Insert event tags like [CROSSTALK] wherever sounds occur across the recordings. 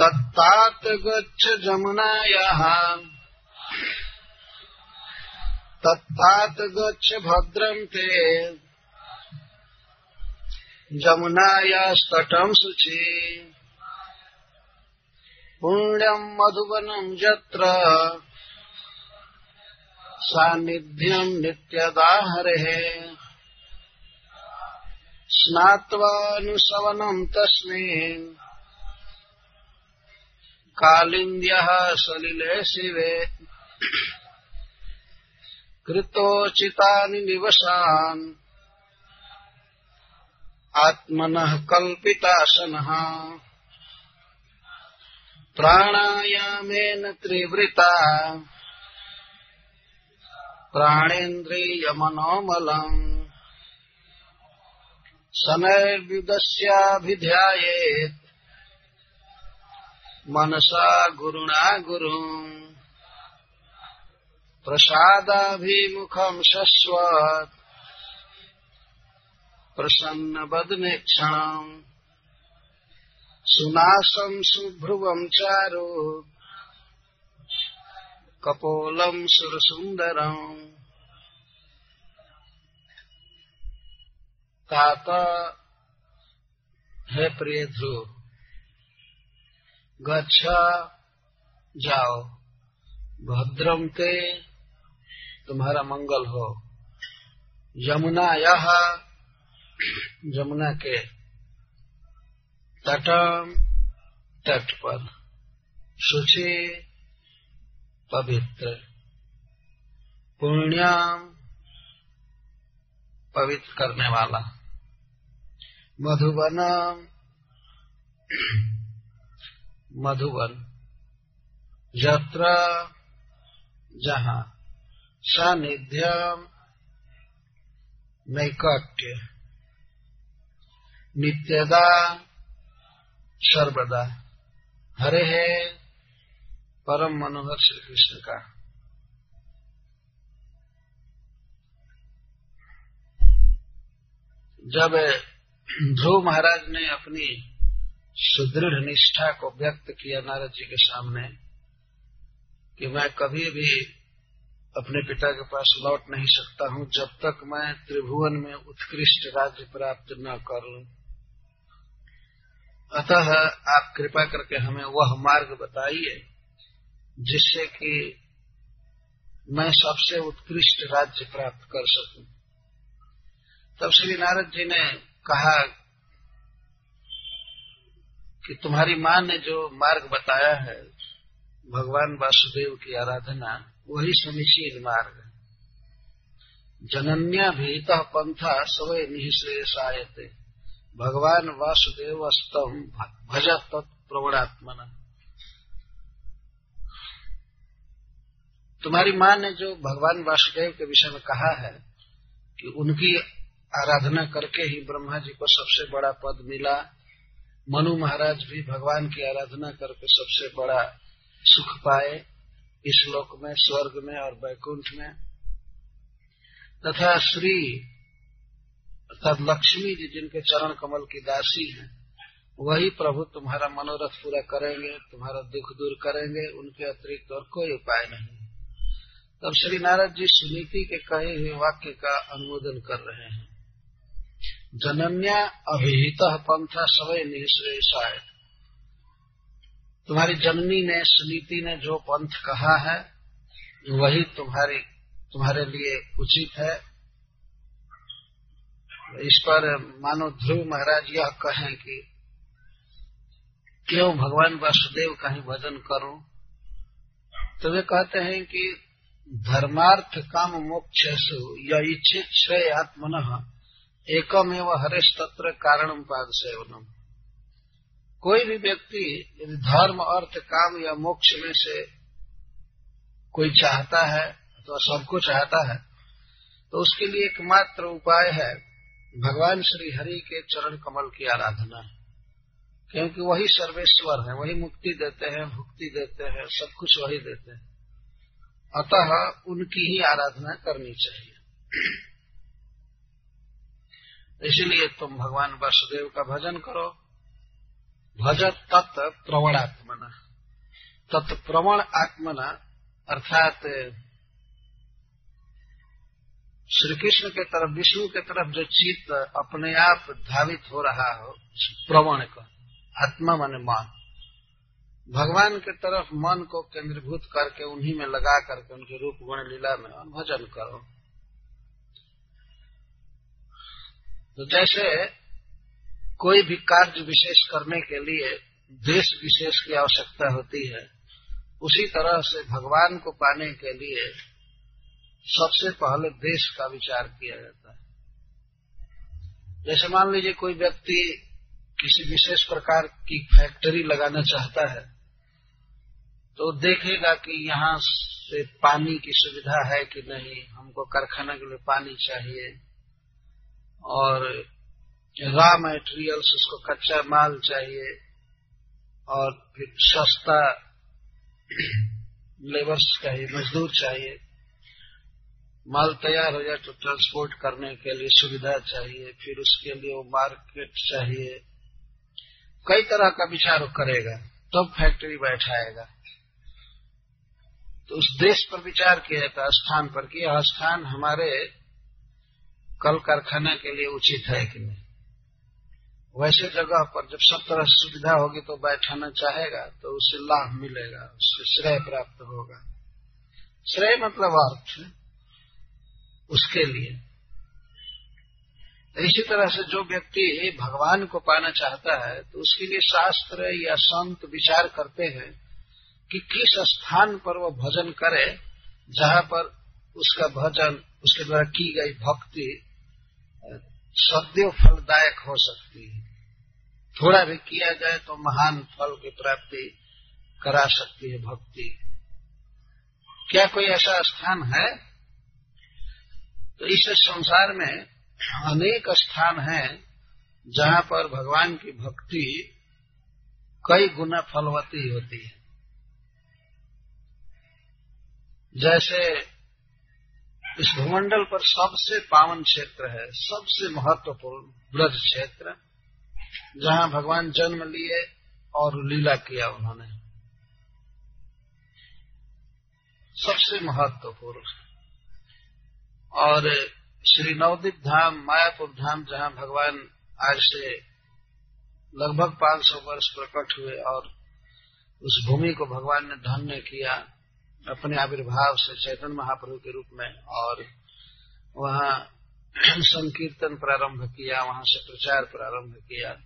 तत्तात् गच्छ जमुनायाः। तत्तात् गच्छ भद्रं ते जमुनायास्तटं शुचि। पुण्यम् मधुवनम् यत्र। सान्निध्यम् नित्यदा हरेः स्नात्वानुशवनम् तस्मिन् कालिन्द्यः सलिले शिवे। कृतोचितानि निवसान्। आत्मनः कल्पितासनः। प्राणायामेन त्रिवृता। प्राणेन्द्रियमनोमलम्। शनैर्युदस्याभिध्यायेत् मनसा गुरुणा गुरुम् प्रसादाभिमुखम् शश्वत्। प्रसन्नवदनेक्षणम् सुनासम् सुभ्रुवम् चारु। कपोलम् सुरसुन्दरम् तात है प्रिय ध्रुव गच्छा, जाओ। भद्रम ते तुम्हारा मंगल हो। यमुना यह यमुना के तटम तट पर। शुचि पवित्र। पुण्याम पवित्र करने वाला। मधुबनम मधुबन। यत्र जहाँ। सानिध्यम नैकट्य। नित्यदा सर्वदा। हरे है परम मनोहर श्री कृष्ण का। जब ध्रुव महाराज ने अपनी सुदृढ़ निष्ठा को व्यक्त किया नारद जी के सामने कि मैं कभी भी अपने पिता के पास लौट नहीं सकता हूँ जब तक मैं त्रिभुवन में उत्कृष्ट राज्य प्राप्त न कर। लू अतः आप कृपा करके हमें वह मार्ग बताइए, जिससे कि मैं सबसे उत्कृष्ट राज्य प्राप्त कर सकूँ। तब श्री नारद जी ने कहा कि तुम्हारी माँ ने जो मार्ग बताया है, भगवान वासुदेव की आराधना, वही समीचीन मार्ग जनन्या भीत पंथा सवय निश्रेषायते भगवान वासुदेव स्तम भज तत्प्रवणात्मन तुम्हारी माँ ने जो भगवान वासुदेव के विषय में कहा है कि उनकी आराधना करके ही ब्रह्मा जी को सबसे बड़ा पद मिला मनु महाराज भी भगवान की आराधना करके सबसे बड़ा सुख पाए इस लोक में, स्वर्ग में और वैकुंठ में। तथा श्री अर्थात लक्ष्मी जी जिनके चरण कमल की दासी हैं, वही प्रभु तुम्हारा मनोरथ पूरा करेंगे, तुम्हारा दुख दूर करेंगे, उनके अतिरिक्त और कोई उपाय नहीं। तब श्री नारद जी सुनीति के कहे हुए वाक्य का अनुमोदन कर रहे हैं। जनन्या अभिहित पंथ सवय निश्रेषाय तुम्हारी जननी ने, सुनीति ने जो पंथ कहा है, वही तुम्हारी, तुम्हारे लिए उचित है। इस पर मानो ध्रुव महाराज यह कहें कि क्यों भगवान वासुदेव का ही भजन करूँ? तो वे कहते हैं कि धर्मार्थ काम मोक्ष इच्छे श्रेय आत्मन। एकम एवं हरेश तत्र कारणम पाद सेवनम कोई भी व्यक्ति यदि धर्म, अर्थ, काम या मोक्ष में से कोई चाहता है तो सबको चाहता है तो उसके लिए एकमात्र उपाय है भगवान श्री हरि के चरण कमल की आराधना। क्योंकि वही सर्वेश्वर है, वही मुक्ति देते हैं, भुक्ति देते हैं, सब कुछ वही देते हैं। अतः उनकी ही आराधना करनी चाहिए। इसलिए तुम भगवान वसुदेव का भजन करो। भज तत् प्रवणात्मना। तत्प्रवण आत्मना, अर्थात श्री कृष्ण के तरफ़, विष्णु के तरफ़ जो चित्त अपने आप धावित हो रहा हो प्रवण का, आत्मा मन मन। भगवान के तरफ़ मन को केंद्रीभूत करके, उन्हीं में लगा करके, उनके रूप गुण लीला में भजन करो। तो जैसे कोई भी कार्य विशेष करने के लिए देश विशेष की आवश्यकता होती है, उसी तरह से भगवान को पाने के लिए सबसे पहले देश का विचार किया जाता है। जैसे मान लीजिए कोई व्यक्ति किसी विशेष प्रकार की फैक्ट्री लगाना चाहता है तो देखेगा कि यहाँ से पानी की सुविधा है कि नहीं, हमको कारखाना के लिए पानी चाहिए और रॉ मेटेरियल्स उसको कच्चा माल चाहिए और फिर सस्ता [CLEARS THROAT] लेबर्स चाहिए, मजदूर चाहिए। माल तैयार हो जाए तो ट्रांसपोर्ट करने के लिए सुविधा चाहिए, फिर उसके लिए वो मार्केट चाहिए। कई तरह का विचार करेगा, तब तो फैक्ट्री बैठाएगा। तो उस देश पर विचार किया जाता स्थान पर कि यह स्थान हमारे कल कारखाना के लिए उचित है कि नहीं? वैसे जगह पर जब सब तरह सुविधा होगी तो बैठाना चाहेगा तो उससे लाभ मिलेगा, उससे श्रेय प्राप्त होगा। श्रेय मतलब अर्थ, उसके लिए। इसी तरह से जो व्यक्ति भगवान को पाना चाहता है तो उसके लिए शास्त्र या संत विचार करते हैं कि किस स्थान पर वो भजन करे, जहाँ पर उसका भजन, उसके द्वारा की गई भक्ति सद्यो फलदायक हो सकती है। थोड़ा भी किया जाए तो महान फल की प्राप्ति करा सकती है भक्ति। क्या कोई ऐसा स्थान है? तो इस संसार में अनेक स्थान हैं जहाँ पर भगवान की भक्ति कई गुना फलवती होती है। जैसे इस भूमंडल पर सबसे पावन क्षेत्र है, सबसे महत्वपूर्ण ब्रज क्षेत्र, जहाँ भगवान जन्म लिए और लीला किया उन्होंने। सबसे महत्वपूर्ण। और श्री नवदीप धाम, मायापुर धाम, जहाँ भगवान आज से लगभग 500 वर्ष प्रकट हुए और उस भूमि को भगवान ने धन्य किया अपने आविर्भाव से चैतन्य महाप्रभु के रूप में और वहाँ [CLEARS THROAT] संकीर्तन प्रारंभ किया, वहाँ से प्रचार प्रारंभ किया।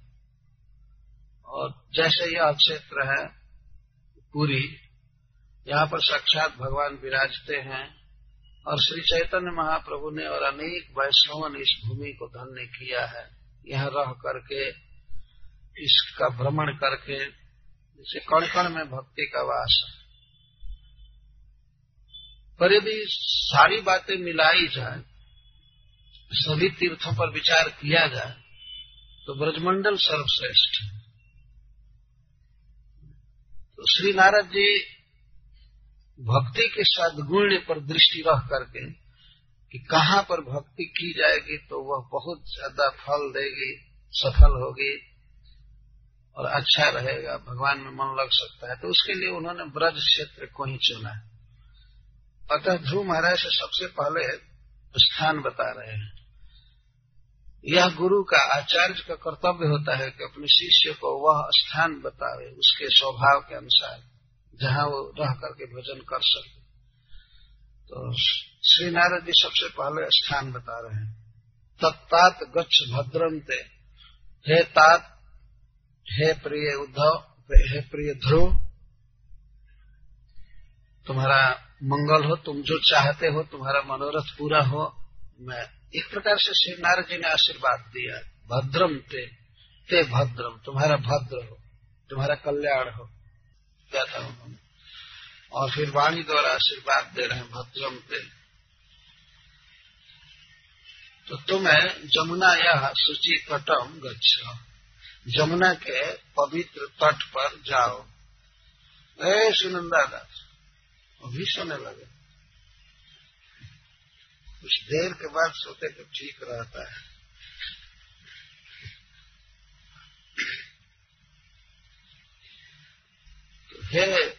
और जैसे यह क्षेत्र है, पूरी, यहाँ पर साक्षात भगवान विराजते हैं और श्री चैतन्य महाप्रभु ने और अनेक वैष्णव ने इस भूमि को धन्य किया है। यहाँ रह करके, इसका भ्रमण करके, जैसे कण कण में भक्ति का वास है। पर यदि सारी बातें मिलाई जाए, सभी तीर्थों पर विचार किया जाए तो ब्रजमंडल सर्वश्रेष्ठ है। तो श्री नारद जी भक्ति के सदगुण पर दृष्टि रख करके कि कहाँ पर भक्ति की जाएगी तो वह बहुत ज़्यादा फल देगी, सफल होगी और अच्छा रहेगा। भगवान में मन लग सकता है। तो उसके लिए उन्होंने ब्रज क्षेत्र को ही चुना है। अतः ध्रुव महाराज से सबसे पहले स्थान बता रहे हैं। यह गुरु का आचार्य का कर्तव्य होता है कि अपने शिष्य को वह स्थान बतावे, उसके स्वभाव के अनुसार, जहाँ वो रह करके भजन कर सके। तो श्री नारद जी सबसे पहले स्थान बता रहे हैं। तत्तात गच्छ भद्रम ते हे तात, हे प्रिय उद्धव, हे प्रिय ध्रुव, तुम्हारा मंगल हो, तुम जो चाहते हो, तुम्हारा मनोरथ पूरा हो। मैं एक प्रकार से श्री नारद जी ने आशीर्वाद दिया। भद्रम ते ते भद्रम, तुम्हारा भद्र हो, तुम्हारा कल्याण हो। क्या था उन्होंने और फिर वाणी द्वारा आशीर्वाद दे रहे हैं, भद्रम ते। तो तुम्हें जमुना या सूची तटम गच्छ। जमुना के पवित्र तट पर जाओ। ए सुनंदा दास अभी सोने लगे। कुछ देर के बाद सोते तो ठीक रहता है। तो हे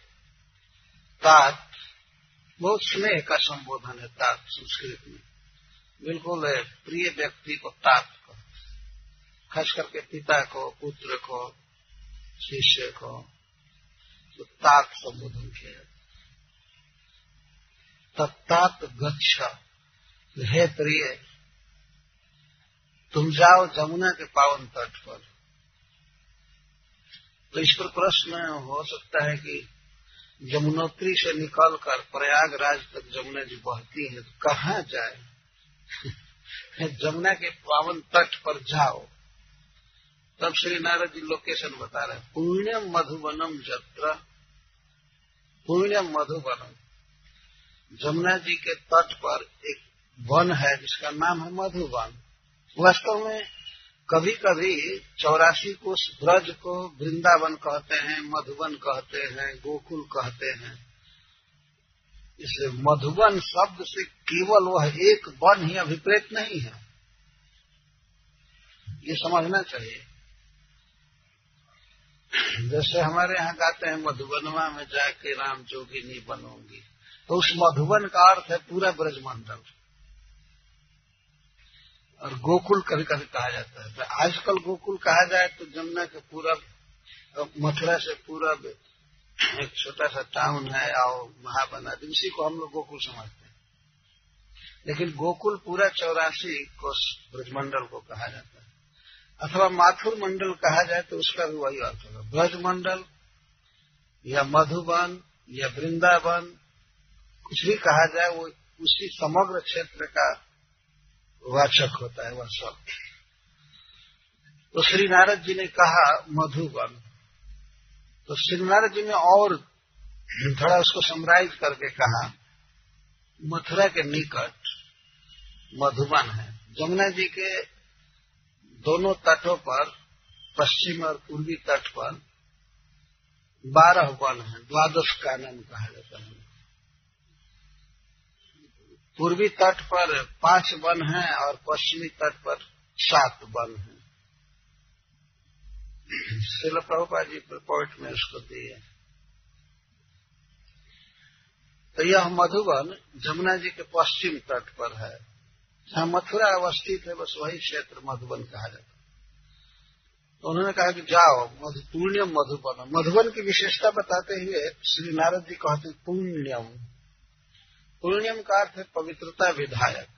तात, बहुत स्नेह का संबोधन है तात संस्कृत में। बिल्कुल प्रिय व्यक्ति को तात को खास करके पिता को, पुत्र को, शिष्य को तो तात संबोधन किया तत्तात गच्छ। हे प्रिय, तुम जाओ जमुना के पावन तट पर। तो इस पर प्रश्न हो सकता है कि यमुनोत्री से निकलकर प्रयागराज तक जमुना जी बहती है तो कहाँ जाए? [LAUGHS] जमुना के पावन तट पर जाओ। तब श्री नारद जी लोकेशन बता रहे पुण्यम मधुबनम जत्र। पुण्यम मधुबनम जमुना जी के तट पर एक वन है, जिसका नाम है मधुबन वास्तव में कभी कभी चौरासी को ब्रज को वृंदावन कहते हैं मधुबन कहते हैं, गोकुल कहते हैं। इसलिए मधुबन शब्द से केवल वह एक वन ही अभिप्रेत नहीं है। ये समझना चाहिए। जैसे हमारे यहाँ गाते हैं मधुबनवा में जाके राम जोगिनी बनोगी। तो उस मधुबन का अर्थ है पूरा ब्रजमंडल। और गोकुल कभी कभी कहा जाता है। तो आजकल गोकुल कहा जाए तो जमुना के पूरब मथुरा से पूरब, एक छोटा सा टाउन है आओ महाबना इसी को हम लोग गोकुल समझते हैं। लेकिन गोकुल पूरा चौरासी को ब्रजमंडल को कहा जाता है। अथवा माथुर मंडल कहा जाए तो उसका भी वही अर्थ होगा। ब्रजमंडल, या मधुबन, या वृंदावन कुछ भी कहा जाए वो उसी समग्र क्षेत्र का वाचक होता है वह सब तो श्री नारद जी ने कहा, मधुबन। तो श्री नारद जी ने और थोड़ा उसको समराइज करके कहा, मथुरा के निकट मधुबन है। जमुना जी के दोनों तटों पर, पश्चिम और पूर्वी तट पर बारह वन है, द्वादश कानन कहा जाता है। पूर्वी तट पर पाँच वन हैं और पश्चिमी तट पर सात वन हैं। शिल प्रभुपा जी रिपोर्ट में उसको दिए। तो यह मधुबन जमुना जी के पश्चिम तट पर है। जहाँ मथुरा अवस्थित है, बस वही क्षेत्र मधुबन कहा जाता तो उन्होंने कहा कि जाओ, मधु, पुण्यम मधुबन। मधुबन की विशेषता बताते हुए श्री नारद जी कहते पुण्यम। पुण्यम का अर्थ है पवित्रता विधायक।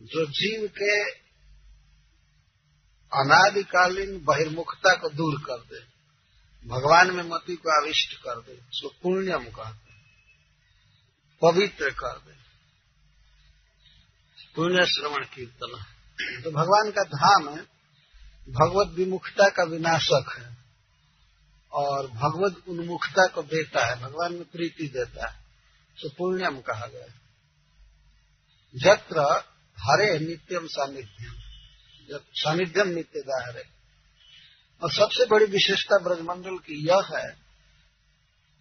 जो जीव के अनादिकालीन बहिर्मुखता को दूर कर दे, भगवान में मति को आविष्ट कर दे, उसको पुण्यम कहते पवित्र कर दे। पुण्य श्रवण कीर्तन। तो भगवान का धाम है, भगवत विमुखता का विनाशक है, और भगवत उन्मुखता को देता है, भगवान में प्रीति देता है। तो पुण्यम कहा गया जत्र हरे नित्यम सानिध्यम। सानिध्यम नित्यदा हरे और सबसे बड़ी विशेषता ब्रजमंडल की यह है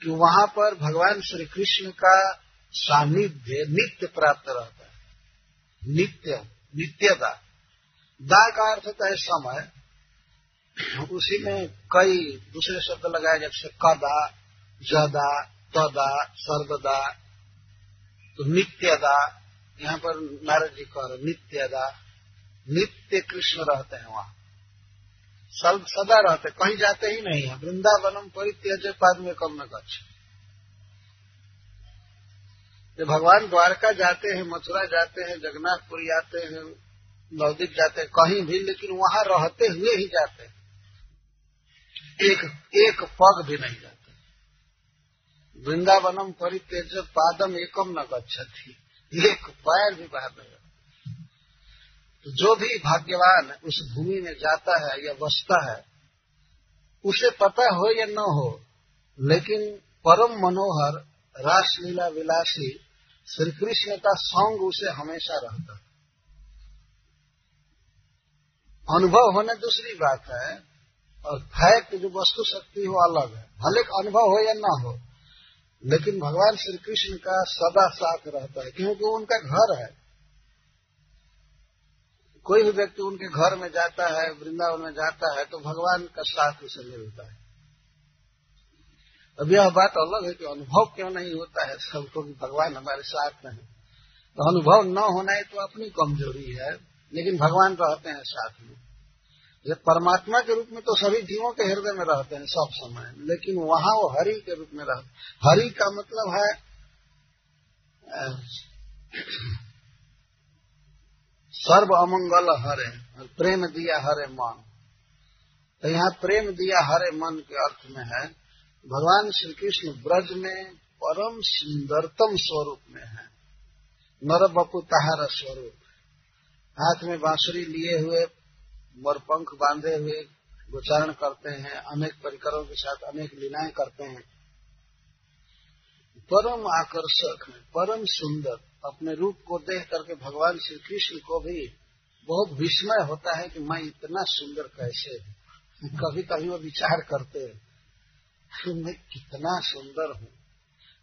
कि वहाँ पर भगवान श्री कृष्ण का सानिध्य नित्य प्राप्त रहता है। नित्य नित्यता दा का अर्थ होता है समय। उसी में कई दूसरे शब्द लगाए, जैसे कदा, जदा तदा, सर्वदा तो नित्यदा, यहाँ पर नारद जी कह रहे नित्यदा। नित्य कृष्ण रहते हैं वहाँ। सब सदा रहते कहीं जाते ही नहीं है। वृंदावनम परित्यज पाद में कम न कच्छ जब भगवान द्वारका जाते हैं, मथुरा जाते हैं, जगन्नाथपुरी जाते हैं, नवदीप जाते हैं, कहीं भी, लेकिन वहाँ रहते हुए ही जाते हैं। एक एक पग भी नहीं जाते। वृंदावनम परित्यज पादम एकम न गच्छति। एक पैर भी बाहर नहीं तो जो भी भाग्यवान उस भूमि में जाता है या बसता है, उसे पता हो या न हो, लेकिन परम मनोहर, रासलीला विलासी श्री कृष्ण का सॉन्ग उसे हमेशा रहता है। अनुभव होने दूसरी बात है, और फैक्ट जो वस्तु शक्ति हो अलग है, भले अनुभव हो या ना हो लेकिन भगवान श्री कृष्ण का सदा साथ रहता है, क्योंकि वो उनका घर है। कोई भी व्यक्ति उनके घर में जाता है, वृंदावन में जाता है तो भगवान का साथ उसे मिलता है। अब यह बात अलग है कि अनुभव क्यों नहीं होता है, सबको कि भगवान हमारे साथ में है। तो अनुभव न होना ही तो अपनी कमज़ोरी है, लेकिन भगवान रहते हैं साथ में। जब परमात्मा के रूप में तो सभी जीवों के हृदय में रहते हैं सब समय लेकिन वहाँ वो हरि के रूप में रहते हरि का मतलब है, सर्व अमंगल हरे, प्रेम दिया हरे मन। तो यहाँ प्रेम दिया हरे मन के अर्थ में है, भगवान श्री कृष्ण ब्रज में परम सुंदरतम स्वरूप में है। नर बपु तहारा स्वरूप। हाथ में बांसुरी लिए हुए मोरपंख बांधे हुए गोचारण करते हैं, अनेक परिकरों के साथ अनेक लीलाएँ करते हैं। परम आकर्षक है परम सुंदर, अपने रूप को देख करके भगवान श्री कृष्ण को भी बहुत विस्मय होता है कि मैं इतना सुंदर कैसे कभी कभी वो विचार करते हैं कि मैं कितना सुंदर हूँ।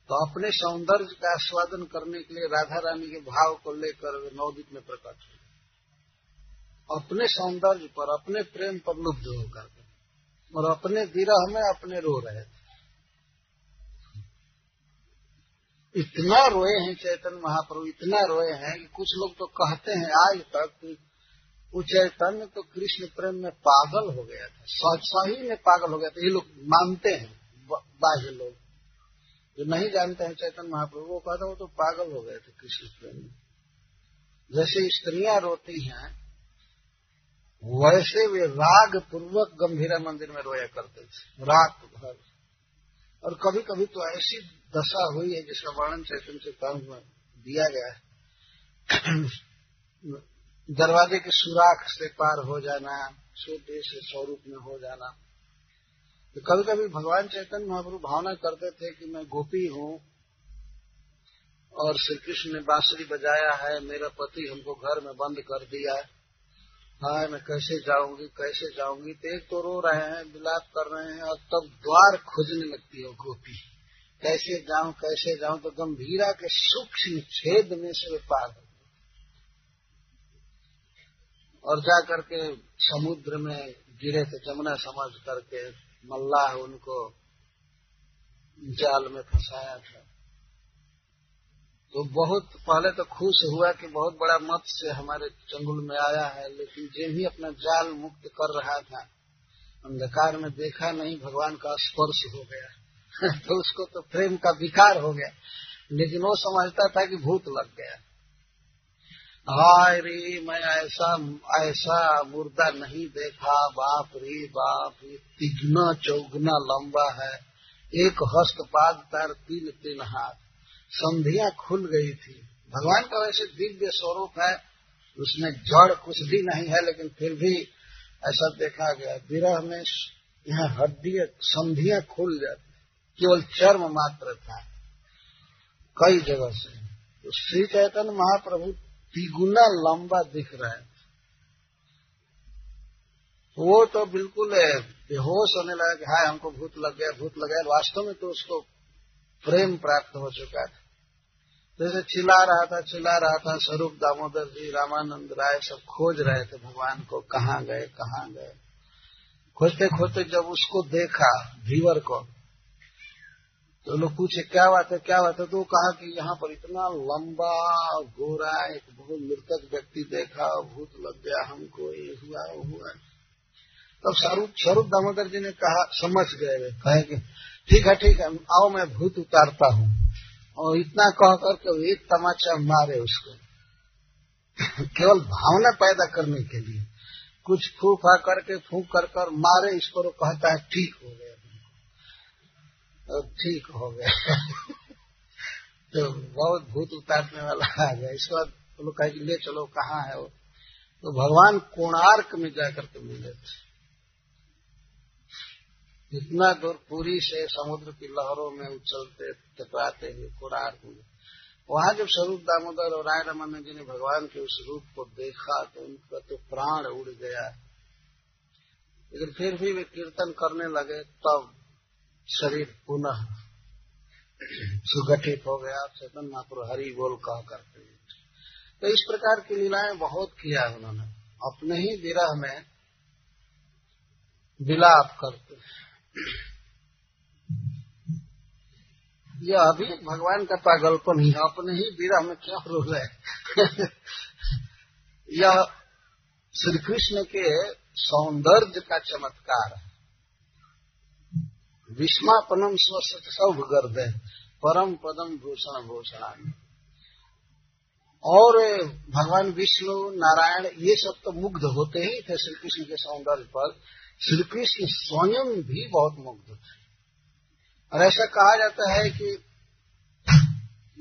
तो अपने सौंदर्य का आस्वादन करने के लिए राधा रानी के भाव को लेकर नवदीप में प्रकट हुए। अपने सौंदर्य पर, अपने प्रेम पर लुब्ध होकर और अपने विरह में अपने रो रहे थे। इतना रोए हैं चैतन्य महाप्रभु, इतना रोए हैं कि कुछ लोग तो कहते हैं, आज तक वो चैतन्य तो कृष्ण प्रेम में पागल हो गया था सही में पागल हो गया था। ये लोग मानते हैं बाह्य लोग, जो नहीं जानते हैं चैतन्य महाप्रभु, वो कहते वो तो पागल हो गए थे कृष्ण प्रेम में। जैसे स्त्रियाँ रोती हैं वैसे वे राग पूर्वक गंभीरा मंदिर में रोया करते थे, रात भर। और कभी कभी तो ऐसी दशा हुई है जिसका वर्णन चैतन्य चेतांश में दिया गया है। दरवाजे के सुराख से पार हो जाना छोटे से स्वरूप में हो जाना। तो कभी कभी भगवान चैतन्य महाप्रभु भावना करते थे कि मैं गोपी हूँ और श्री कृष्ण ने बांसुरी बजाया है, मेरा पति हमको घर में बंद कर दिया है। हाँ मैं कैसे जाऊँगी कैसे जाऊँगी? तो एक तो रो रहे हैं, विलाप कर रहे हैं, और तब द्वार खोजने लगती है गोपी। कैसे जाऊँ कैसे जाऊँ? तो गंभीरा के सूक्ष्म छेद में से वे पार और जा करके समुद्र में गिरे थे, जमुना समझ करके मल्लाह उनको जाल में फंसाया था। तो बहुत पहले तो खुश हुआ कि बहुत बड़ा मत्स्य हमारे चंगुल में आया है, लेकिन जो भी अपना जाल मुक्त कर रहा था, अंधकार में देखा नहीं, भगवान का स्पर्श हो गया। [LAUGHS] तो उसको तो प्रेम का विकार हो गया। लेकिन वो समझता था कि भूत लग गया। हाय रे, मैं ऐसा ऐसा मुर्दा नहीं देखा, बाप रे बाप, ये तिगना चौगना लंबा है। एक हस्त पाद तार तीन तीन हाथ। संधियाँ खुल गई थी। भगवान का वैसे दिव्य स्वरूप है, उसमें जड़ कुछ भी नहीं है, लेकिन फिर भी ऐसा देखा गया। विरह में यहाँ हड्डी संधियाँ खुल जाती। केवल चर्म मात्र था। कई जगह से। तो श्री चैतन्य महाप्रभु तिगुना लंबा दिख रहे थे वो तो बिल्कुल बेहोश होने लगा कि हाय, हमको भूत लग गया, भूत लग गया। वास्तव में तो उसको प्रेम प्राप्त हो चुका था। जैसे चिल्ला रहा था, चिल्ला रहा था, स्वरूप दामोदर जी, रामानंद राय सब खोज रहे थे भगवान को, कहाँ गए कहाँ गए। खोजते खोजते जब उसको देखा धीवर को तो लोग पूछे, क्या बात है, क्या बात है? तो कहा कि यहाँ पर इतना लंबा, गोरा, एक बहुत मृतक व्यक्ति देखा, भूत लग गया, हमको ये हुआ हुआ। तब स्वरूप स्वरूप दामोदर जी ने कहा, समझ गए कहे कि ठीक है ठीक है, आओ मैं भूत उतारता हूँ। और इतना कह करके एक तमाचा मारे उसको। [LAUGHS] केवल भावना पैदा करने के लिए। कुछ फूफा करके, फूक कर कर मारे इस पर कहता है, ठीक हो गया ठीक हो गया। [LAUGHS] तो बहुत भूत उतारने वाला आ गया। इसके बाद वो लोग कहे ले चलो, कहाँ है वो? तो भगवान कोणार्क में जाकर के मिले थे। इतना दूर पूरी से समुद्र की लहरों में उछलते, टकराते हुए कोणार्क में वहाँ जब स्वरूप दामोदर और राय रमन जी ने भगवान के उस रूप को देखा तो उनका तो प्राण उड़ गया। लेकिन फिर भी वे कीर्तन करने लगे, तब शरीर पुनः सुगठित हो गया। चेतन महापुर हरि बोल कह करते हैं तो इस प्रकार की लीलाएँ बहुत किया उन्होंने। अपने ही विरह में विलाप करते। यह अभी भगवान का पागलपन ही। अपने ही विरह में क्या रो रहे [LAUGHS] यह श्री कृष्ण के सौंदर्य का चमत्कार है। विस्मापनम स्वस्थ सब गर्द परम पदम भूषण भूषण। और भगवान विष्णु, नारायण, ये सब तो मुग्ध होते ही थे श्री कृष्ण के सौंदर्य पर। श्री कृष्ण स्वयं भी बहुत मुग्ध थे। और ऐसा कहा जाता है कि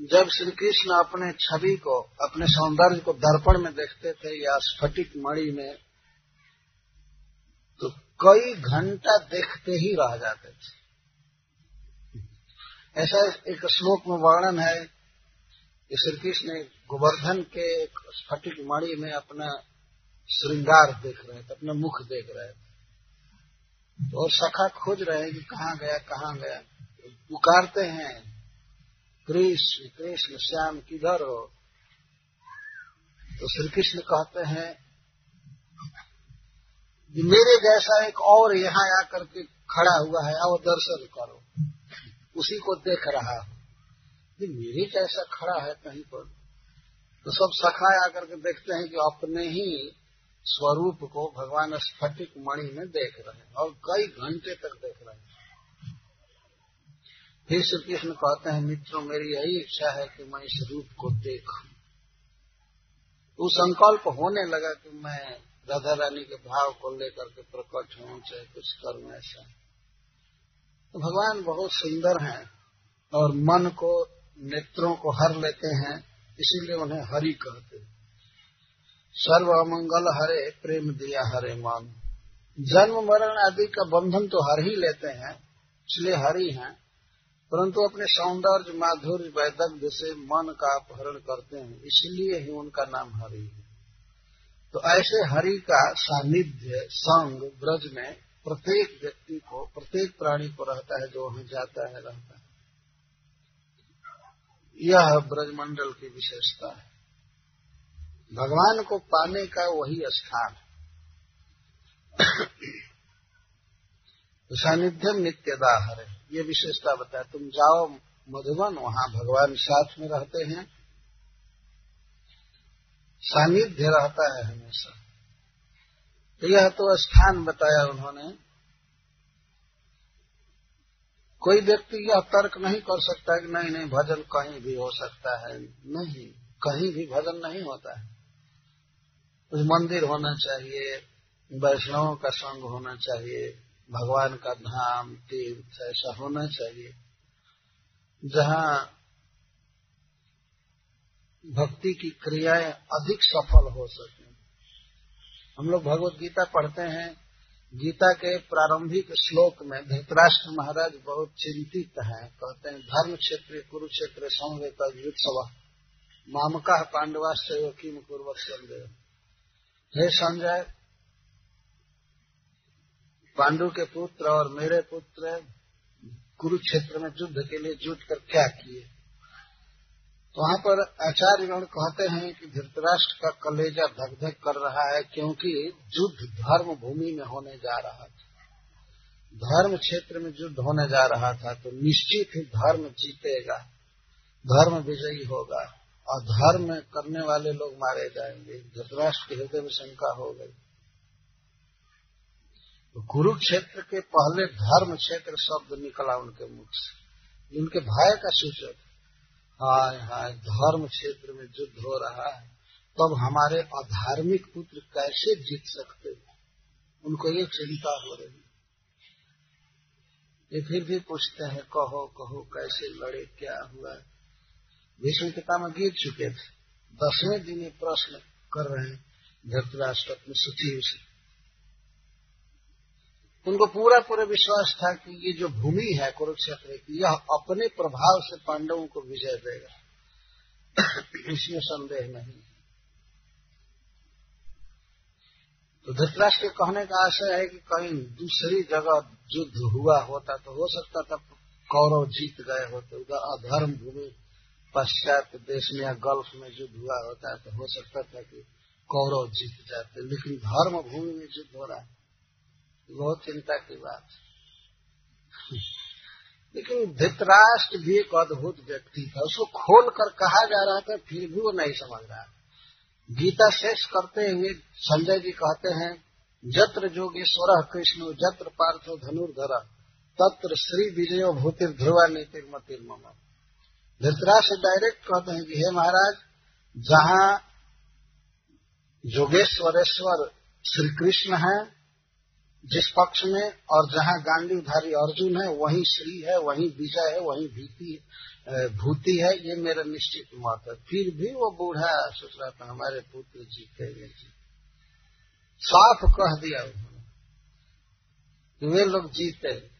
जब श्री कृष्ण अपने छवि को, अपने सौंदर्य को दर्पण में देखते थे या स्फटिक मणि में तो कई घंटा देखते ही रह जाते थे। ऐसा एक श्लोक में वर्णन है कि श्री कृष्ण गोवर्धन के एक स्फटिक मणि में अपना श्रृंगार देख रहे थे, अपना मुख देख रहे थे। तो और सखा खोज रहे हैं कि कहाँ गया कहाँ गया। पुकारते हैं, कृष्ण कृष्ण, श्याम, किधर हो? तो श्री कृष्ण कहते हैं कि मेरे जैसा एक और यहाँ आकर के खड़ा हुआ है, आओ दर्शन करो। उसी को देख रहा हूँ। मेरे जैसा खड़ा है कहीं पर? तो सब सखा आकर के देखते हैं कि अपने ही स्वरूप को भगवान स्फटिक मणि में देख रहे हैं और कई घंटे तक देख रहे हैं। फिर श्री कृष्ण कहते हैं, मित्रों, मेरी यही इच्छा है कि मैं इस रूप को देखूँ। वो संकल्प होने लगा कि मैं राधा रानी के भाव को लेकर के प्रकट हूँ, चाहे कुछ करूँ ऐसा। तो भगवान बहुत सुंदर हैं और मन को, नेत्रों को हर लेते हैं, इसीलिए उन्हें हरि कहते हैं। सर्व अमंगल हरे, प्रेम दिया हरे मान। जन्म, मरण आदि का बंधन तो हर ही लेते हैं, इसलिए हरि हैं परंतु अपने सौंदर्य, माधुर्य वैदग्ध से मन का अपहरण करते हैं, इसलिए ही उनका नाम हरि है तो ऐसे हरि का सानिध्य, संग, ब्रज में प्रत्येक व्यक्ति को, प्रत्येक प्राणी को रहता है, जो वहाँ जाता है, रहता है। यह ब्रजमंडल की विशेषता है। भगवान को पाने का वही स्थान। सानिध्यम नित्यदाहर। है ये विशेषता बताया, तुम जाओ मधुबन, वहाँ भगवान साथ में रहते हैं। सानिध्य रहता है हमेशा। तो यह तो स्थान बताया उन्होंने। कोई व्यक्ति यह तर्क नहीं कर सकता कि नहीं नहीं, भजन कहीं भी हो सकता है। नहीं, कहीं भी भजन नहीं होता है। कुछ मंदिर होना चाहिए, वैष्णवों का संग होना चाहिए, भगवान का धाम, तीर्थ, ऐसा होना चाहिए। जहाँ भक्ति की क्रियाएँ अधिक सफल हो सके। हम लोग भगवत गीता पढ़ते हैं। गीता के प्रारंभिक श्लोक में धृतराष्ट्र महाराज बहुत चिंतित हैं। कहते हैं, धर्म क्षेत्र, कुरुक्षेत्र संवेद युत्सव मामका पांडवाश्चय किम पूर्वक संदेह? हे संजय, पांडु के पुत्र और मेरे पुत्र कुरुक्षेत्र में युद्ध के लिए जुट कर क्या किए? वहाँ पर आचार्यगण कहते हैं कि धृतराष्ट्र का कलेजा धक धक कर रहा है क्योंकि युद्ध धर्म भूमि में होने जा रहा था। धर्म क्षेत्र में युद्ध होने जा रहा था तो निश्चित ही धर्म जीतेगा, धर्म विजयी होगा। अधर्म करने वाले लोग मारे जाएँगे। धृतराष्ट्र के हृदय में शंका हो गई। तो कुरुक्षेत्र के पहले धर्म क्षेत्र शब्द निकला उनके मुख से उनके भय का सूचक। हाय हाय, धर्म क्षेत्र में युद्ध हो रहा है। तब हमारे अधार्मिक पुत्र कैसे जीत सकते? हैं उनको ये चिंता हो रही। ये फिर भी पूछते हैं, कहो कहो, कैसे लड़े, क्या हुआ? है भीष्म पिता में गिर चुके थे दसवें दिन ये प्रश्न कर रहे हैं धरतराष्ट्र अपने सुखी से। उनको पूरा पूरा विश्वास था कि ये जो भूमि है कुरुक्षेत्र की, यह अपने प्रभाव से पांडवों को विजय देगा। इसमें संदेह नहीं तो धृतराष्ट्र के कहने का आशय है कि कहीं दूसरी जगह युद्ध हुआ होता तो हो सकता था कौरव जीत गए होते, उधर अधर्म भूमि पश्चात देश में या गल्फ में युद्ध हुआ होता है तो हो सकता था कि कौरव जीत जाते। लेकिन धर्म भूमि में युद्ध हो रहा है बहुत चिंता की बात। लेकिन धृतराष्ट्र भी एक अद्भुत व्यक्ति था, उसको खोल कर कहा जा रहा था, फिर भी वो नहीं समझ रहा। गीता शेष करते हुए संजय जी कहते हैं, जत्र जोगेश्वर कृष्ण, जत्र पार्थो धनुर्धर, तत्र श्री विजय भूतिर ध्रुवा नीतिर मतिर मम धृतराष्ट्र डायरेक्ट कहते हैं कि हे महाराज, जहाँ जोगेश्वरेश्वर श्री कृष्ण है, जिस पक्ष में, और जहाँ गांडीधारी अर्जुन है, वहीं श्री है, वहीं विजय है, वहीं भीति भूति है, ये मेरा निश्चित मत है। फिर भी वो बूढ़ा था, हमारे पुत्र जी जीतेंगे जी साफ़ कह दिया उन्होंने वे लोग जीते।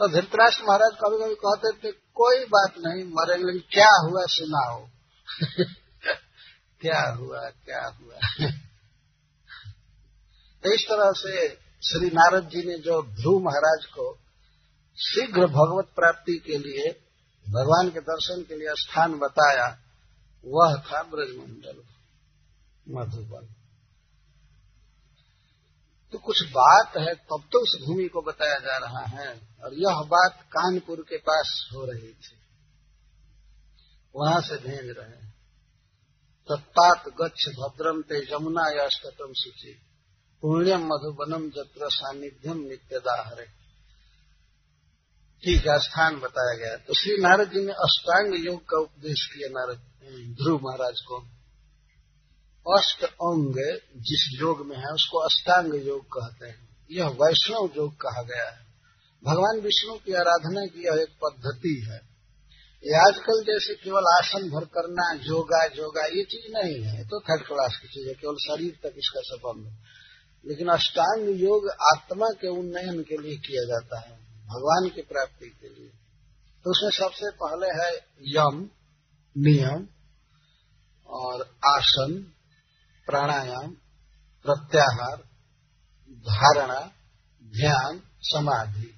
तो धृतराष्ट्र महाराज कभी कभी कहते थे, कोई बात नहीं मरेंगे लेकिन क्या हुआ, सुनाओ। [LAUGHS] क्या हुआ क्या हुआ? तो इस तरह से श्री नारद जी ने जो ध्रुव महाराज को शीघ्र भगवत प्राप्ति के लिए, भगवान के दर्शन के लिए स्थान बताया, वह था ब्रजमंडल, मधुबन। तो कुछ बात है, तब तो उस भूमि को बताया जा रहा है। और यह बात कानपुर के पास हो रही थी। वहाँ से भेज रहे तत्पात गच्छ भद्रम ते जमुना या स्तम सूची पुण्यम मधुबनम जत्र सानिध्यम नित्यदाहरे। ठीक है, स्थान बताया गया। तो श्री नारद जी ने अष्टांग योग का उपदेश किया, नारद, ध्रुव महाराज को। अष्ट अंग जिस योग में है, उसको अष्टांग योग कहते हैं। यह वैष्णव योग कहा गया है। भगवान विष्णु की आराधना की यह एक पद्धति है। ये आजकल जैसे केवल आसन भर करना, योगा योगा, ये चीज़ नहीं है। तो थर्ड क्लास की चीज़ है, केवल शरीर तक इसका संबंध लेकिन अष्टांग योग आत्मा के उन्नयन के लिए किया जाता है, भगवान की प्राप्ति के लिए। तो उसमें सबसे पहले है यम, नियम और आसन। प्राणायाम, प्रत्याहार, धारणा, ध्यान, समाधि,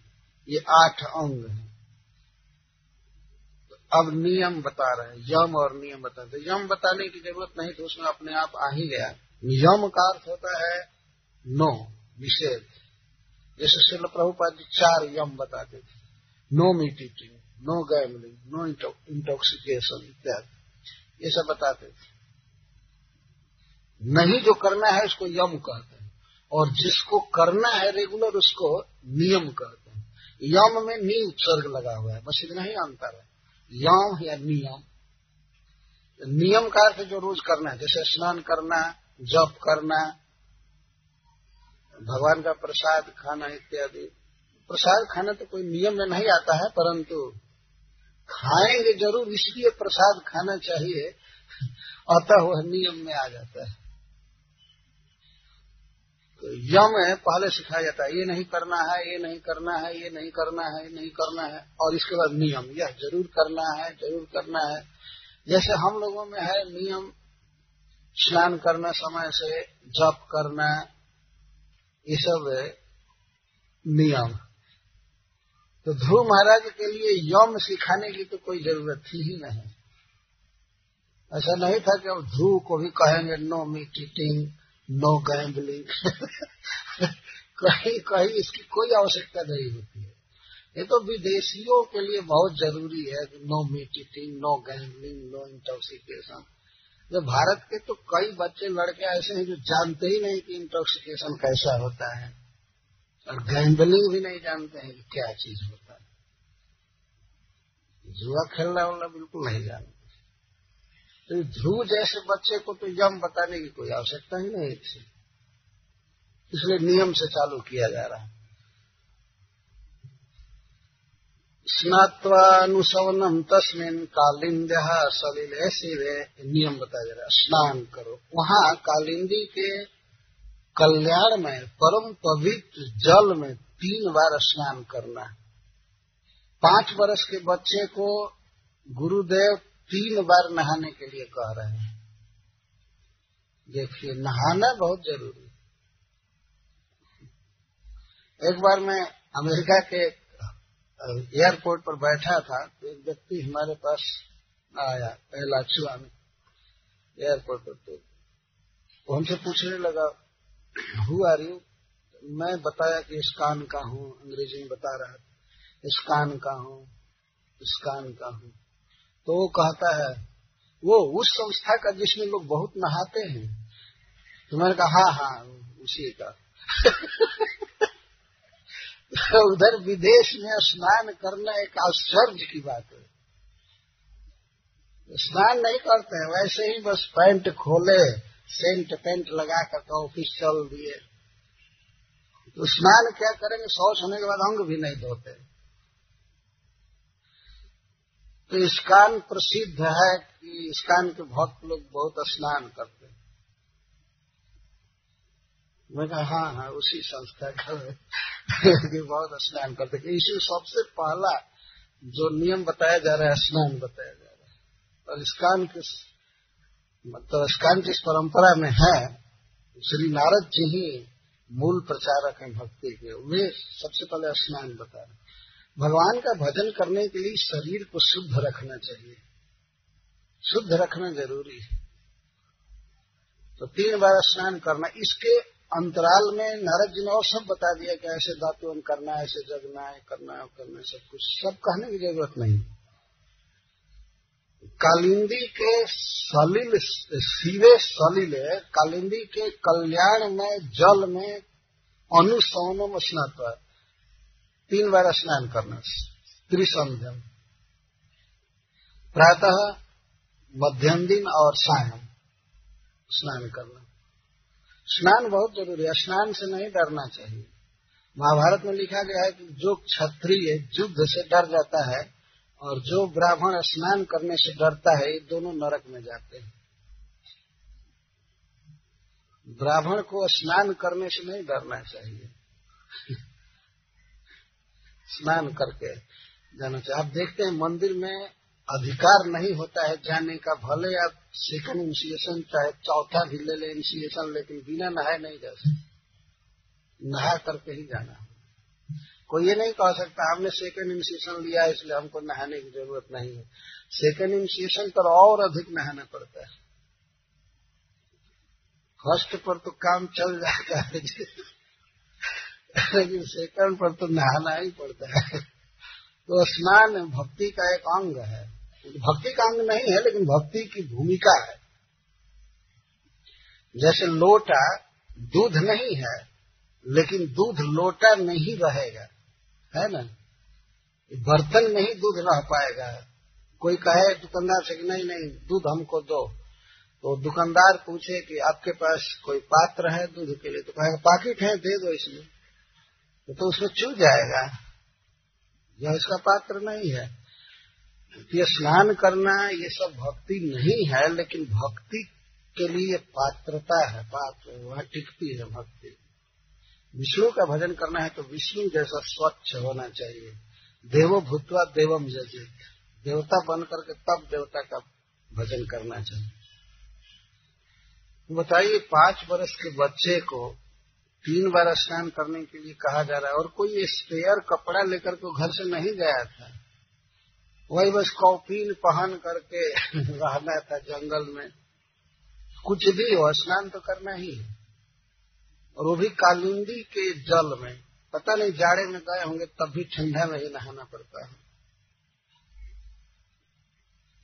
ये आठ अंग हैं। तो अब नियम बता रहे हैं, यम और नियम बता रहे यम बताने की ज़रूरत नहीं तो उसमें अपने आप आ ही गया। यम का अर्थ होता है नो निषेध जैसे शिल प्रभुपाद जी चार यम बताते थे। No meat eating no gambling no intoxication इत्यादि। ये सब बताते थे। नहीं जो करना है उसको यम कहते हैं। और जिसको करना है रेगुलर उसको नियम कहते हैं। यम में नी उत्सर्ग लगा हुआ है, बस इतना ही अंतर है। यम या नियम। नियम का अर्थ जो रोज करना है, जैसे स्नान करना, जप करना, भगवान का प्रसाद खाना इत्यादि। प्रसाद खाना तो कोई नियम में नहीं आता है, परंतु खाएँगे ज़रूर, इसलिए प्रसाद खाना चाहिए, अतः वह नियम में आ जाता है। तो यम है, पहले सिखाया जाता है, ये नहीं करना है, ये नहीं करना है, ये नहीं करना है, ये नहीं करना है, और इसके बाद नियम, यह ज़रूर करना है, ज़रूर करना है। जैसे हम लोगों में है, नियम, स्नान करना, समय से जप करना, ये सब नियम। तो ध्रुव महाराज के लिए यम सिखाने की तो कोई ज़रूरत थी ही नहीं। ऐसा नहीं था कि अब ध्रुव को भी कहेंगे no meat eating no gambling [LAUGHS] कहीं कहीं इसकी कोई आवश्यकता नहीं होती है। ये तो विदेशियों के लिए बहुत ज़रूरी है no meat eating no gambling no intoxication जो भारत के तो कई बच्चे, लड़के ऐसे हैं जो जानते ही नहीं कि इंटॉक्सिकेशन कैसा होता है। और गैम्बलिंग भी नहीं जानते हैं कि क्या चीज़ होता है। जुआ खेलना वाला बिल्कुल नहीं जानते। तो ध्रुव जैसे बच्चे को तो यम बताने की कोई आवश्यकता ही नहीं थी इसलिए नियम से चालू किया जा रहा है। स्नात्वानुसवनम तस्मिन कालिंद सलिल शिवे नियम बताया जा रहा है। स्नान करो। वहाँ कालिंदी के कल्याण में, परम पवित्र जल में तीन बार स्नान करना पाँच वर्ष के बच्चे को गुरुदेव तीन बार नहाने के लिए कह रहे हैं। देखिए, नहाना बहुत ज़रूरी एक बार मैं अमेरिका के एयरपोर्ट पर बैठा था तो एक व्यक्ति हमारे पास आया पहला छुआ में, एयरपोर्ट पर तो। वो हमसे पूछने लगा हु आर यू मैं बताया कि स्कान का हूँ, अंग्रेज़ी में बता रहा था स्कान का हूँ स्कान का हूँ। तो वो कहता है, वो उस संस्था का जिसमें लोग बहुत नहाते हैं। तो मैंने कहा हाँ हाँ उसी का। [LAUGHS] उधर विदेश में स्नान करना एक आश्चर्य की बात है। स्नान नहीं करते हैं वैसे ही बस पैंट खोले, सेंट पेंट लगा कर ऑफ़िस चल दिए। तो स्नान क्या करेंगे? शौच होने के बाद अंग भी नहीं धोते। तो स्कान प्रसिद्ध है कि स्कान के भक्त लोग बहुत स्नान करते हैं। मैं कहा हाँ हाँ उसी संस्था का बहुत स्नान करते हैं। इसी सबसे पहला जो नियम बताया जा रहा है, स्नान बताया जा रहा है। और स्कान के मतलब स्कान जिस परंपरा में है, श्री नारद जी ही मूल प्रचारक हैं भक्ति के। वे सबसे पहले स्नान बता रहे भगवान का भजन करने के लिए शरीर को शुद्ध रखना चाहिए। शुद्ध रखना ज़रूरी है। तो तीन बार स्नान करना, इसके अंतराल में नारद जी ने और सब बता दिया कि ऐसे दातुन करना है, ऐसे जगना है, करना है करना है, सब कुछ। सब कहने की ज़रूरत नहीं। कालिंदी के सलिल सीवे सलिल, कालिंदी के कल्याण में, जल में अनुसवनम स्नात तीन बार स्नान करना त्रिसंध्यम प्रातः मध्यम दिन और सायं स्नान करना। स्नान बहुत ज़रूरी है, स्नान से नहीं डरना चाहिए। महाभारत में लिखा गया है कि जो क्षत्रिय युद्ध से डर जाता है और जो ब्राह्मण स्नान करने से डरता है, ये दोनों नरक में जाते हैं। ब्राह्मण को स्नान करने से नहीं डरना चाहिए। स्नान करके जाना चाहिए। आप देखते हैं मंदिर में अधिकार नहीं होता है जाने का, भले आप सेकंड इनिशिएशन चाहे चौथा भी ले ले इनिशिएशन लेकिन बिना नहाए नहीं जा सकते। नहा करके ही जाना। कोई ये नहीं कह सकता, हमने सेकंड इनिशिएशन लिया है इसलिए हमको नहाने की ज़रूरत नहीं है। सेकंड इनिशिएशन पर और अधिक नहाना पड़ता है। फ़र्स्ट पर तो काम चल जाता है। लेकिन सेकंड पर तो नहाना ही पड़ता है। तो स्नान भक्ति का एक अंग है। भक्ति का अंग नहीं है, लेकिन भक्ति की भूमिका है। जैसे लोटा दूध नहीं है, लेकिन दूध लोटा नहीं रहेगा, है ना? बर्तन में ही दूध रह पाएगा। कोई कहे दुकानदार से कि नहीं नहीं, दूध हमको दो। तो दुकानदार पूछे कि आपके पास कोई पात्र है दूध के लिए? तो कहेगा, पाकिट है, दे दो इसमें। तो उसमें चू जाएगा। यह इसका पात्र नहीं है। ये स्नान करना, ये सब भक्ति नहीं है, लेकिन भक्ति के लिए पात्रता है, पात्र, वहाँ टिकती है भक्ति। विष्णु का भजन करना है तो विष्णु जैसा स्वच्छ होना चाहिए। देवो भूतवा देवम जजित देवता बन करके तब देवता का भजन करना चाहिए। बताइए, पाँच वर्ष के बच्चे को तीन बार स्नान करने के लिए कहा जा रहा है। और कोई स्पेयर कपड़ा लेकर के घर से नहीं गया था। वही बस कॉफीन पहन करके [LAUGHS] रहना था जंगल में। कुछ भी हो, स्नान तो करना ही है। और वो भी कालिंदी के जल में। पता नहीं, जाड़े में गए होंगे तब भी ठंडा में ही नहाना पड़ता है।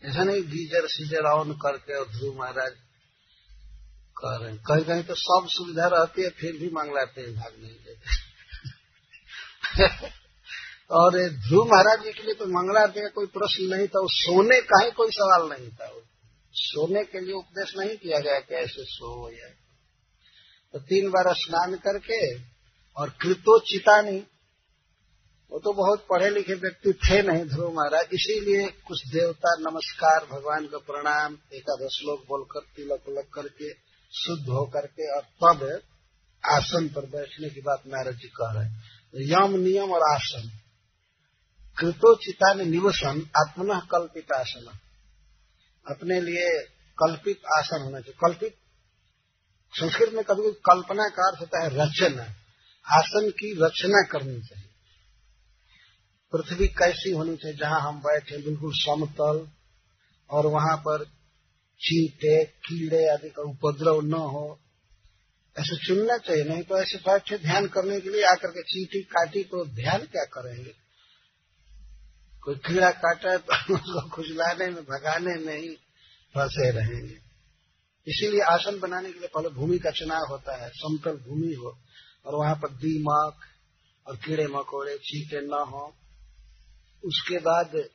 ऐसा नहीं, गीजर सीजर ऑन करके और ध्रुव महाराज कर रहे हैं कहीं कहीं तो सब सुविधा रहती है, फिर भी मंगलाते हैं, भाग नहीं देते [LAUGHS] और ध्रुव महाराज जी के लिए तो मंगलारती का कोई प्रश्न नहीं था, वो सोने का ही कोई सवाल नहीं था। सोने के लिए उपदेश नहीं किया गया कि ऐसे सो या। तो तीन बार स्नान करके, और कृतो चितानी, वो तो बहुत पढ़े लिखे व्यक्ति थे नहीं ध्रुव महाराज, इसीलिए कुछ देवता नमस्कार, भगवान का प्रणाम, एकादश श्लोक बोलकर, तिलक उलक करके शुद्ध होकर के और तब आसन पर बैठने की बात नारद जी कह रहे हैं, यम नियम और आसन। कृतोचिता ने निवसन, आत्मन कल्पित आसन। अपने लिए कल्पित आसन होना चाहिए। कल्पित? संस्कृत में कभी कल्पना का अर्थ होता है रचना। आसन की रचना करनी चाहिए। पृथ्वी कैसी होनी चाहिए, जहाँ हम बैठे, बिल्कुल समतल, और वहाँ पर चींटे, कीड़े आदि का उपद्रव न हो, ऐसे चुनना चाहिए। नहीं तो ऐसे बैठे ध्यान करने के लिए आकर के चींटी काटी तो ध्यान क्या करेंगे? कोई कीड़ा काटा तो उसको खुजलाने में, भगाने में ही फंसे रहेंगे। इसीलिए आसन बनाने के लिए पहले भूमि का चुनाव होता है, समतल भूमि हो, और वहाँ पर दीमक और कीड़े मकोड़े, चीटे न हो। उसके बाद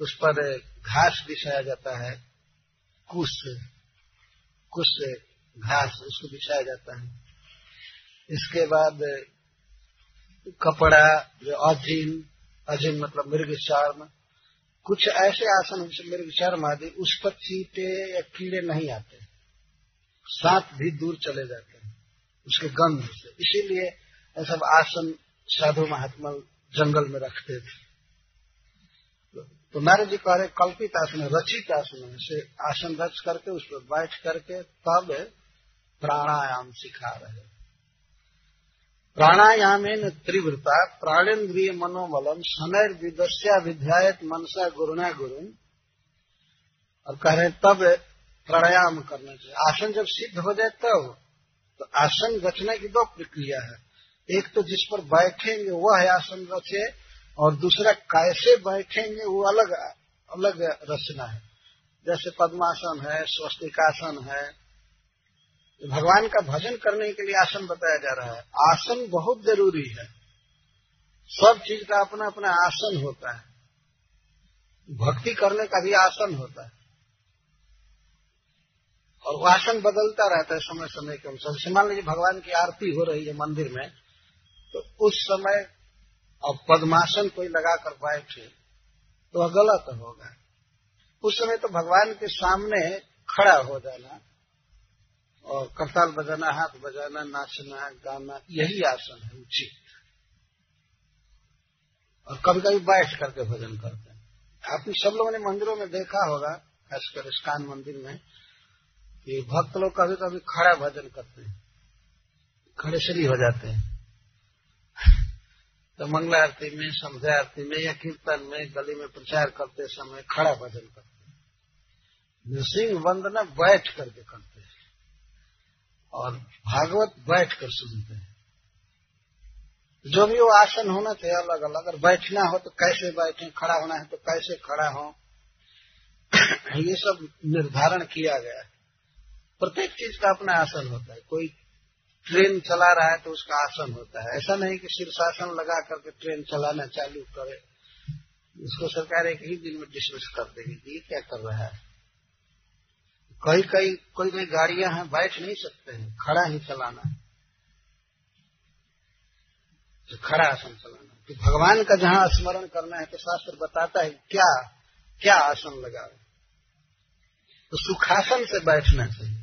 उस पर घास बिछाया जाता है। कुश कुश घास उसको बिछाया जाता है। इसके बाद कपड़ा, जो अजिन अजिन मतलब मृग चर्म कुछ ऐसे आसन जैसे मृग चर्म आदि, उस पर चीटे या कीड़े नहीं आते। सांप भी दूर चले जाते हैं, उसके गंध से। इसीलिए सब आसन साधु महात्मा जंगल में रखते थे। तो नारद जी कह रहे, कल्पित आसन, रचित आसन से आसन रच करके, उस पर बैठ करके तब प्राणायाम सिखा रहे। प्राणायाम त्रिवृता प्राणेन्द्रिय मनोबलम समय विदस्या विध्यायत मनसा गुरुना गुरु और कह रहे, तब प्राणायाम करना चाहिए। आसन जब सिद्ध हो जाए तब तो आसन रचने की दो प्रक्रिया है। एक तो जिस पर बैठेंगे, वह आसन रचे और दूसरा कैसे बैठेंगे वो अलग अलग रचना है। जैसे पद्मासन है, स्वस्तिकासन है। भगवान का भजन करने के लिए आसन बताया जा रहा है। आसन बहुत ज़रूरी है। सब चीज़ का अपना अपना आसन होता है। भक्ति करने का भी आसन होता है। और वो आसन बदलता रहता है समय समय के अनुसार। मान लीजिए भगवान की आरती हो रही है मंदिर में तो उस समय और पद्मासन कोई लगाकर बैठे तो गलत होगा उस समय तो भगवान के सामने खड़ा हो जाना और करताल बजाना, हाथ बजाना, नाचना, गाना, यही आसन है, उचित। और कभी कभी बैठ करके भजन करते हैं। आपने सब लोगों ने मंदिरों में देखा होगा, खासकर स्कान मंदिर में, कि भक्त लोग कभी कभी खड़ा भजन करते हैं। खड़े शरी हो जाते हैं। तो मंगला आरती में संध्या आरती में या कीर्तन में, गली में प्रचार करते समय खड़ा भजन करते हैं। नृसिंह वंदना बैठ करके करते हैं और भागवत बैठ कर सुनते हैं। जो भी वो आसन होना चाहिए अलग अलग अगर बैठना हो तो कैसे बैठे, खड़ा होना है तो कैसे खड़ा हो, ये सब निर्धारण किया गया है। प्रत्येक चीज़ का अपना आसन होता है। कोई ट्रेन चला रहा है तो उसका आसन होता है। ऐसा नहीं कि शीर्षासन लगा करके ट्रेन चलाना चालू करे। इसको सरकार एक ही दिन में डिसमिस कर देगी ये क्या कर रहा है। कई कई, कोई कोई गाड़ियाँ हैं, बैठ नहीं सकते हैं, खड़ा ही चलाना है। तो खड़ा आसन चलाना तो भगवान का जहाँ स्मरण करना है तो शास्त्र बताता है क्या क्या आसन लगावे तो सुखासन से बैठना चाहिए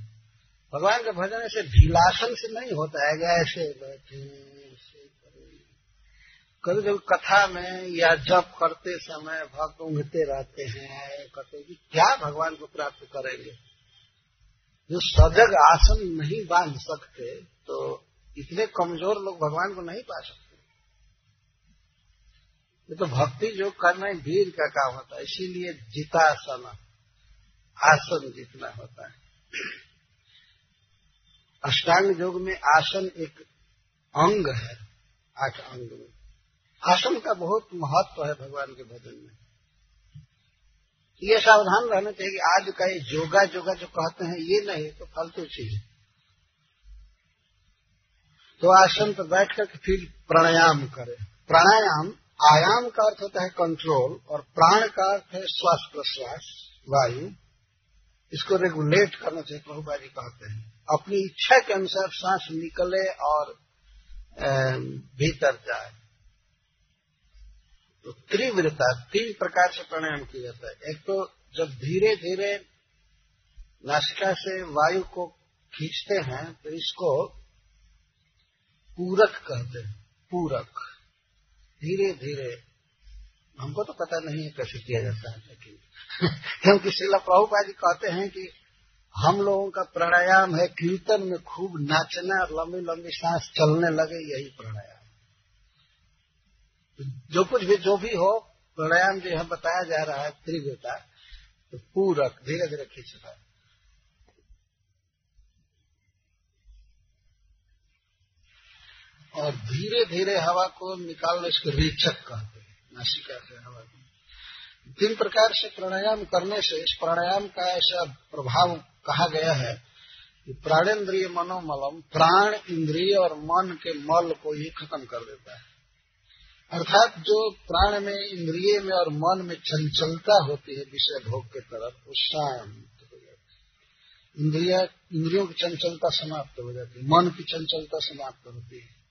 भगवान का भजन ऐसे ढीलासन से नहीं होता है ऐसे बैठे कभी कभी कथा में या जप करते समय भक्त उंगते रहते हैं, कहते कि क्या भगवान को प्राप्त करेंगे? जो सजग आसन नहीं बाँध सकते तो इतने कमज़ोर लोग भगवान को नहीं पा सकते। ये तो भक्ति जो करना है, वीर का काम होता है, इसीलिए जितासन, आसन जितना होता है। अष्टांग योग में आसन एक अंग है, आठ अंग में। आसन का बहुत महत्व है भगवान के भजन में। ये सावधान रहना चाहिए कि आज का ये जोगा जोगा जो कहते हैं, ये नहीं तो फालतू चीज़ तो आसन पर बैठ कर फिर प्राणायाम करें। प्राणायाम, आयाम का अर्थ होता है कंट्रोल और प्राण का अर्थ है श्वास प्रश्वास, वायु। इसको रेगुलेट करना चाहिए प्रभुबाजी कहते हैं। अपनी इच्छा के अनुसार सांस निकले और भीतर जाए। तो त्रिव्रता तीन प्रकार से प्राणायाम किया जाता है। एक तो जब धीरे धीरे नासिका से वायु को खींचते हैं तो इसको पूरक कहते हैं। पूरक। धीरे धीरे हमको तो पता नहीं है कैसे किया जाता है, लेकिन [LAUGHS] क्योंकि शिला प्रभुपा जी कहते हैं कि हम लोगों का प्राणायाम है, कीर्तन में खूब नाचना और लंबी लंबी सांस चलने लगे, यही प्राणायाम। जो कुछ भी, जो भी हो, प्राणायाम जो यहाँ बताया जा रहा है त्रिव्य का तो पूरक धीरे धीरे खींच रहा है। और धीरे धीरे हवा को निकालने इसको रेचक कहते हैं। नासिका से हवा को तीन प्रकार से प्राणायाम करने से इस प्राणायाम का ऐसा प्रभाव कहा गया है कि प्राणेन्द्रिय मनोमलम, प्राण इंद्रिय और मन के मल को ही खत्म कर देता है। अर्थात जो प्राण में, इंद्रिय में और मन में चंचलता होती है, विषय भोग के तरफ़, वो शांत हो जाती है। इंद्रिया, इंद्रियों की चंचलता समाप्त हो जाती है, मन की चंचलता समाप्त होती है।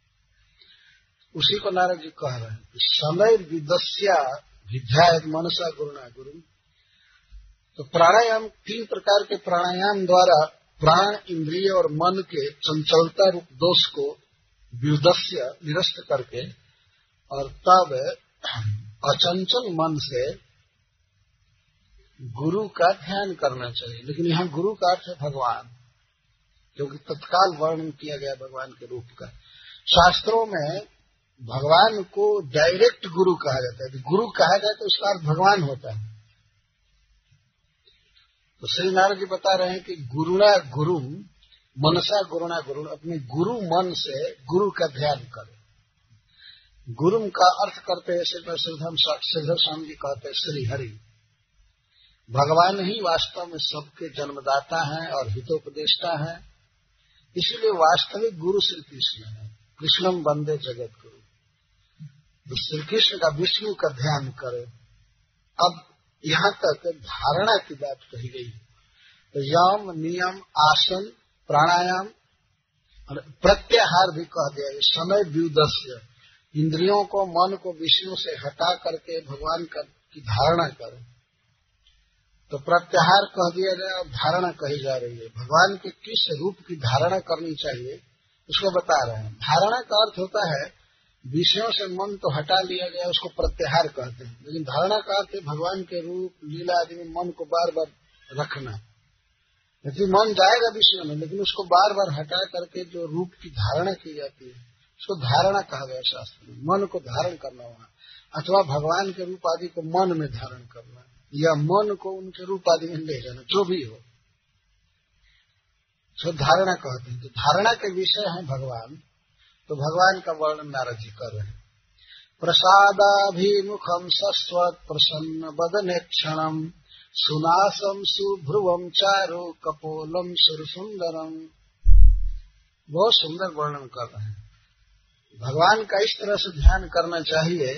उसी को नारद जी कह रहे हैं समय विदस्या विध्यायत मनसा गुरुना गुरु। तो प्राणायाम, तीन प्रकार के प्राणायाम द्वारा प्राण, इंद्रिय और मन के चंचलता रूप दोष को विदस्य, निरस्त करके और तब अचंचल मन से गुरु का ध्यान करना चाहिए। लेकिन यहाँ गुरु का अर्थ है भगवान, क्योंकि तत्काल वर्णन किया गया भगवान के रूप का। शास्त्रों में भगवान को डायरेक्ट गुरु कहा जाता है। गुरु कहा जाए तो उसका अर्थ भगवान होता है। तो श्री नारद जी बता रहे हैं कि गुरुणा गुरु, मनसा गुरुणा गुरु अपने गुरु मन से गुरु का ध्यान करें। गुरु का अर्थ करते हैं श्रीधर स्वामी जी कहते हैं, श्री हरि। भगवान ही वास्तव में सबके जन्मदाता हैं और हितोपदेष्टा हैं। इसलिए वास्तविक गुरु श्री कृष्ण है। कृष्णम बंदे जगत गुरु। तो श्री कृष्ण का विष्णु का ध्यान करें। अब यहाँ तक धारणा की बात कही गई। तो यम, नियम, आसन, प्राणायाम और प्रत्याहार भी कह दिया। समय व्यूदस्य। इंद्रियों को, मन को विष्णु से हटा करके भगवान का की धारणा करें। तो प्रत्याहार कह दिया गया और धारणा कही जा रही है। भगवान के किस रूप की धारणा करनी चाहिए, उसको बता रहे हैं। धारणा का अर्थ होता है विषयों से मन तो हटा लिया गया, उसको प्रत्याहार कहते हैं। लेकिन धारणा का अर्थ भगवान के रूप, लीला आदि में मन को बार बार रखना। यदि मन जाएगा विषय में, लेकिन उसको बार बार हटा करके जो रूप की धारणा की जाती है, उसको धारणा कहा गया शास्त्र में। मन को धारण करना वहाँ। अथवा भगवान के रूप आदि को मन में धारण करना। या मन को उनके रूप आदि में ले जाना, जो भी हो। तो धारणा कहते हैं। तो धारणा के विषय है भगवान। तो भगवान का वर्णन नारद जी कर रहे हैं। प्रसादाभिमुखम सस्वत प्रसन्न बदने क्षणम सुनासम सुभ्रुवम चारु कपोलम सुरसुंदरम बहुत सुंदर वर्णन कर रहे हैं। भगवान का इस तरह से ध्यान करना चाहिए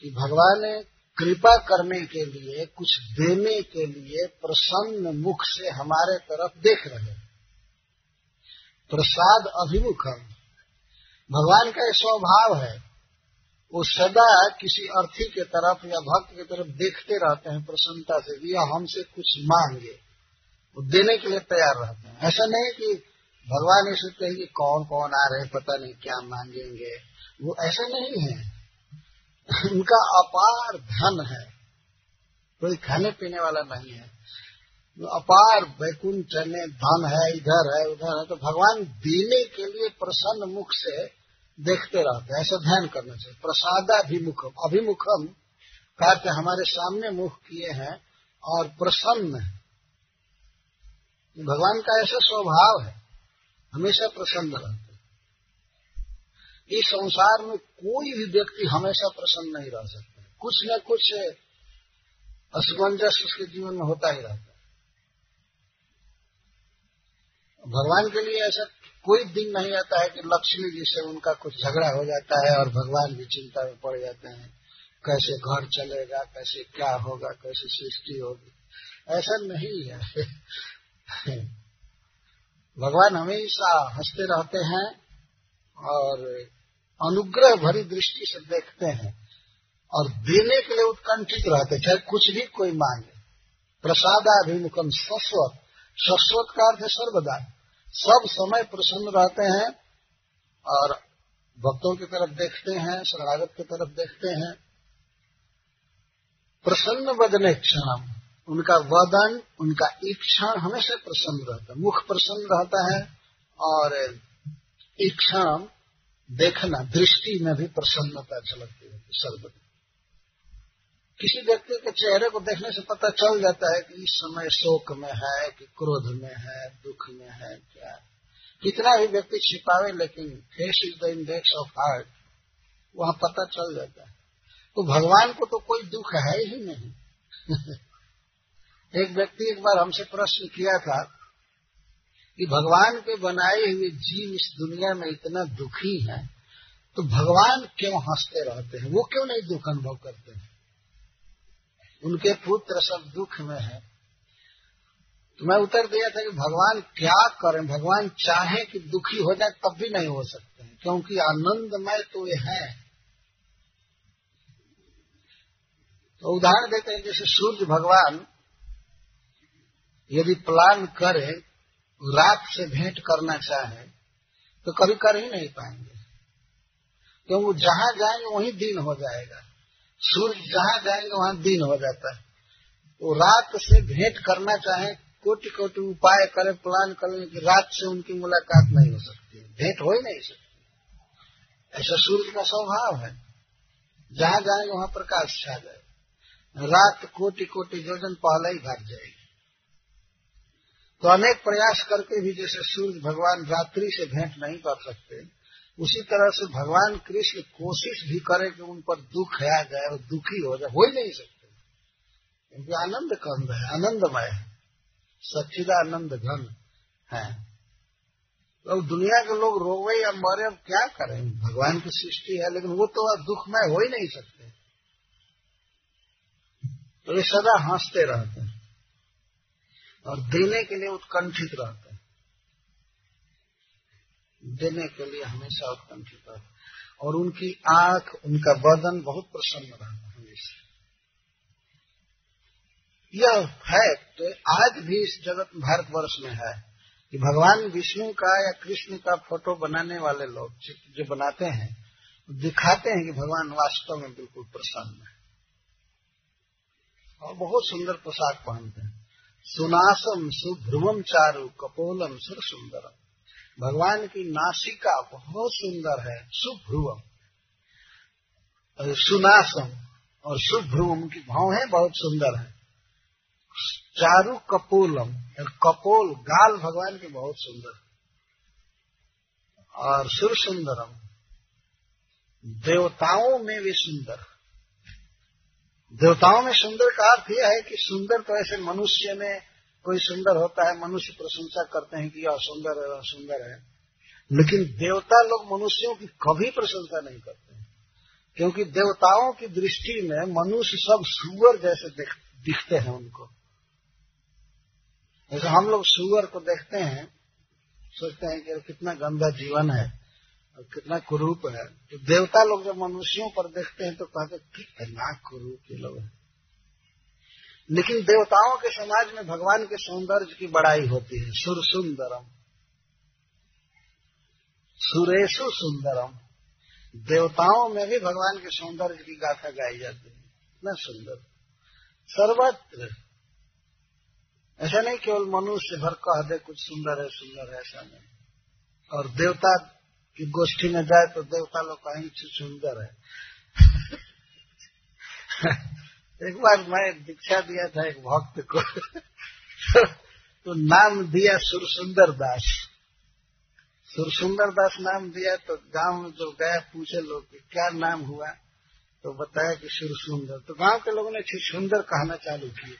कि भगवान कृपा करने के लिए, कुछ देने के लिए प्रसन्न मुख से हमारे तरफ़ देख रहे प्रसाद अभिमुखम भगवान का एक स्वभाव है। वो सदा किसी अर्थी के तरफ़ या भक्त के तरफ़ देखते रहते हैं प्रसन्नता से यह हमसे कुछ मांगे। वो देने के लिए तैयार रहते हैं। ऐसा नहीं कि भगवान ये हैं कि कौन कौन आ रहे पता नहीं क्या मांगेंगे? वो ऐसा नहीं है। उनका अपार धन है। कोई खाने पीने वाला नहीं है। अपार वैकुंठ धन है, इधर है, उधर है। तो भगवान देने के लिए प्रसन्न मुख से देखते रहते हैं, ऐसा ध्यान करना चाहिए। प्रसादाभिमुखम, अभिमुखम कहते हमारे सामने मुख किए हैं और प्रसन्न है। भगवान का ऐसा स्वभाव है, हमेशा प्रसन्न रहते इस संसार में कोई भी व्यक्ति हमेशा प्रसन्न नहीं रह सकता कुछ न कुछ असमंजस उसके जीवन में होता ही रहता है। भगवान के लिए ऐसा कोई दिन नहीं आता है कि लक्ष्मी जी से उनका कुछ झगड़ा हो जाता है और भगवान भी चिंता में पड़ जाते हैं। कैसे घर चलेगा, कैसे क्या होगा, कैसे सृष्टि होगी। ऐसा नहीं है। [LAUGHS] भगवान हमेशा हँसते रहते हैं और अनुग्रह भरी दृष्टि से देखते हैं और देने के लिए उत्कंठित रहते चाहे कुछ भी कोई मांगे। प्रसादाभिमुखम शस्वत शस्वत का अर्थ है सर्वदा। सब समय प्रसन्न रहते हैं और भक्तों की तरफ़ देखते हैं शरणागत की तरफ़ देखते हैं। प्रसन्न वदने क्षण उनका वदन, उनका इच्छा हमेशा प्रसन्न रहता है, मुख प्रसन्न रहता है और इच्छा देखना, दृष्टि में भी प्रसन्नता झलकती है सर्वदा किसी व्यक्ति के चेहरे को देखने से पता चल जाता है कि इस समय शोक में है, कि क्रोध में है, दुख में है, क्या। कितना भी व्यक्ति छिपावे, लेकिन face is the index of heart वहाँ पता चल जाता है। तो भगवान को तो कोई दुख है ही नहीं। [LAUGHS] एक व्यक्ति एक बार हमसे प्रश्न किया था कि भगवान के बनाए हुए जीव इस दुनिया में इतना दुखी है तो भगवान क्यों हँसते रहते हैं? वो क्यों नहीं दुख अनुभव करते हैं? उनके पुत्र सब दुख में है। तो मैं उत्तर दिया था कि भगवान क्या करें, भगवान चाहे कि दुखी हो जाए, तब भी नहीं हो सकते हैं, क्योंकि आनंदमय तो ये है। तो उदाहरण देते हैं, जैसे सूर्य भगवान यदि प्लान करे, रात से भेंट करना चाहे तो कभी कर ही नहीं पाएँगे। क्योंकि जहाँ जाएँगे, वहीं दिन हो जाएगा। सूर्य जहाँ जाएँगे, वहाँ दिन हो जाता है। तो रात से भेंट करना चाहे कोटि कोटि उपाय करे, प्लान करें कि रात से उनकी मुलाकात नहीं हो सकती। भेंट हो ही नहीं सकती। ऐसा सूर्य का स्वभाव है। जहाँ जाएँगे, वहाँ प्रकाश छा जाए। रात कोटि कोटि योजन पहले ही भाग जाएगी। तो अनेक प्रयास करके भी जैसे सूर्य भगवान रात्रि से भेंट नहीं कर सकते उसी तरह से भगवान कृष्ण कोशिश भी करे कि उन पर दुख आ जाए और दुखी हो जाए, हो ही नहीं सकते। क्योंकि आनंद कंद है, आनंदमय है। सच्चिदा आनंद घन है। तो दुनिया के लोग रोवे या मरे, अब क्या करें? भगवान की सृष्टि है, लेकिन वो तो दुखमय हो ही नहीं सकते। तो ये सदा हँसते रहते हैं और देने के लिए उत्कंठित रहते देने के लिए हमेशा उत्कंठित है और उनकी आँख, उनका बदन बहुत प्रसन्न रहता हमेशा। यह फैक्ट आज भी इस जगत भारतवर्ष में है कि भगवान विष्णु का या कृष्ण का फ़ोटो बनाने वाले लोग जो बनाते हैं, दिखाते हैं कि भगवान वास्तव में बिल्कुल प्रसन्न है। और बहुत सुंदर पोशाक पहनते हैं। सुनासम सुभ्रुवम चारु कपोलम सुर सुंदरम भगवान की नासिका बहुत सुंदर है सुभ्रुवम सुनासम और सुभ्रुवम की भाव है बहुत सुंदर है। चारु कपोलम कपोल, गाल भगवान के बहुत सुंदर और सुर सुंदरम, देवताओं में भी सुंदर देवताओं में सुंदर का अर्थ यह है कि सुंदर तो ऐसे मनुष्य में कोई सुंदर होता है, मनुष्य प्रशंसा करते हैं कि यह सुंदर है सुंदर है। लेकिन देवता लोग मनुष्यों की कभी प्रशंसा नहीं करते हैं। क्योंकि देवताओं की दृष्टि में मनुष्य सब सुअर जैसे दिखते हैं उनको। जैसे हम लोग सुअर को देखते हैं, सोचते हैं कि कितना गंदा जीवन है, और कितना कुरूप है। तो देवता लोग जब मनुष्यों पर देखते हैं तो कहते कितना कुरूप ये लोग है। लेकिन देवताओं के समाज में भगवान के सौंदर्य की बड़ाई होती है। सुर सुंदरम। सुरेशु सुंदरम। देवताओं में भी भगवान के सौंदर्य की गाथा गाई जाती है। इतना सुंदर। सर्वत्र। ऐसा नहीं केवल मनुष्य भर कह दे कुछ सुंदर है सुंदर है, ऐसा नहीं। और देवता की गोष्ठी में जाए तो देवता लोग कहेंगे सुंदर है। [LAUGHS] एक बार मैं दीक्षा दिया था एक भक्त को। तो नाम दिया सुरसुंदर दास। सुरसुंदर दास नाम दिया तो गाँव में जो गया, पूछे लोग कि क्या नाम हुआ? तो बताया कि सुरसुंदर। तो गाँव के लोगों ने सुंदर कहना चालू किया।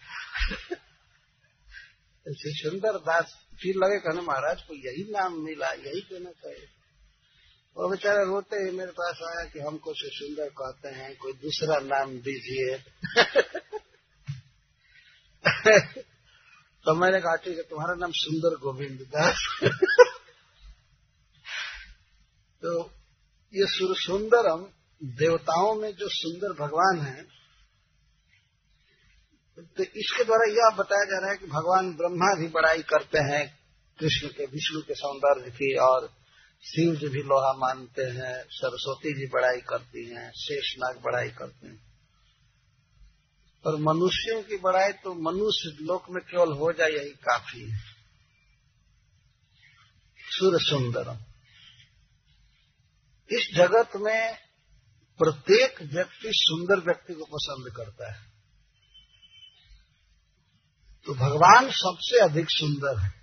सुंदर दास फिर लगे कहने, महाराज, को यही नाम मिला, यही कहना चाहिए। वो बेचारा रोते ही मेरे पास आया कि हमको से सुंदर कहते हैं, कोई दूसरा नाम दीजिए। [LAUGHS] तो मैंने कहा, ठीक है, तुम्हारा नाम सुंदर गोविंद दास। [LAUGHS] तो ये सुंदरम देवताओं में जो सुंदर भगवान है तो इसके द्वारा यह बताया जा रहा है कि भगवान ब्रह्मा भी बड़ाई करते हैं, कृष्ण के, विष्णु के सौंदर्य की और शिव जी भी लोहा मानते हैं, सरस्वती जी बड़ाई करती हैं, शेषनाग बड़ाई करते हैं। पर मनुष्यों की बड़ाई तो मनुष्य लोक में केवल हो जाए, यही काफ़ी है। सुर सुंदरम इस जगत में प्रत्येक व्यक्ति सुंदर व्यक्ति को पसंद करता है। तो भगवान सबसे अधिक सुंदर है।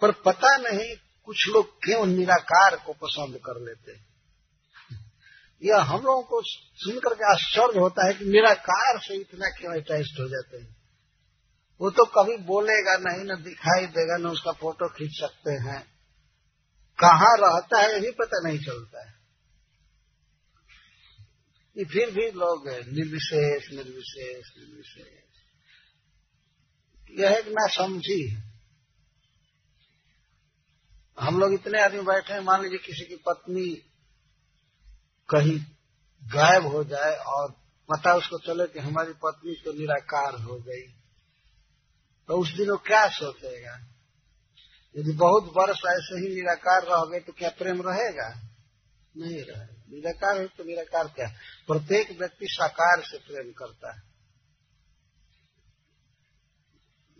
पर पता नहीं कुछ लोग क्यों निराकार को पसंद कर लेते हैं? यह हम लोगों को सुनकर के आश्चर्य होता है कि निराकार से इतना क्यों अटैच हो जाते हैं? वो तो कभी बोलेगा नहीं, न दिखाई देगा, न उसका फ़ोटो खींच सकते हैं। कहाँ रहता है यही पता नहीं चलता है। ये फिर भी लोग निर्विशेष निर्विशेष निर्विशेष। यह एक ना समझी है। हम लोग इतने आदमी बैठे हैं, मान लीजिए किसी की पत्नी कहीं गायब हो जाए और पता उसको चले कि हमारी पत्नी तो निराकार हो गई तो उस दिन वो क्या सोचेगा? यदि बहुत वर्ष ऐसे ही निराकार रह गए तो क्या प्रेम रहेगा? नहीं रहेगा। निराकार है तो निराकार क्या? प्रत्येक व्यक्ति साकार से प्रेम करता है।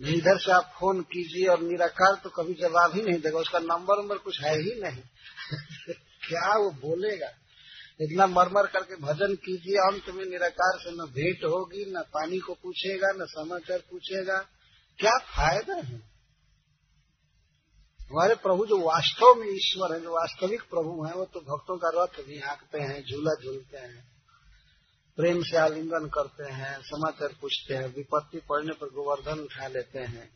इधर से आप फ़ोन कीजिए और निराकार तो कभी जवाब ही नहीं देगा, उसका नंबर नंबर कुछ है ही नहीं। [LAUGHS] क्या वो बोलेगा? इतना मरमर करके भजन कीजिए, अंत में निराकार से न भेंट होगी, न पानी को पूछेगा, न समाचार पूछेगा। क्या फ़ायदा है? हमारे प्रभु जो वास्तव में ईश्वर है, जो वास्तविक प्रभु है, वो तो भक्तों का रथ भी हाँकते हैं, झूला झूलते हैं। प्रेम से आलिंगन करते हैं, समाचार पूछते हैं, विपत्ति पड़ने पर गोवर्धन उठा लेते हैं,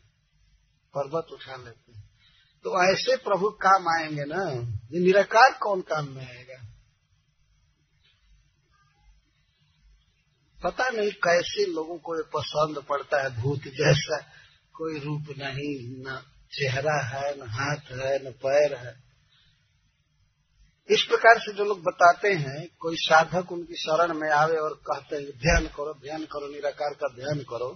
पर्वत उठा लेते हैं। तो ऐसे प्रभु काम आएँगे ना, ये निराकार कौन काम में आएगा? पता नहीं कैसे लोगों को ये पसंद पड़ता है, भूत जैसा कोई रूप नहीं, न चेहरा है, न हाथ है, न पैर है। इस प्रकार से जो लोग बताते हैं, कोई साधक उनकी शरण में आवे और कहते हैं, ध्यान करो ध्यान करो, निराकार का ध्यान करो।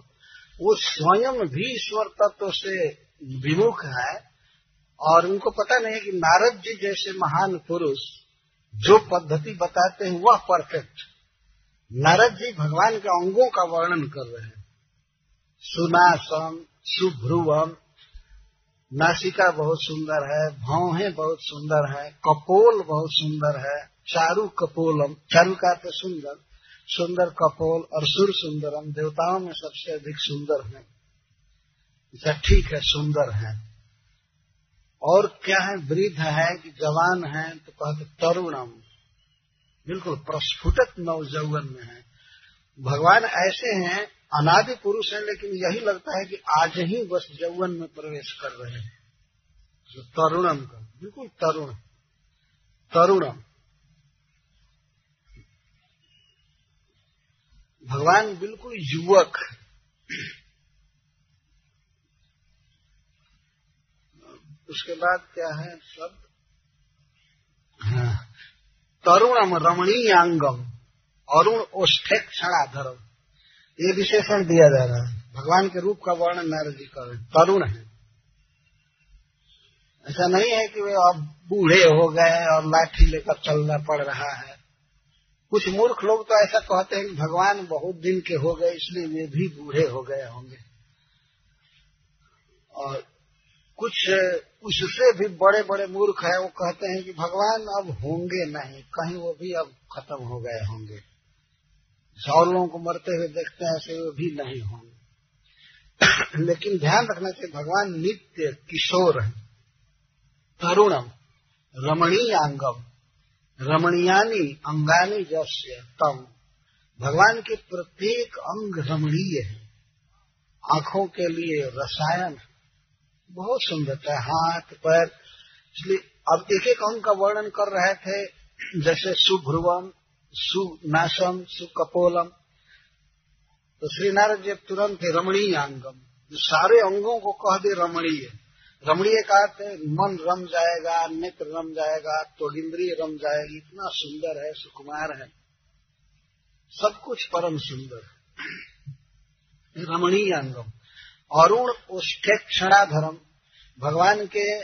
वो स्वयं भी ईश्वर तत्व से विमुख है और उनको पता नहीं है कि नारद जी जैसे महान पुरुष जो पद्धति बताते हैं, वह परफेक्ट नारद जी भगवान के अंगों का वर्णन कर रहे हैं। सुनासम, सुभ्रुवम नासिका बहुत सुंदर है, भौहें बहुत सुंदर है, कपोल बहुत सुंदर है, चारू कपोलम, चारू का तो सुंदर सुंदर कपोल और सुर सुंदरम, देवताओं में सबसे अधिक सुंदर है। अच्छा ठीक है, सुंदर है। और क्या है, वृद्ध है कि जवान है तो कहते तरुणम। बिल्कुल, प्रस्फुटित नवजौवन में है। भगवान ऐसे हैं अनादि पुरुष है, लेकिन यही लगता है कि आज ही बस यौवन में प्रवेश कर रहे हैं। तो तरुणम का, बिल्कुल तरुण, तरुणम। भगवान बिल्कुल युवक। उसके बाद क्या है शब्द हाँ। तरुणम रमणीयांगम, अरुण ओष्ठे क्षणाधरम। ये विशेषण दिया जा रहा है। भगवान के रूप का वर्णन नारद जी कर तरुण है। ऐसा नहीं है कि वे अब बूढ़े हो गए और लाठी लेकर चलना पड़ रहा है। कुछ मूर्ख लोग तो ऐसा कहते हैं कि भगवान बहुत दिन के हो गए, इसलिए वे भी बूढ़े हो गए होंगे। और कुछ उससे भी बड़े बड़े मूर्ख है, वो कहते हैं कि भगवान अब होंगे नहीं, कहीं वो भी अब खत्म हो गए होंगे। सौ लोगों को मरते हुए देखते हैं, ऐसे वो भी नहीं होंगे। [COUGHS] लेकिन ध्यान रखना चाहिए, भगवान नित्य किशोर है। तरुणम रमणीय अंगम रमणीयानी, अंगानी जस्य, तम। भगवान के प्रत्येक अंग रमणीय है। आँखों के लिए रसायन, बहुत सुंदरता है, हाथ, पैर। इसलिए अब एक एक अंग का वर्णन कर रहे थे, जैसे सुभ्रुवम सुनाशम सुकपोलम तो श्री नारद जी तुरंत रमणीय अंगम। जो सारे अंगों को कह दे रमणीय। रमणीय का अर्थ मन रम जाएगा, नेत्र रम जाएगा तो इंद्रिय रम जाएगी। इतना सुंदर है, सुकुमार है। सब कुछ परम सुंदर है। रमणीय अंगम। अरुण उष्ठे क्षणाधरम। भगवान के,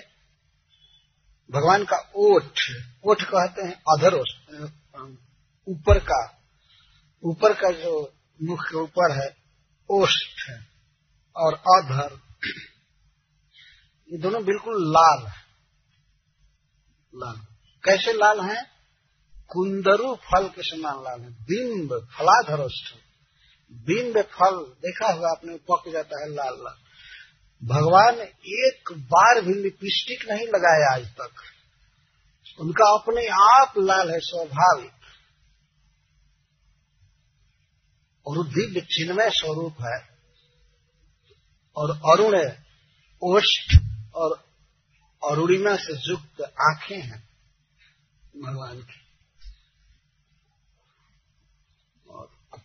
भगवान का ओठ ओठ कहते हैं अधर ऊपर का ऊपर का जो मुख के ऊपर है, ओष्ठ है और अधर, ये दोनों बिल्कुल लाल है। लाल। कैसे लाल हैं? कुंदरू फल के समान लाल है। बिंब फलाधरोष्ठ बिंब फल, देखा हुआ आपने, पक जाता है लाल लाल। भगवान एक बार भी लिपस्टिक नहीं लगाया आज तक। उनका अपने आप लाल है, स्वाभाविक। और दिव्य चिन्मय स्वरूप है। और अरुण ओष्ठ और अरुणिमा से युक्त आँखें हैं भगवान की।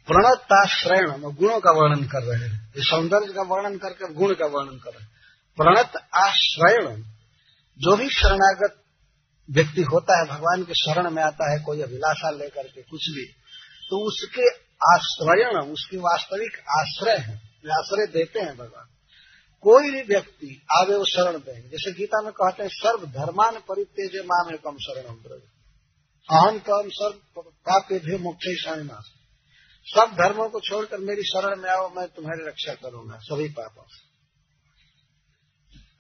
प्रणताश्रयण गुणों का वर्णन कर रहे हैं। सौंदर्य का वर्णन करके गुण का वर्णन कर रहे हैं। प्रणत आश्रयण जो भी शरणागत व्यक्ति होता है, भगवान के शरण में आता है, कोई अभिलाषा लेकर के कुछ भी तो उसके आश्रयण उसकी वास्तविक आश्रय है। आश्रय देते हैं भगवान। कोई भी व्यक्ति आवे वो शरण देंगे। जैसे गीता में कहते हैं सर्व धर्मान परित्यज माम एकम शरण अहम तम सर्व काप्य भी मुख्य शानिनाश सब धर्मों को छोड़कर मेरी शरण में आओ, मैं तुम्हारी रक्षा करूँगा, सभी पापों से।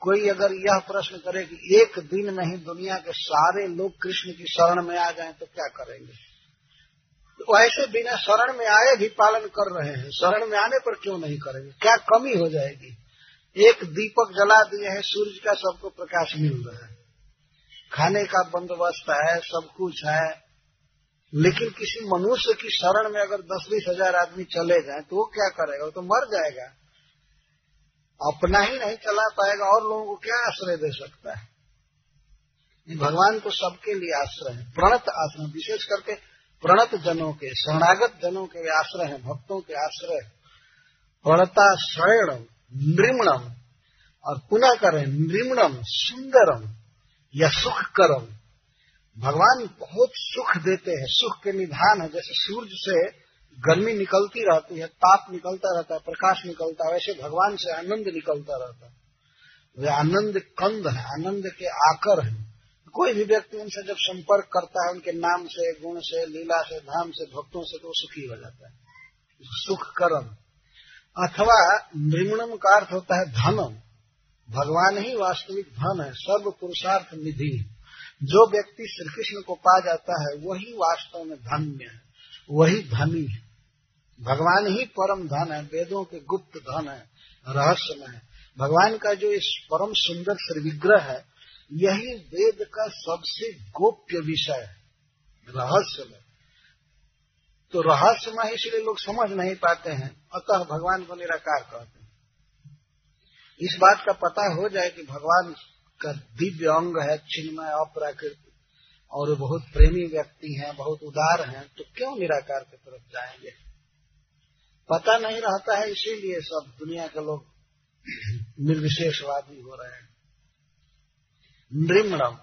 कोई अगर यह प्रश्न करे कि एक दिन नहीं दुनिया के सारे लोग कृष्ण की शरण में आ जाएँ तो क्या करेंगे? तो ऐसे बिना शरण में आए भी पालन कर रहे हैं। शरण में आने पर क्यों नहीं करेंगे? क्या कमी हो जाएगी? एक दीपक जला दिए हैं सूर्य का सबको प्रकाश मिल रहा है। खाने का बंदोबस्त है, सब कुछ है। लेकिन किसी मनुष्य की शरण में अगर दस बीस हज़ार आदमी चले जाए तो वो क्या करेगा? वो तो मर जाएगा। अपना ही नहीं चला पाएगा, और लोगों को क्या आश्रय दे सकता है? भगवान तो सबके लिए आश्रय है, प्रणत आश्रय, विशेष करके प्रणत जनों के, शरणागत जनों के आश्रय है, भक्तों के आश्रय प्रणता शरण नृमणम और पुनः करें नृमणम सुंदरम, या सुखकरम। भगवान बहुत सुख देते हैं, सुख के निधान है। जैसे सूर्य से गर्मी निकलती रहती है, ताप निकलता रहता है, प्रकाश निकलता है, वैसे भगवान से आनंद निकलता रहता है। वे आनंद कंद है, आनंद के आकर है। कोई भी व्यक्ति उनसे जब संपर्क करता है, उनके नाम से, गुण से, लीला से, धाम से, भक्तों से तो सुखी हो जाता है। सुख कर्म अथवा निर्मणम का अर्थ होता है धनम। भगवान ही वास्तविक धन है, सर्व पुरुषार्थ निधि। जो व्यक्ति श्री कृष्ण को पा जाता है, वही वास्तव में धन्य है, वही धनी है। भगवान ही परम धन है, वेदों के गुप्त धन है, रहस्यमय है। भगवान का जो इस परम सुंदर श्री विग्रह है यही वेद का सबसे गोप्य विषय है, रहस्यमय। तो रहस्यमय इसलिए लोग समझ नहीं पाते हैं, अतः भगवान को निराकार कहते हैं। इस बात का पता हो जाए कि भगवान का दिव्य अंग है, चिन्मय, अप्राकृत, और बहुत प्रेमी व्यक्ति हैं, बहुत उदार हैं तो क्यों निराकार की तरफ़ जाएँगे? पता नहीं रहता है, इसीलिए सब दुनिया के लोग निर्विशेषवादी हो रहे हैं। नृमणम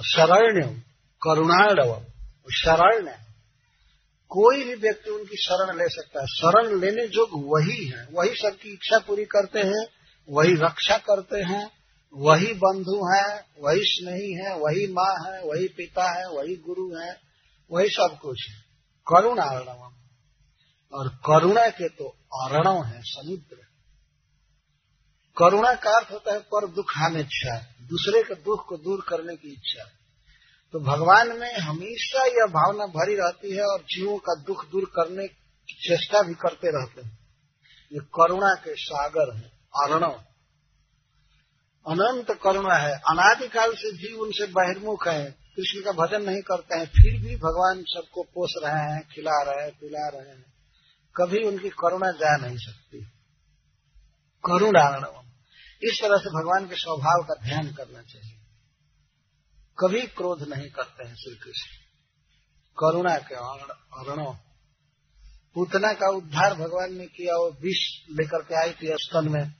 शरण्यम करुणाणवम शरण्य। कोई भी व्यक्ति उनकी शरण ले सकता है। शरण लेने जोग वही है, वही सबकी इच्छा पूरी करते हैं, वही रक्षा करते हैं, वही बंधु है, वही स्नेही है, वही माँ है, वही पिता है, वही गुरु है, वही सब कुछ है। करुणा और करुणा के तो अरणव है, समुद्र। करुणा का अर्थ होता है पर दुखाने इच्छा, दूसरे के दुख को दूर करने की इच्छा। तो भगवान में हमेशा यह भावना भरी रहती है और जीवों का दुख दूर करने की चेष्टा भी करते रहते हैं। ये करुणा के सागर है अर्णव अनंत करुणा है। अनादिकाल से जीव उनसे बहिर्मुख है। कृष्ण का भजन नहीं करते हैं। फिर भी भगवान सबको पोस रहे हैं, खिला रहे हैं, पिला रहे हैं। कभी उनकी करुणा जा नहीं सकती। करुणारण इस तरह से भगवान के स्वभाव का ध्यान करना चाहिए। कभी क्रोध नहीं करते हैं श्री कृष्ण। करुणा के अरणों पूतना का उद्धार भगवान ने किया वो विष लेकर के आई थी स्तन में।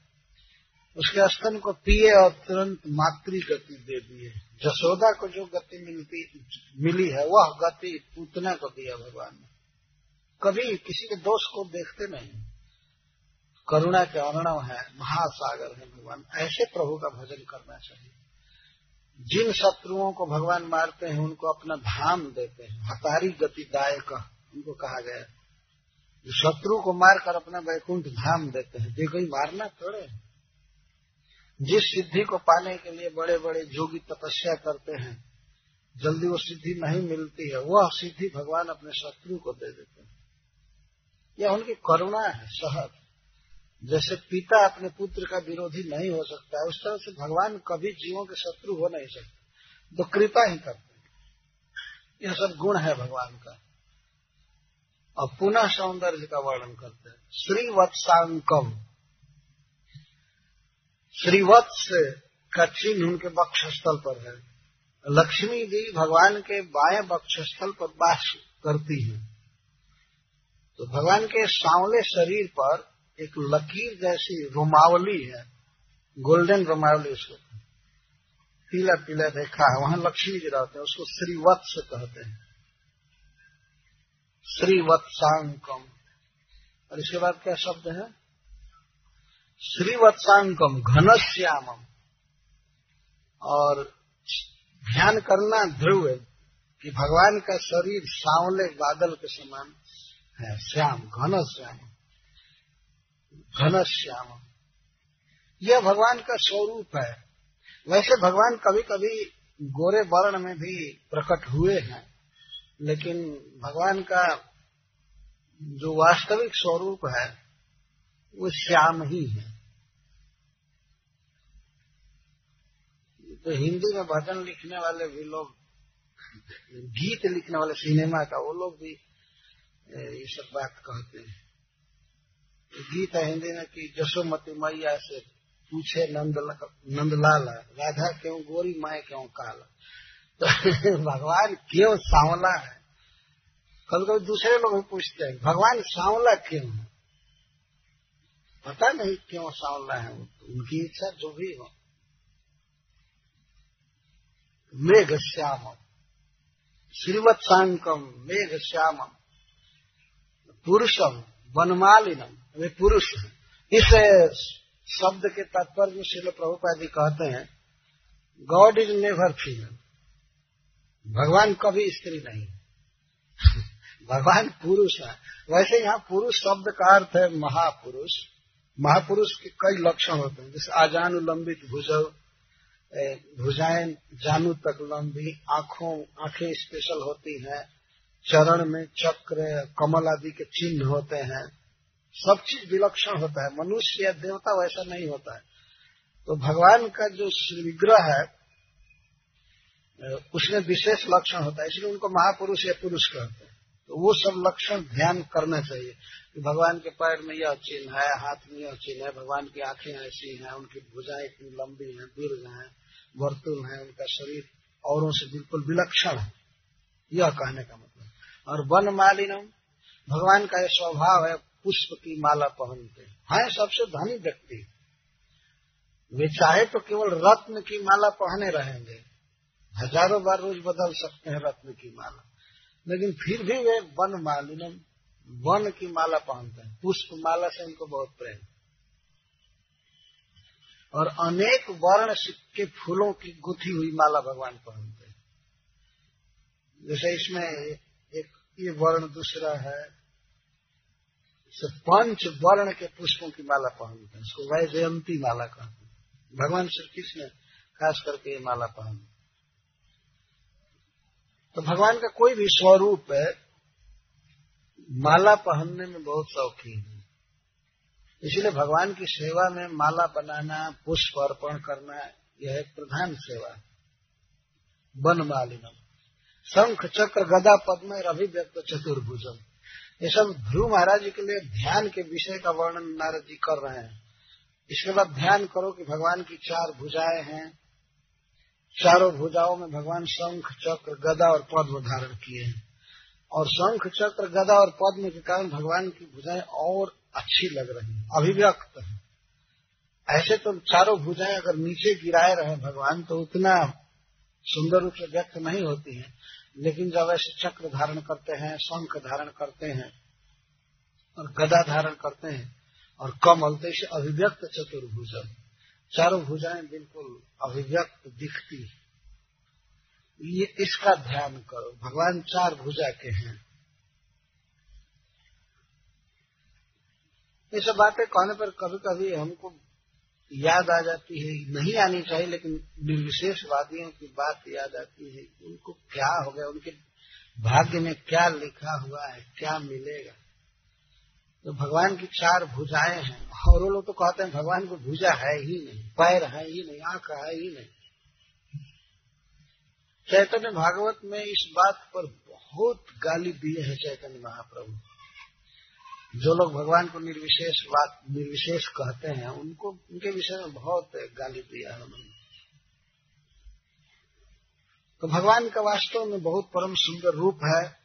उसके स्तन को पिए और तुरंत मातृ गति दे दिए। जसोदा को जो गति मिलती, मिली है, वह गति पूतना को दिया भगवान ने। कभी किसी के दोष को देखते नहीं। करुणा के अरणव है, महासागर है भगवान। ऐसे प्रभु का भजन करना चाहिए। जिन शत्रुओं को भगवान मारते हैं, उनको अपना धाम देते हैं। हतारी गति दायक, उनको कहा गया। जो शत्रु को मारकर अपना वैकुंठ धाम देते हैं जो कोई मारना थोड़े जिस सिद्धि को पाने के लिए बड़े बड़े जोगी तपस्या करते हैं, जल्दी वो सिद्धि नहीं मिलती है, वह सिद्धि भगवान अपने शत्रु को दे देते हैं। यह उनकी करुणा है, सहज। जैसे पिता अपने पुत्र का विरोधी नहीं हो सकता, उस तरह से भगवान कभी जीवों के शत्रु हो नहीं सकते। तो कृपा ही करते यह सब गुण है भगवान का। और पुनः सौंदर्य का वर्णन करते हैं। श्रीवत्सांकम। श्रीवत्स का चिन्ह उनके वक्षस्थल पर है। लक्ष्मी जी भगवान के बाएँ वक्षस्थल पर वास करती हैं। तो भगवान के सांवले शरीर पर एक लकीर जैसी रुमावली है, गोल्डन रुमावली उसको। पीला पीला रेखा है, वहाँ लक्ष्मी जी रहते हैं, उसको श्रीवत्स कहते हैं। श्रीवत्सांकम और इसके बाद क्या शब्द है? श्रीवत्सांकम घनश्यामम। और ध्यान करना ध्रुव कि भगवान का शरीर सांवले बादल के समान है, श्याम घन श्याम घन श्याम यह भगवान का स्वरूप है। वैसे भगवान कभी कभी गोरे वर्ण में भी प्रकट हुए हैं, लेकिन भगवान का जो वास्तविक स्वरूप है, वो श्याम ही है। तो हिंदी में भजन लिखने वाले भी लोग, गीत लिखने वाले सिनेमा का, वो लोग भी ये सब बात कहते हैं। गीत हिंदी में कि जसोमती मैया से पूछे नंद नंदलाल, राधा क्यों गोरी माए क्यों काला? तो [LAUGHS] भगवान क्यों सांवला है? कभी कभी दूसरे लोग भी पूछते हैं, भगवान सांवला क्यों है? पता नहीं क्यों सांवला है उनकी इच्छा जो भी हो। मेघ श्यामम श्रीवत सांकम मेघ श्यामम, पुरुषम वनमालिनम वे पुरुष इस शब्द के तात्पर्य में शिल प्रभुपा जी कहते हैं गॉड इज़ नेवर फीमेल भगवान कभी स्त्री नहीं। भगवान पुरुष है। वैसे यहाँ पुरुष शब्द का अर्थ है महापुरुष। महापुरुष के कई लक्षण होते हैं, जैसे आजानु लंबित भुजव भुजाएँ, जानू तक लंबी, आँखों, आँखें स्पेशल होती हैं। चरण में चक्र, कमल आदि के चिन्ह होते हैं। सब चीज़ विलक्षण होता है। मनुष्य या देवता वैसा नहीं होता है। तो भगवान का जो विग्रह है, उसमें विशेष लक्षण होता है। इसलिए उनको महापुरुष या पुरुष कहते हैं। तो वो सब लक्षण ध्यान करना चाहिए। कि भगवान के पैर में यह चिन्ह है, हाथ में यह चिन्ह है, भगवान की आँखें ऐसी हैं, उनकी भुजाएँ इतनी लंबी हैं, दीर्घ हैं, वर्तुल है, उनका शरीर औरों से बिल्कुल विलक्षण है। यह कहने का मतलब। और वन मालिनम, भगवान का यह स्वभाव है, पुष्प की माला पहनते हैं। सबसे धनी व्यक्ति वे चाहे तो केवल रत्न की माला पहने रहेंगे। हज़ारों बार रोज बदल सकते हैं रत्न की माला। लेकिन फिर भी वे वन मालिनम, वन की माला पहनते हैं। पुष्प माला से उनको बहुत प्रेम। और अनेक वर्ण के फूलों की गुथी हुई माला भगवान पहनते हैं। जैसे इसमें ये वर्ण दूसरा है। पंच वर्ण के पुष्पों की माला पहनते हैं। इसको वैजयंती माला कहते हैं। भगवान श्री कृष्ण खास करके ये माला पहन तो भगवान का कोई भी स्वरूप है, माला पहनने में बहुत शौकीन है। इसलिए भगवान की सेवा में माला बनाना, पुष्प अर्पण करना, यह एक प्रधान सेवा है। वन मालिनम शंख चक्र गदा पद्म अभिव्यक्त चतुर्भुजम। ये सब ध्रुव महाराज जी के लिए ध्यान के विषय का वर्णन नारद जी कर रहे हैं। इसके बाद ध्यान करो कि भगवान की चार भुजाएँ हैं। चारों भुजाओं में भगवान शंख चक्र गदा और पद्म धारण किए हैं। और शंख चक्र गदा और पद्म के कारण भगवान की भुजाएँ और अच्छी लग रही है, अभिव्यक्त है। ऐसे तो चारों भुजाएँ अगर नीचे गिराए रहे भगवान तो उतना सुंदर रूप से व्यक्त नहीं होती हैं, लेकिन जब ऐसे चक्र धारण करते हैं, शंख धारण करते हैं, और गदा धारण करते हैं, और कमल तो इसे अभिव्यक्त चतुर्भुज चारों भुजाएँ बिल्कुल अभिव्यक्त दिखती ये इसका ध्यान करो, भगवान चार भुजा के हैं। ये सब बातें कहने पर कभी कभी हमको याद आ जाती है, नहीं आनी चाहिए, लेकिन निर्विशेषवादियों की बात याद आती है उनको क्या हो गया, उनके भाग्य में क्या लिखा हुआ है, क्या मिलेगा। तो भगवान की चार भुजाएँ हैं। और वो लोग तो कहते हैं, भगवान को भुजा है ही नहीं, पैर है ही नहीं, आँख है ही नहीं। चैतन्य भागवत में इस बात पर बहुत गाली दिए हैं चैतन्य महाप्रभु। जो लोग भगवान को निर्विशेष बात, निर्विशेष कहते हैं, उनको, उनके विषय में बहुत गाली दिया है उन्होंने। तो भगवान का वास्तव में बहुत परम सुंदर रूप है।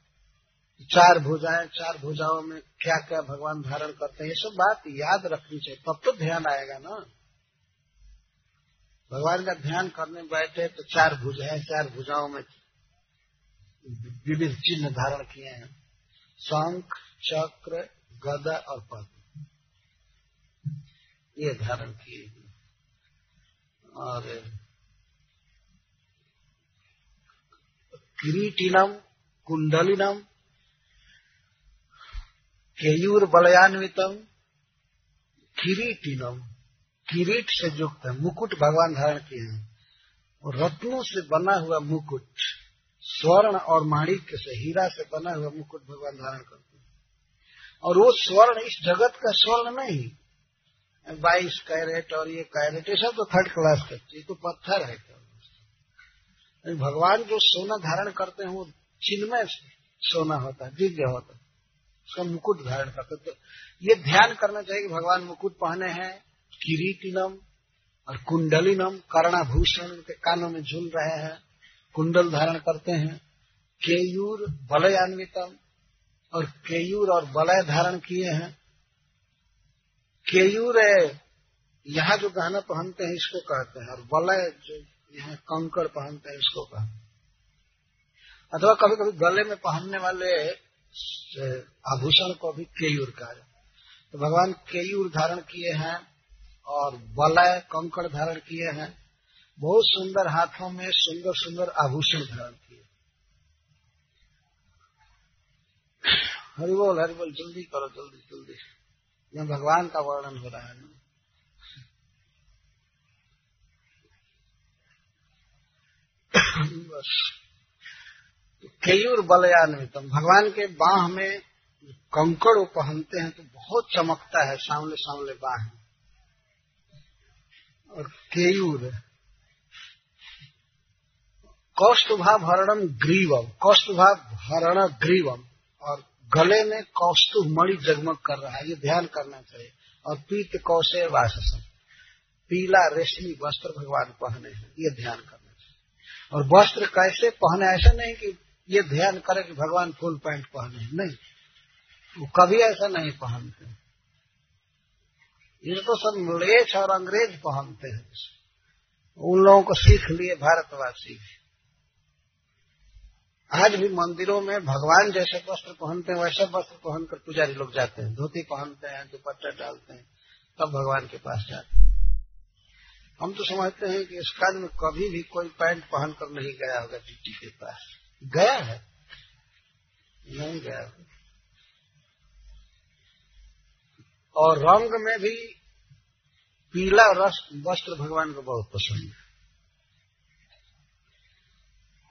चार भुजाएँ, चार भुजाओं में क्या क्या भगवान धारण करते हैं, ये सब बात याद रखनी चाहिए। तब तो ध्यान आएगा ना। भगवान का ध्यान करने बैठे तो चार भुजाएँ, चार भुजाओं में विविध चिन्ह धारण किए हैं। शंख, चक्र गदा और पद। ये धारण किए। और किरीटिनम, कुंडलिनम केयूर बलयान्वितम किरीटिनम। किरीट से युक्त है, मुकुट भगवान धारण किए हैं। रत्नों से बना हुआ मुकुट, स्वर्ण और माणिक्य से, हीरा से बना हुआ मुकुट भगवान धारण करते हैं। और वो स्वर्ण, इस जगत का स्वर्ण नहीं। बाईस कैरेट और ये कैरेट, ये सब तो थर्ड क्लास का, ये तो पत्थर है। भगवान जो सोना धारण करते हैं, वो चिन्मय सोना होता है, दिव्य होता है। उसका मुकुट धारण करते तो ये ध्यान करना चाहिए कि भगवान मुकुट पहने हैं, किरीटिनम और कुंडलिनम, कर्णाभूषण उनके कानों में झूल रहे हैं, कुंडल धारण करते हैं, केयूर बलयान्वितम और केयूर और बलय धारण किए हैं। केयूर यहाँ जो गहना पहनते हैं, इसको कहते हैं, और बलय जो यहाँ कंकड़ पहनते हैं, इसको कहते हैं। अथवा कभी कभी गले में पहनने वाले आभूषण को भी केयूर कहा जाता तो भगवान केयूर धारण किए हैं, और वलय कंकड़ धारण किए हैं। बहुत सुंदर हाथों में सुंदर सुंदर आभूषण धारण किए हरिबोल हरिबोल, जल्दी करो, जल्दी जल्दी। यहाँ भगवान का वर्णन हो रहा है ना? बस। केयूर बलयान्वितम भगवान के बाह में कंकड़ पहनते हैं तो बहुत चमकता है सामले सामले बाह। और केयूर कौस्तुभा भरणम ग्रीवम कौस्तुभा भरण ग्रीवम और गले में कौस्तुभ मणि जगमग कर रहा है, ये ध्यान करना चाहिए। और पीत कौशे वाससम। पीला रेशमी वस्त्र भगवान पहने हैं, ये ध्यान करना चाहिए। और वस्त्र कैसे पहने, ऐसा नहीं कि ये ध्यान करे कि भगवान फुल पैंट पहने नहीं। वो कभी ऐसा नहीं पहनते। ये तो सब मलेच और अंग्रेज़ पहनते हैं। उन लोगों को सीख लिए, भारतवासी आज भी मंदिरों में भगवान जैसे वस्त्र पहनते हैं, वैसे वस्त्र पहनकर पुजारी लोग जाते हैं। धोती पहनते हैं, दुपट्टा डालते हैं, तब भगवान के पास जाते हैं। हम तो समझते हैं कि इस काल में कभी भी कोई पैंट पहनकर नहीं गया होगा टीटी के पास। गया है? नहीं गया और रंग में भी पीला रस वस्त्र भगवान को बहुत पसंद है।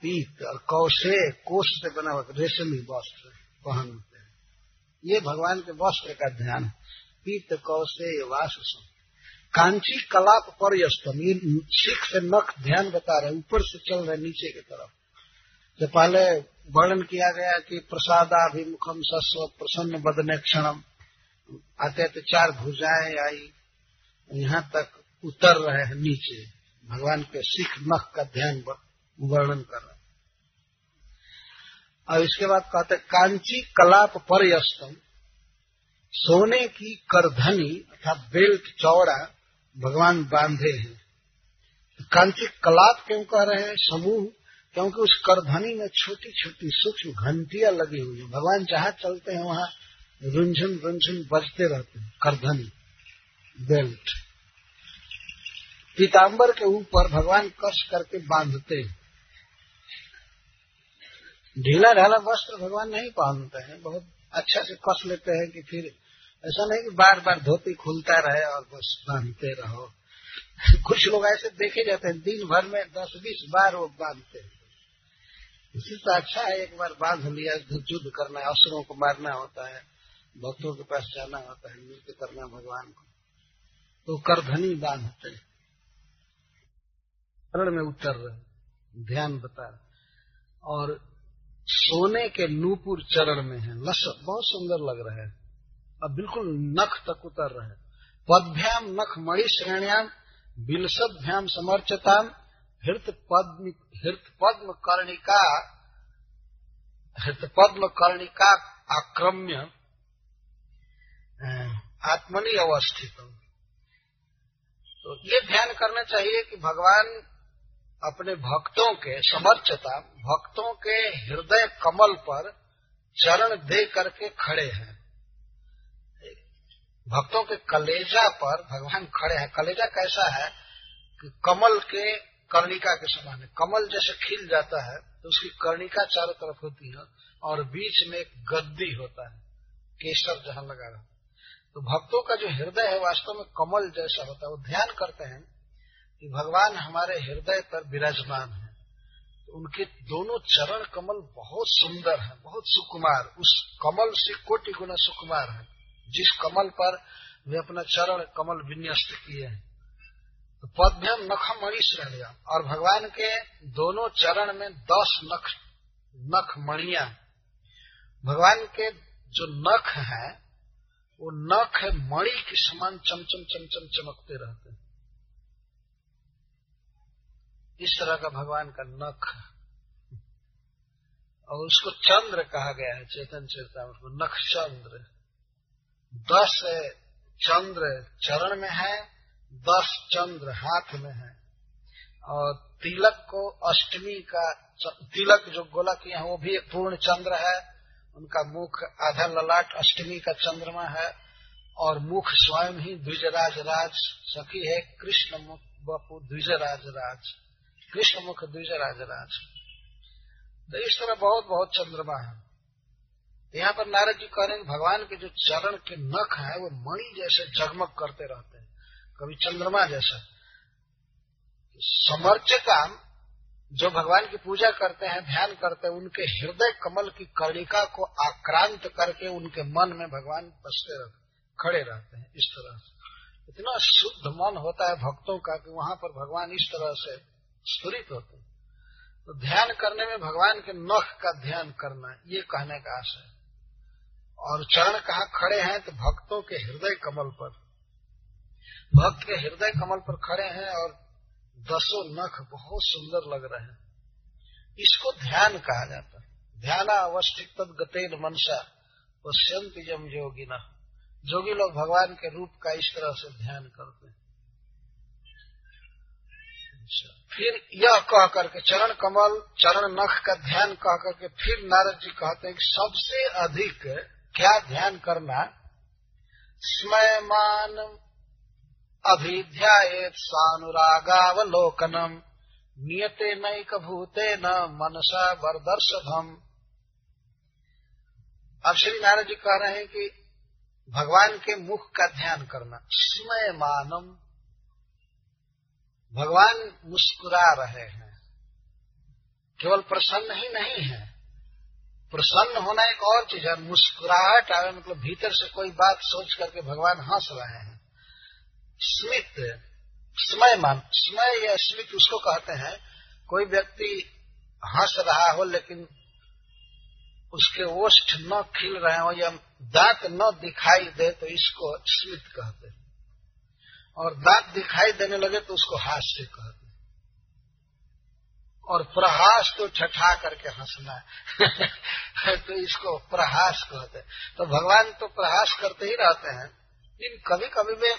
पीत और कौशे कोष से बना हुआ, रेशमी वस्त्र पहनते हैं। ये भगवान के वस्त्र का ध्यान पीत कौशे वास कांची कलाप पर सिख से नख ध्यान बता रहे ऊपर से चल रहे नीचे की तरफ़। जो पहले वर्णन किया गया कि प्रसादाभिमुखम सस्व, प्रसन्न बदने क्षणम। आते तो चार भुजाएँ आई, यहाँ तक उतर रहे हैं नीचे। भगवान के सिख नख का ध्यान वर्णन कर रहे और इसके बाद कहते, कांची कलाप परयस्तम, सोने की करधनी अर्थात बेल्ट चौड़ा भगवान बांधे हैं। कांची कलाप क्यों कह रहे हैं? समूह, क्योंकि उस करधनी में छोटी छोटी सूक्ष्म घंटियाँ लगी हुई है। भगवान जहाँ चलते हैं, वहाँ रुंझुन रुंझुन बजते रहते हैं, करधनी, बेल्ट। पीताम्बर के ऊपर भगवान कस करके बांधते हैं। ढीला ढाला वस्त्र भगवान नहीं पहनते हैं। बहुत अच्छा से कस लेते हैं कि फिर ऐसा नहीं कि बार बार धोती खुलता रहे और बस बांधते रहो। [LAUGHS] कुछ लोग ऐसे देखे जाते हैं, दिन भर में दस बीस बार वो बांधते हैं। इसी तो अच्छा है एक बार बाँध लिया युद्ध करना है, असुरों को मारना होता है, भक्तों के पास जाना होता है नृत्य करना भगवान को। तो करधनी बांधते हैं। में उतर रहे ध्यान बता। और सोने के नूपुर चरण में है। लस, बहुत सुंदर लग रहे हैं। अब बिल्कुल नख तक उतर रहे पदभ्याम नख मणि श्रेणियाम बिलसभ्याम समर्चताम हृत पद्म हृत पद्म कर्णिका हृत पद्म कर्णिका आक्रम्य आत्मनि अवस्थित तो ये ध्यान करना चाहिए कि भगवान अपने भक्तों के, समर्थता, भक्तों के हृदय कमल पर चरण दे करके खड़े हैं। भक्तों के कलेजा पर भगवान खड़े हैं। कलेजा कैसा है कि कमल के कर्णिका के समान है। कमल जैसे खिल जाता है तो उसकी कर्णिका चारों तरफ़ होती है और बीच में एक गद्दी होता है, केसर जहाँ लगा रहा तो भक्तों का जो हृदय है, वास्तव में कमल जैसा होता है। वो ध्यान करते हैं कि भगवान हमारे हृदय पर विराजमान है। तो उनके दोनों चरण कमल बहुत सुंदर है, बहुत सुकुमार। उस कमल से कोटि गुना सुकुमार है। जिस कमल पर वे अपना चरण कमल विन्यस्त किए हैं। तो पद्भ्यम नखम रह गया। और भगवान के दोनों चरण में दस नख नख मणिया भगवान के जो नख है, वो नख मणि के समान चमचम चमचम चमकते रहते हैं। इस तरह का भगवान का नख। और उसको चंद्र कहा गया है, चेतन चेता उसको नख चंद्र। दस चंद्र चरण में है, दस चंद्र हाथ में है। और तिलक को अष्टमी का तिलक जो गोलक है, वो भी एक पूर्ण चंद्र है। उनका मुख आधा ललाट अष्टमी का चंद्रमा है। और मुख स्वयं ही द्विजराज राज सखी है कृष्ण मुख बपू द्विजराज राज कृष्ण मुख द्विजराज राज। तो इस तरह बहुत बहुत चंद्रमा है। यहाँ पर नारद जी कह रहे हैं, भगवान के जो चरण के नख है, वो मणि जैसे जगमग करते रहते हैं। कभी चंद्रमा जैसा। समर्च काम जो भगवान की पूजा करते हैं, ध्यान करते हैं, उनके हृदय कमल की कर्णिका को आक्रांत करके उनके मन में भगवान बसते रहते खड़े रहते हैं, इस तरह से। इतना शुद्ध मन होता है भक्तों का कि वहाँ पर भगवान इस तरह से स्फुरित होते तो ध्यान करने में भगवान के नख का ध्यान करना, ये कहने का आशय और चरण कहा खड़े हैं तो भक्तों के हृदय कमल पर। भक्त के हृदय कमल पर खड़े हैं और दसों नख बहुत सुंदर लग रहे हैं। इसको ध्यान कहा जाता है। ध्यान अवस्थित तद गतेन मनसा, पश्यंत जम जोगी न जोगी लोग भगवान के रूप का इस तरह से ध्यान करते हैं। फिर यह कह करके चरण कमल, चरण नख का ध्यान कह करके फिर नारद जी कहते हैं कि सबसे अधिक क्या ध्यान करना? स्मयमान अभिध्यायेत सानुरागावलोकनम, नियते नैक भूते न मनसा वरदर्शभम। अब श्री नारद जी कह रहे हैं कि भगवान के मुख का ध्यान करना। स्मय मानम भगवान मुस्कुरा रहे हैं। केवल प्रसन्न ही नहीं है। प्रसन्न होना एक और चीज़ है, मुस्कुराहट आवे मतलब भीतर से कोई बात सोच करके भगवान हंस रहे हैं। स्मित, समय मान, समय या स्मित उसको कहते हैं, कोई व्यक्ति हंस रहा हो लेकिन उसके ओष्ठ न खिल रहे हो या दांत न दिखाई दे तो इसको स्मित कहते हैं। और दांत दिखाई देने लगे तो उसको हास्य कहते और प्रहास तो ठठा करके हंसना है। [LAUGHS] तो इसको प्रहास कहते तो भगवान तो प्रहास करते ही रहते हैं। लेकिन कभी कभी वे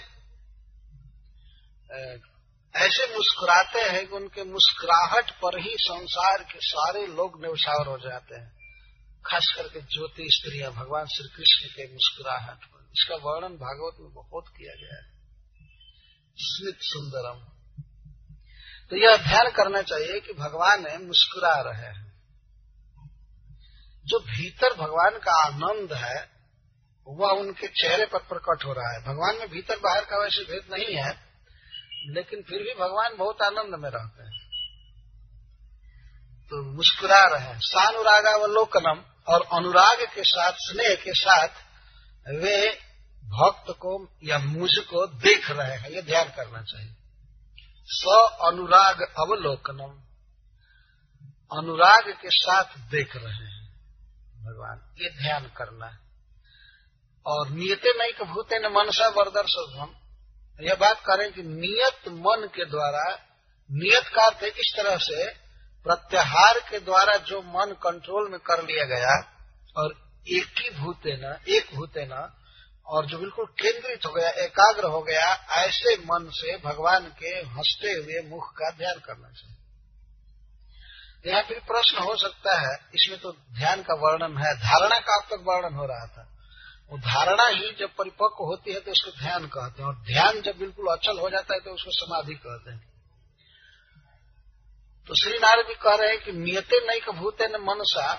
ऐसे मुस्कुराते हैं कि उनके मुस्कुराहट पर ही संसार के सारे लोग निवसावर हो जाते हैं। खास करके ज्योति स्त्रियाँ, भगवान श्री कृष्ण के मुस्कुराहट पर। इसका वर्णन भागवत में बहुत किया गया है। स्मित सुंदरम तो यह ध्यान करना चाहिए कि भगवान मुस्कुरा रहे हैं। जो भीतर भगवान का आनंद है, वह उनके चेहरे पर प्रकट हो रहा है। भगवान में भीतर बाहर का वैसे भेद नहीं है, लेकिन फिर भी भगवान बहुत आनंद में रहते हैं। तो मुस्कुरा रहे हैं। सानुरागावलोकनम और अनुराग के साथ, स्नेह के साथ वे भक्त को या मुझको देख रहे हैं, ये ध्यान करना चाहिए। स अनुराग अवलोकनम, अनुराग के साथ देख रहे हैं। भगवान, ये ध्यान करना है। और नियते नहीं भूते न मनसा वरदर्शम यह बात करें कि नियत मन के द्वारा, नियत का अर्थ इस तरह से? प्रत्याहार के द्वारा जो मन कंट्रोल में कर लिया गया, और एक ही भूते न एक भूते न और जो बिल्कुल केंद्रित हो गया, एकाग्र हो गया, ऐसे मन से भगवान के हँसते हुए मुख का ध्यान करना चाहिए। यहाँ फिर प्रश्न हो सकता है, इसमें तो ध्यान का वर्णन है, धारणा का अब तक वर्णन हो रहा था। वो धारणा ही जब परिपक्व होती है तो उसको ध्यान कहते हैं, और ध्यान जब बिल्कुल अचल हो जाता है तो उसको समाधि कहते हैं। तो श्री नारद भी कह रहे हैं कि नियते नहीं भूते न मनसा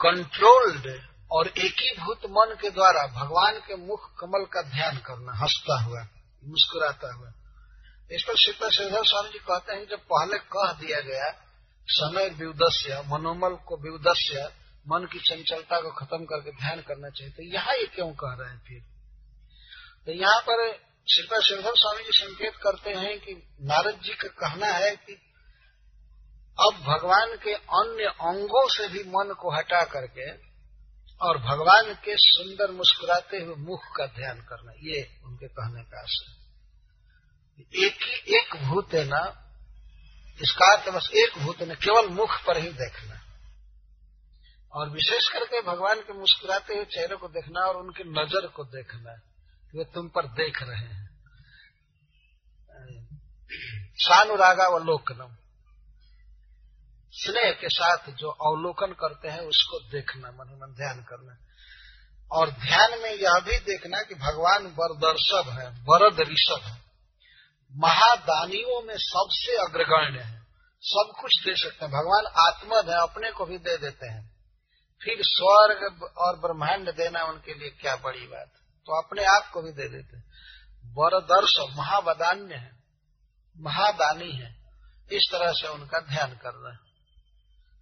कंट्रोल्ड और एकीभूत मन के द्वारा भगवान के मुख कमल का ध्यान करना, हंसता हुआ, मुस्कुराता हुआ। इस पर सीता श्रीधर स्वामी जी कहते हैं, जब पहले कह दिया गया, समय विउदस्य मनोमल को विउदस्य मन की चंचलता को खत्म करके ध्यान करना चाहिए तो यहाँ ये क्यों कह रहे हैं फिर? तो यहाँ पर श्रीपा श्रीधर स्वामी जी संकेत करते हैं कि नारद जी का कहना है कि अब भगवान के अन्य अंगों से भी मन को हटा करके और भगवान के सुंदर मुस्कुराते हुए मुख का ध्यान करना, ये उनके कहने का आशय एक ही एक भूत है ना, इसका अर्थ बस एक भूत ने, केवल मुख पर ही देखना। और विशेष करके भगवान के मुस्कुराते हुए चेहरे को देखना और उनकी नज़र को देखना, वे तुम पर देख रहे हैं। सानुरागा व लोकनम स्नेह के साथ जो अवलोकन करते हैं, उसको देखना मन मन ध्यान करना। और ध्यान में यह भी देखना कि भगवान वरदर्शभ है, वरद ऋषभ है। महादानियों में सबसे अग्रगण्य है। सब कुछ दे सकते हैं। भगवान आत्मद है, अपने को भी दे देते हैं। फिर स्वर्ग और ब्रह्मांड देना उनके लिए क्या बड़ी बात। तो अपने आप को भी दे देते हैं। वरदर्श महावदान्य है, महादानी है। इस तरह से उनका ध्यान करना है।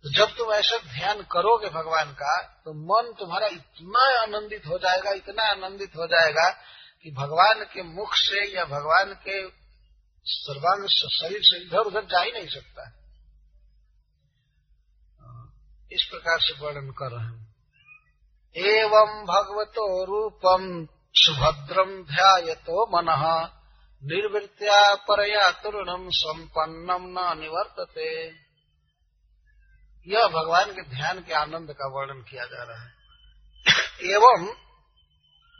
तो जब तुम ऐसा ध्यान करोगे भगवान का तो मन तुम्हारा इतना आनंदित हो जाएगा, इतना आनंदित हो जाएगा कि भगवान के मुख से या भगवान के सर्वांग शरीर से इधर उधर जा ही नहीं सकता। इस प्रकार से वर्णन कर रहे हैं। एवं भगवतो रूपम सुभद्रम ध्यायतो मन निर्वृत्या परया तरुणम संपन्नम न निवर्तते। यह भगवान के ध्यान के आनंद का वर्णन किया जा रहा है। एवं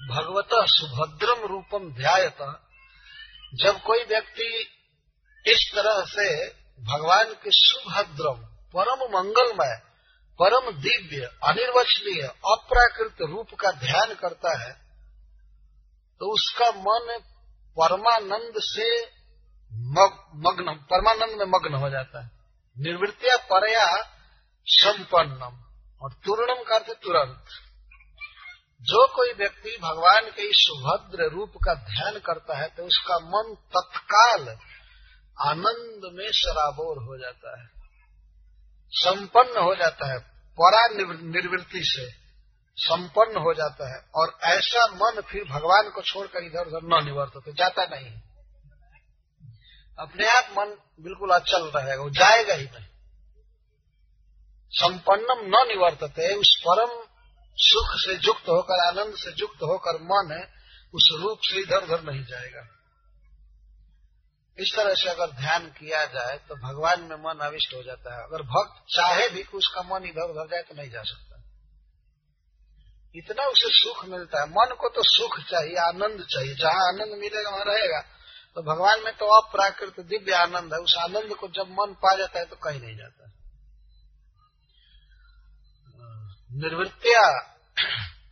भगवत सुभद्रम रूपम ध्यायत। जब कोई व्यक्ति इस तरह से भगवान के सुभद्रम, परम मंगलमय, परम दिव्य, अनिर्वचनीय, अप्राकृत रूप का ध्यान करता है तो उसका मन परमानंद से मग्न, परमानंद में मग्न हो जाता है। निर्वृत्तिया परया संपन्नम। और तुरणम का अर्थ तुरंत। जो कोई व्यक्ति भगवान के इस सुभद्र रूप का ध्यान करता है तो उसका मन तत्काल आनंद में शराबोर हो जाता है। संपन्न हो जाता है, परा निर्वृत्ति से संपन्न हो जाता है। और ऐसा मन फिर भगवान को छोड़कर इधर उधर न निवर्त तो जाता नहीं। अपने आप मन बिल्कुल अचल रहेगा, वो जाएगा ही नहीं। संपन्नम न निवर्तते, उस परम सुख से युक्त होकर, आनंद से युक्त होकर मन उस रूप से इधर उधर नहीं जाएगा। इस तरह से अगर ध्यान किया जाए तो भगवान में मन अविष्ट हो जाता है। अगर भक्त चाहे भी कि उसका मन इधर उधर जाए तो नहीं जा सकता। इतना उसे सुख मिलता है। मन को तो सुख चाहिए, आनंद चाहिए। जहाँ आनंद मिलेगा, वहाँ रहेगा। तो भगवान में तो अप्राकृत दिव्य आनंद है। उस आनंद को जब मन पा जाता है तो कहीं नहीं जाता। निर्वृत्तिया,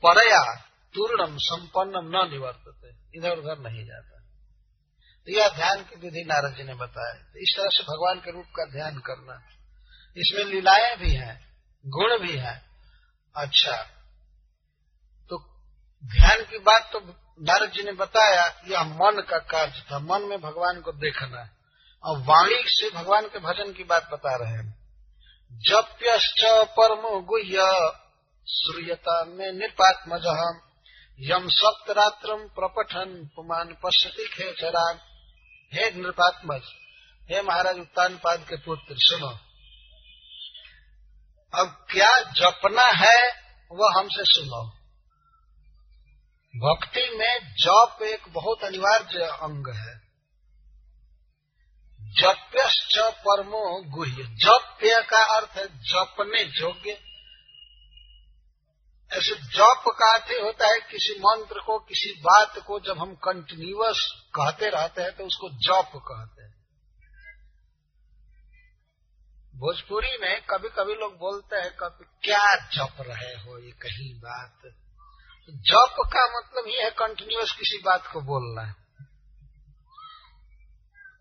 परया तूर्णम संपन्नम न निवर्तते। इधर उधर नहीं जाता। तो यह ध्यान की विधि नारद जी ने बताया। तो इस तरह से भगवान के रूप का ध्यान करना। इसमें लीलाएँ भी हैं, गुण भी है। अच्छा तो ध्यान की बात तो नारद जी ने बताया यह मन का कार्य था। मन में भगवान को देखना। और वाणी से भगवान के भजन की बात बता रहे हैं। जप्यश्च परमो गुह्य श्रूयता में निपात्मज यम सप्तरात्रम प्रपठन, पुमान पश्यति खेचरान। हे नृपात्मज, हे महाराज उत्तान पाद के पुत्र, सुनो। अब क्या जपना है, वह हमसे सुनो। भक्ति में जप एक बहुत अनिवार्य अंग है। जप्यश्च परमो गुह्य। जप्य का अर्थ है जपने योग्य। ऐसे जप का अर्थ होता है, किसी मंत्र को, किसी बात को जब हम कंटिन्यूअस कहते रहते हैं तो उसको जप कहते हैं। भोजपुरी में कभी कभी लोग बोलते हैं, कभी क्या जप रहे हो, ये कहीं बात? जप का मतलब ये है कंटिन्यूअस किसी बात को बोलना। है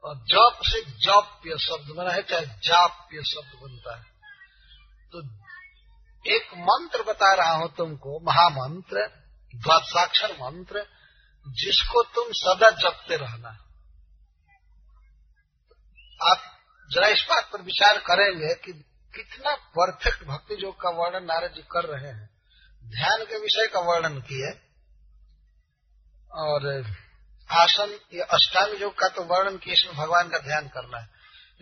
और जप से जप्य शब्द बना है, चाहे जाप्य शब्द बनता है। तो एक मंत्र बता रहा हूँ तुमको, महामंत्र द्वादशाक्षर मंत्र, जिसको तुम सदा जपते रहना। आप जरा इस बात पर विचार करेंगे कि कितना परफेक्ट भक्ति योग का वर्णन नारद जी कर रहे हैं। ध्यान के विषय का वर्णन किए। और आसन या अष्टांग योग का तो वर्णन किए, इसमें भगवान का ध्यान करना है।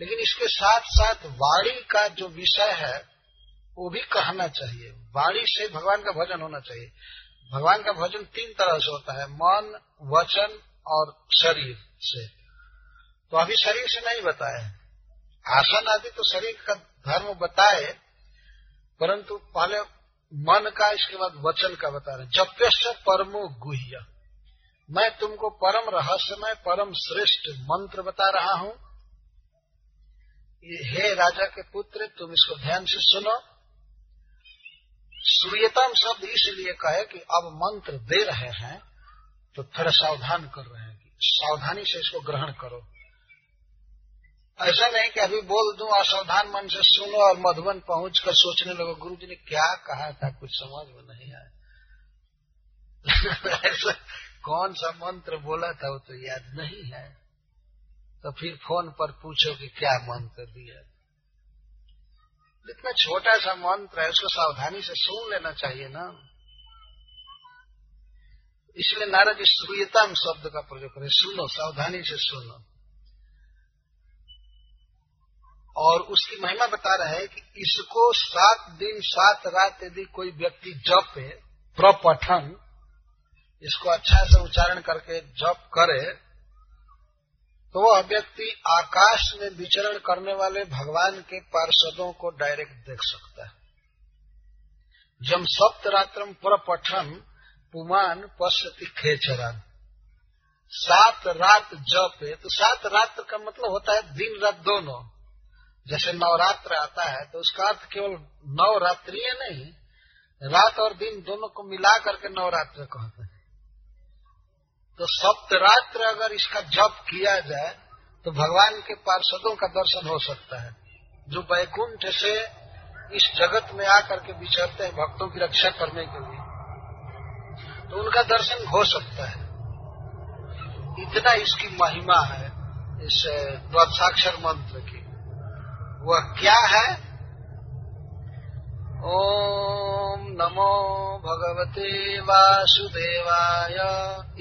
लेकिन इसके साथ साथ वाणी का जो विषय है वो भी कहना चाहिए। वाणी से भगवान का भजन होना चाहिए। भगवान का भजन तीन तरह से होता है, मन, वचन और शरीर से। तो अभी शरीर से नहीं बताए। आसन आदि तो शरीर का धर्म बताए, परंतु पहले मन का, इसके बाद वचन का बता रहे जप्यश्च परमो गुह्य। मैं तुमको परम रहस्यमय, परम श्रेष्ठ मंत्र बता रहा हूँ। हे राजा के पुत्र, तुम इसको ध्यान से सुनो। सूर्यतम शब्द इसलिए कहे कि अब मंत्र दे रहे हैं तो थोड़ा सावधान कर रहे हैं सावधानी से इसको ग्रहण करो। ऐसा नहीं कि अभी बोल दूँ असावधान मन से सुनो और मधुबन पहुँच कर सोचने लगो गुरु जी ने क्या कहा था, कुछ समझ में नहीं आया। [LAUGHS] ऐसा कौन सा मंत्र बोला था, वो तो याद नहीं है। तो फिर फ़ोन पर पूछो कि क्या मंत्र दिया इतना छोटा सा मंत्र है, उसको सावधानी से सुन लेना चाहिए ना। इसलिए नारद जी श्रूयतम शब्द का प्रयोग करें। सुनो, सावधानी से सुनो। और उसकी महिमा बता रहे हैं कि इसको सात दिन, सात रात यदि कोई व्यक्ति जपे, प्रपठन, इसको अच्छा से उच्चारण करके जप करे तो वह व्यक्ति आकाश में विचरण करने वाले भगवान के पार्षदों को डायरेक्ट देख सकता है। जम सप्त रात्रम प्रपठन, पुमान पश्यति खेचरन। सात रात जपे तो सात रात्र का मतलब होता है दिन रात दोनों। जैसे नवरात्र आता है तो उसका अर्थ केवल नवरात्रि नहीं, रात और दिन दोनों को मिला करके नवरात्र कहते हैं। तो सप्तरात्र अगर इसका जप किया जाए तो भगवान के पार्षदों का दर्शन हो सकता है। जो बैकुंठ से इस जगत में आकर के विचरते हैं भक्तों की रक्षा करने के लिए तो उनका दर्शन हो सकता है। इतना इसकी महिमा है, इस द्वादशाक्षर मंत्र की। वह क्या है? ओम नमो भगवते वासुदेवाय।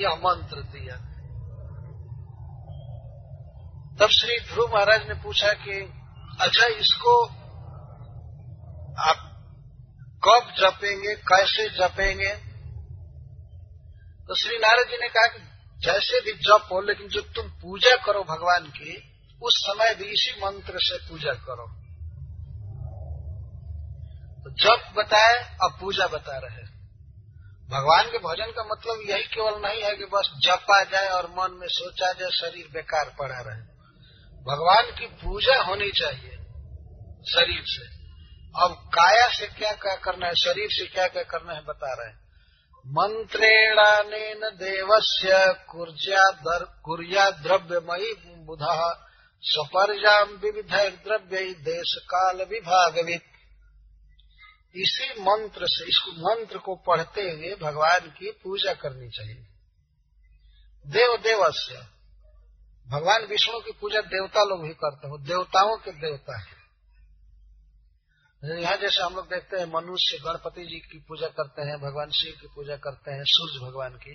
यह मंत्र दिया। तब श्री ध्रुव महाराज ने पूछा कि अच्छा इसको आप कब जपेंगे, कैसे जपेंगे? तो श्री नारद जी ने कहा कि, जैसे भी जप हो, लेकिन जब तुम पूजा करो भगवान की, उस समय भी इसी मंत्र से पूजा करो। जप बताए, अब पूजा बता रहे भगवान के भजन का मतलब यही केवल नहीं है कि बस जप आ जाए और मन में सोचा जाए, शरीर बेकार पड़ा रहे। भगवान की पूजा होनी चाहिए शरीर से। अब काया से क्या क्या करना है, शरीर से क्या क्या करना है बता रहे मंत्रेणानेन देवस्य कुर्या द्रव्यमयी बुधा सपर्जाम विविध द्रव्य देश काल विभागवित इसी मंत्र से इसको मंत्र को पढ़ते हुए भगवान की पूजा करनी चाहिए। देव देवस्य भगवान विष्णु की पूजा देवता लोग भी करते हैं देवताओं के देवता है। यहाँ जैसे हम लोग देखते हैं, मनुष्य गणपति जी की पूजा करते हैं, भगवान शिव की पूजा करते हैं, सूर्य भगवान की।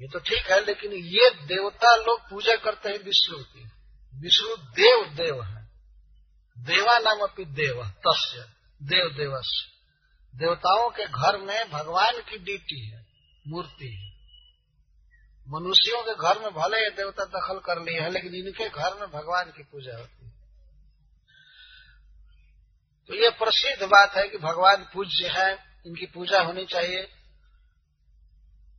ये तो ठीक है, लेकिन ये देवता लोग पूजा करते हैं विष्णु की। विष्णु देव देव है। देवा नाम अपनी देव, तस्य। देव देवस देवताओं के घर में भगवान की ड्यूटी है, मूर्ति है। मनुष्यों के घर में भले ये देवता दखल कर लिए है, लेकिन इनके घर में भगवान की पूजा होती है। तो ये प्रसिद्ध बात है कि भगवान पूज्य है, इनकी पूजा होनी चाहिए।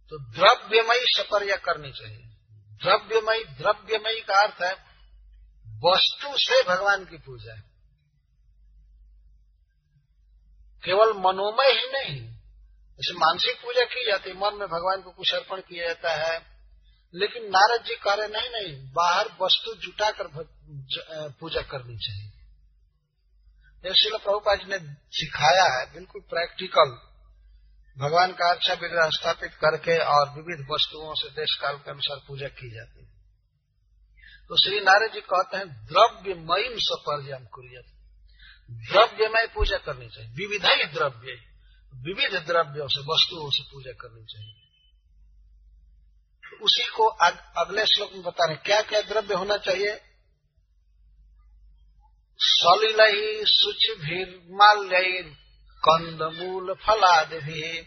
तो द्रव्यमयी सपर्या करनी चाहिए। द्रव्यमयी द्रव्यमयी का अर्थ है, वस्तु से भगवान की पूजा है। केवल मनोमय ही नहीं, जैसे मानसिक पूजा की जाती है, मन में भगवान को कुछ अर्पण किया जाता है, लेकिन नारद जी कह रहे, नहीं नहीं, बाहर वस्तु जुटा कर पूजा करनी चाहिए। जैसे प्रभुपाद जी ने सिखाया है, बिल्कुल प्रैक्टिकल, भगवान का अच्छा विग्रह स्थापित करके और विविध वस्तुओं से देश काल के अनुसार पूजा की जाती है। तो श्री नारद जी कहते हैं, द्रव्यमयी सपर्जम कुरियत। द्रव्यमय पूजा करनी चाहिए। विविध ही द्रव्य। विविध द्रव्यों से वस्तुओं से पूजा करनी चाहिए। उसी को अग, अगले श्लोक में बता रहे क्या क्या द्रव्य होना चाहिए? सलिल शुचिभिर्माल्य कंदमूल फलाद भी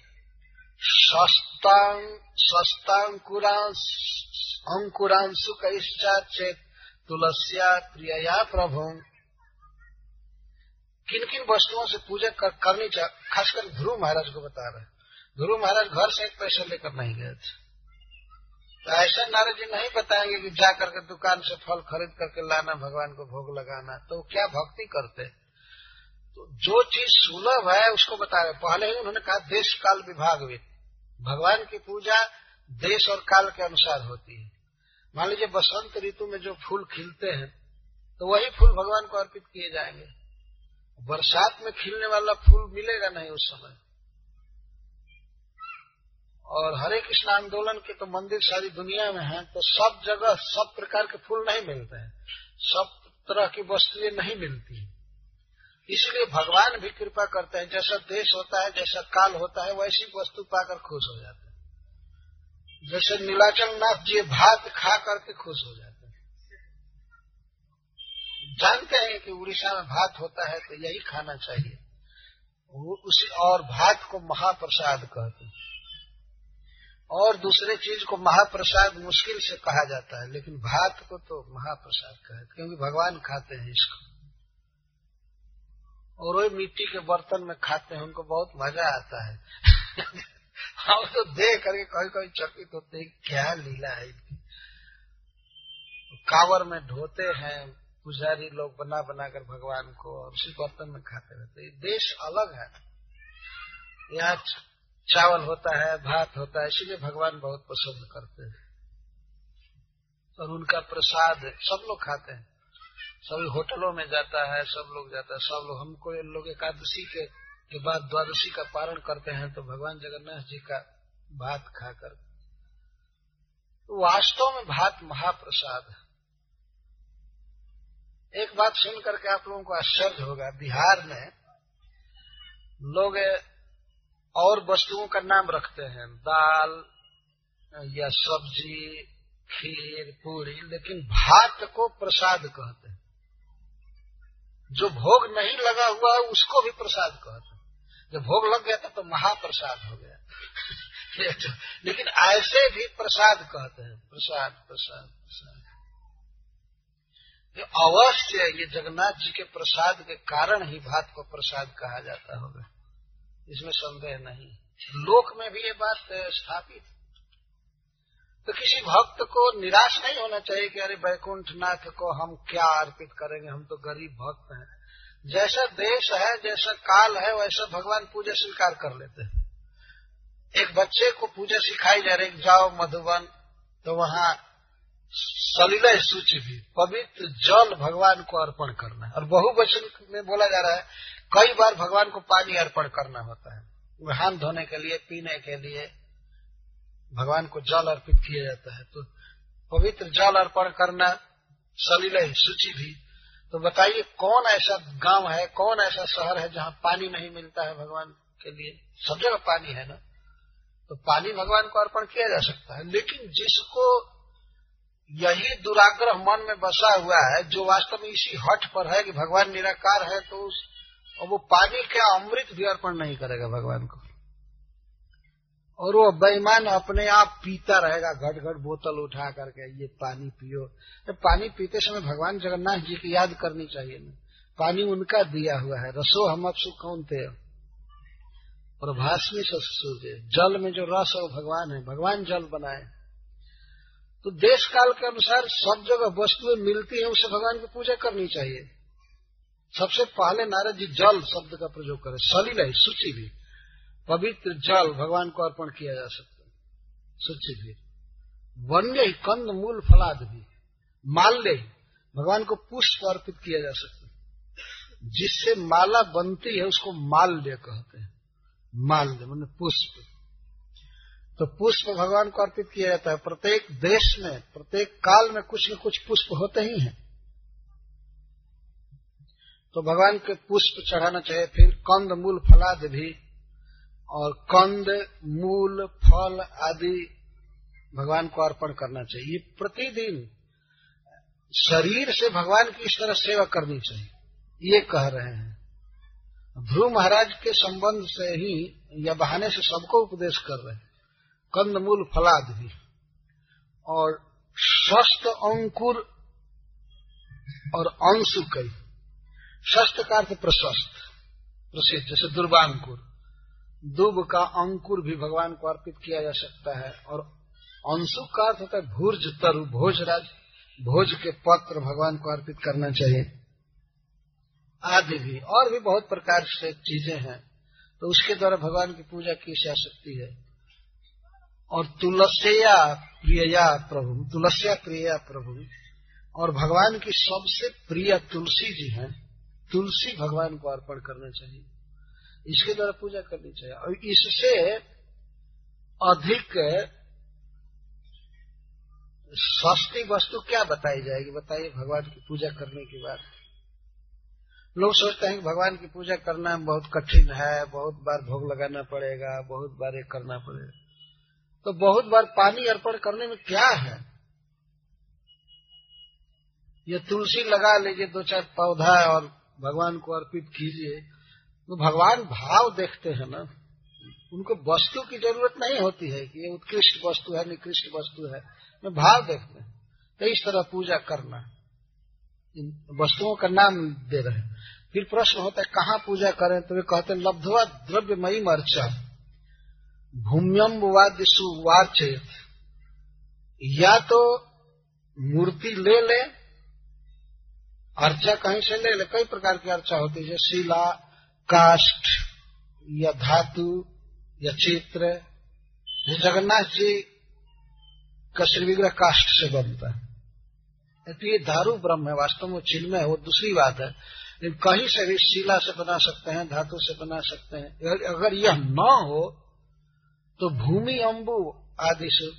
अंकुरांशुक चेत तुलसिया प्रिया प्रभु किन किन वस्तुओं से पूजा कर, करनी चाहिए खासकर ध्रुव महाराज को बता रहे ध्रुव महाराज घर से एक पैसा लेकर नहीं गए थे। तो ऐसा नारद जी नहीं बताएँगे कि जा करके दुकान से फल खरीद करके लाना भगवान को भोग लगाना तो क्या भक्ति करते? तो जो चीज़ सुलभ है उसको बता रहे पहले ही उन्होंने कहा देश काल विभाग भगवान की पूजा देश और काल के अनुसार होती है। मान लीजिए बसंत ऋतु में जो फूल खिलते हैं तो वही फूल भगवान को अर्पित किए जाएँगे। बरसात में खिलने वाला फूल मिलेगा नहीं उस समय। और हरे कृष्ण आंदोलन के तो मंदिर सारी दुनिया में है तो सब जगह सब प्रकार के फूल नहीं मिलते हैं। सब तरह की वस्तुएँ नहीं मिलती इसलिए भगवान भी कृपा करते हैं। जैसा देश होता है, जैसा काल होता है, वैसी वस्तु पाकर खुश हो जाते हैं। जैसे नीलाचल नाथ जी भात खा करके खुश हो जाते जानते हैं कि उड़ीसा में भात होता है तो यही खाना चाहिए। उसी और भात को महाप्रसाद कहते हैं। और दूसरे चीज़ को महाप्रसाद मुश्किल से कहा जाता है, लेकिन भात को तो महाप्रसाद कहते क्योंकि भगवान खाते हैं इसको। और वही मिट्टी के बर्तन में खाते हैं, उनको बहुत मज़ा आता है। [LAUGHS] हम तो देख करके कभी कभी चकित होते हैं क्या लीला है इनकी। कावर में ढोते हैं पुजारी लोग बना बना कर भगवान को और उसी बर्तन में खाते रहते देश अलग है। यहाँ चावल होता है भात होता है इसीलिए भगवान बहुत पसंद करते हैं। और उनका प्रसाद सब लोग खाते हैं। सभी होटलों में जाता है सब लोग जाता है। सब लोग हमको ये लोग एकादशी के, के बाद द्वादशी का पारण करते हैं तो भगवान जगन्नाथ जी का भात खाकर। तो वास्तव में भात महाप्रसाद है। एक बात सुन करके आप लोगों को आश्चर्य होगा, बिहार में लोग और वस्तुओं का नाम रखते हैं। दाल या सब्ज़ी, खीर पूरी लेकिन भात को प्रसाद कहते हैं। जो भोग नहीं लगा हुआ है उसको भी प्रसाद कहते हैं। जब भोग लग गया था तो महाप्रसाद हो गया। [LAUGHS] लेकिन ऐसे भी प्रसाद कहते हैं। प्रसाद प्रसाद। ये अवश्य ये जगन्नाथ जी के प्रसाद के कारण ही भात को प्रसाद कहा जाता होगा। इसमें संदेह नहीं। लोक में भी ये बात स्थापित। तो किसी भक्त को निराश नहीं होना चाहिए कि अरे बैकुंठ नाथ को हम क्या अर्पित करेंगे? हम तो गरीब भक्त हैं। जैसा देश है, जैसा काल है, वैसा भगवान पूजा स्वीकार कर लेते हैं। एक बच्चे को पूजा सिखाई जा रही, जाओ मधुबन। तो वहाँ सलिल सूची भी, पवित्र जल भगवान को अर्पण करना है। और बहुवचन में बोला जा रहा है, कई बार भगवान को पानी अर्पण करना होता है। हाथ धोने के लिए, पीने के लिए भगवान को जल अर्पित किया जाता है। तो पवित्र जल अर्पण करना, सलील सूची भी। तो बताइए, कौन ऐसा गाँव है, कौन ऐसा शहर है जहाँ पानी नहीं मिलता है भगवान के लिए? सब जगह पानी है ना? तो पानी भगवान को अर्पण किया जा सकता है। लेकिन जिसको यही दुराग्रह मन में बसा हुआ है, जो वास्तव में इसी हट पर है कि भगवान निराकार है तो उस और वो पानी के अमृत भी अर्पण नहीं करेगा भगवान को। और वो बेईमान अपने आप पीता रहेगा घट घट बोतल उठा करके, ये पानी पियो। तो पानी पीते समय भगवान जगन्नाथ जी की याद करनी चाहिए ना। पानी उनका दिया हुआ है। रसो हम अब कौन थे और सूर्य। जल में जो रस है वो भगवान है। भगवान जल बनाए। तो देश काल के अनुसार सब जगह वस्तुएँ मिलती है, उसे भगवान की पूजा करनी चाहिए। सबसे पहले नारद जी जल शब्द का प्रयोग करें सलिल है सूची भी। पवित्र जल भगवान को अर्पण किया जा सकता है, सूची भी। वन्य ही कंद मूल फलाद भी, माल्य भगवान को पुष्प अर्पित किया जा सकता है। जिससे माला बनती है, उसको माल्य कहते हैं। माल्य, मैंने पुष्प। तो पुष्प भगवान को अर्पित किया जाता है। प्रत्येक देश में, प्रत्येक काल में कुछ न कुछ पुष्प होते ही हैं। तो भगवान के पुष्प चढ़ाना चाहिए फिर कंद, मूल, फलाद भी, और कंद, मूल, फल आदि भगवान को अर्पण करना चाहिए। प्रतिदिन शरीर से भगवान की इस तरह सेवा करनी चाहिए। ये कह रहे हैं। ध्रुव महाराज के संबंध से ही या बहाने से सबको उपदेश कर रहे हैं। कंदमूल फलाद भी। और स्वस्थ अंकुर और अंशु कई। स्वस्थ का अर्थ प्रशस्त, प्रसिद्ध, जैसे दुर्वांकुर दुब का अंकुर भी भगवान को अर्पित किया जा सकता है। और अंशु का अर्थ होता है भूर्ज तरु भोजराज भोज के पत्र भगवान को अर्पित करना चाहिए। आदि भी। और भी बहुत प्रकार से चीज़ें हैं। तो उसके द्वारा भगवान की पूजा की जा सकती है। और तुलसिया प्रियया प्रभु, तुलसिया प्रिया प्रभु। और भगवान की सबसे प्रिय तुलसी जी हैं, तुलसी भगवान को अर्पण करना चाहिए। इसके द्वारा पूजा करनी चाहिए। और इससे अधिक सस्ती वस्तु क्या बताई जाएगी? बताइए भगवान की पूजा करने के बाद। लोग सोचते हैं कि भगवान की पूजा करना बहुत कठिन है, बहुत बार भोग लगाना पड़ेगा, बहुत बार ये करना पड़ेगा। तो बहुत बार पानी अर्पण करने में क्या है? ये तुलसी लगा लीजिए, दो चार पौधा और भगवान को अर्पित कीजिए। तो भगवान भाव देखते हैं ना। उनको वस्तु की ज़रूरत नहीं होती है कि ये उत्कृष्ट वस्तु है, निकृष्ट वस्तु है। भाव देखते हैं। तो इस तरह पूजा करना। इन वस्तुओं का नाम दे रहे हैं। फिर प्रश्न होता है, कहाँ पूजा करें? तो वे कहते हैं, लब्धवा द्रव्य मई मर्चा। भूम्यम वाद्यु वार्चयत या तो मूर्ति ले ले, अर्चा कहीं से ले ले, कई प्रकार की अर्चा होती है, जैसे शिला, काष्ठ, या धातु, या चित्र। जगन्नाथ जी का श्री विग्रह काष्ठ से बनता है। तो ये दारू ब्रह्म है, वास्तव में चिन्ह है, वो दूसरी बात है। लेकिन कहीं से भी शिला से बना सकते हैं, धातु से बना सकते हैं। अगर यह न हो तो भूमि अम्बु आदि से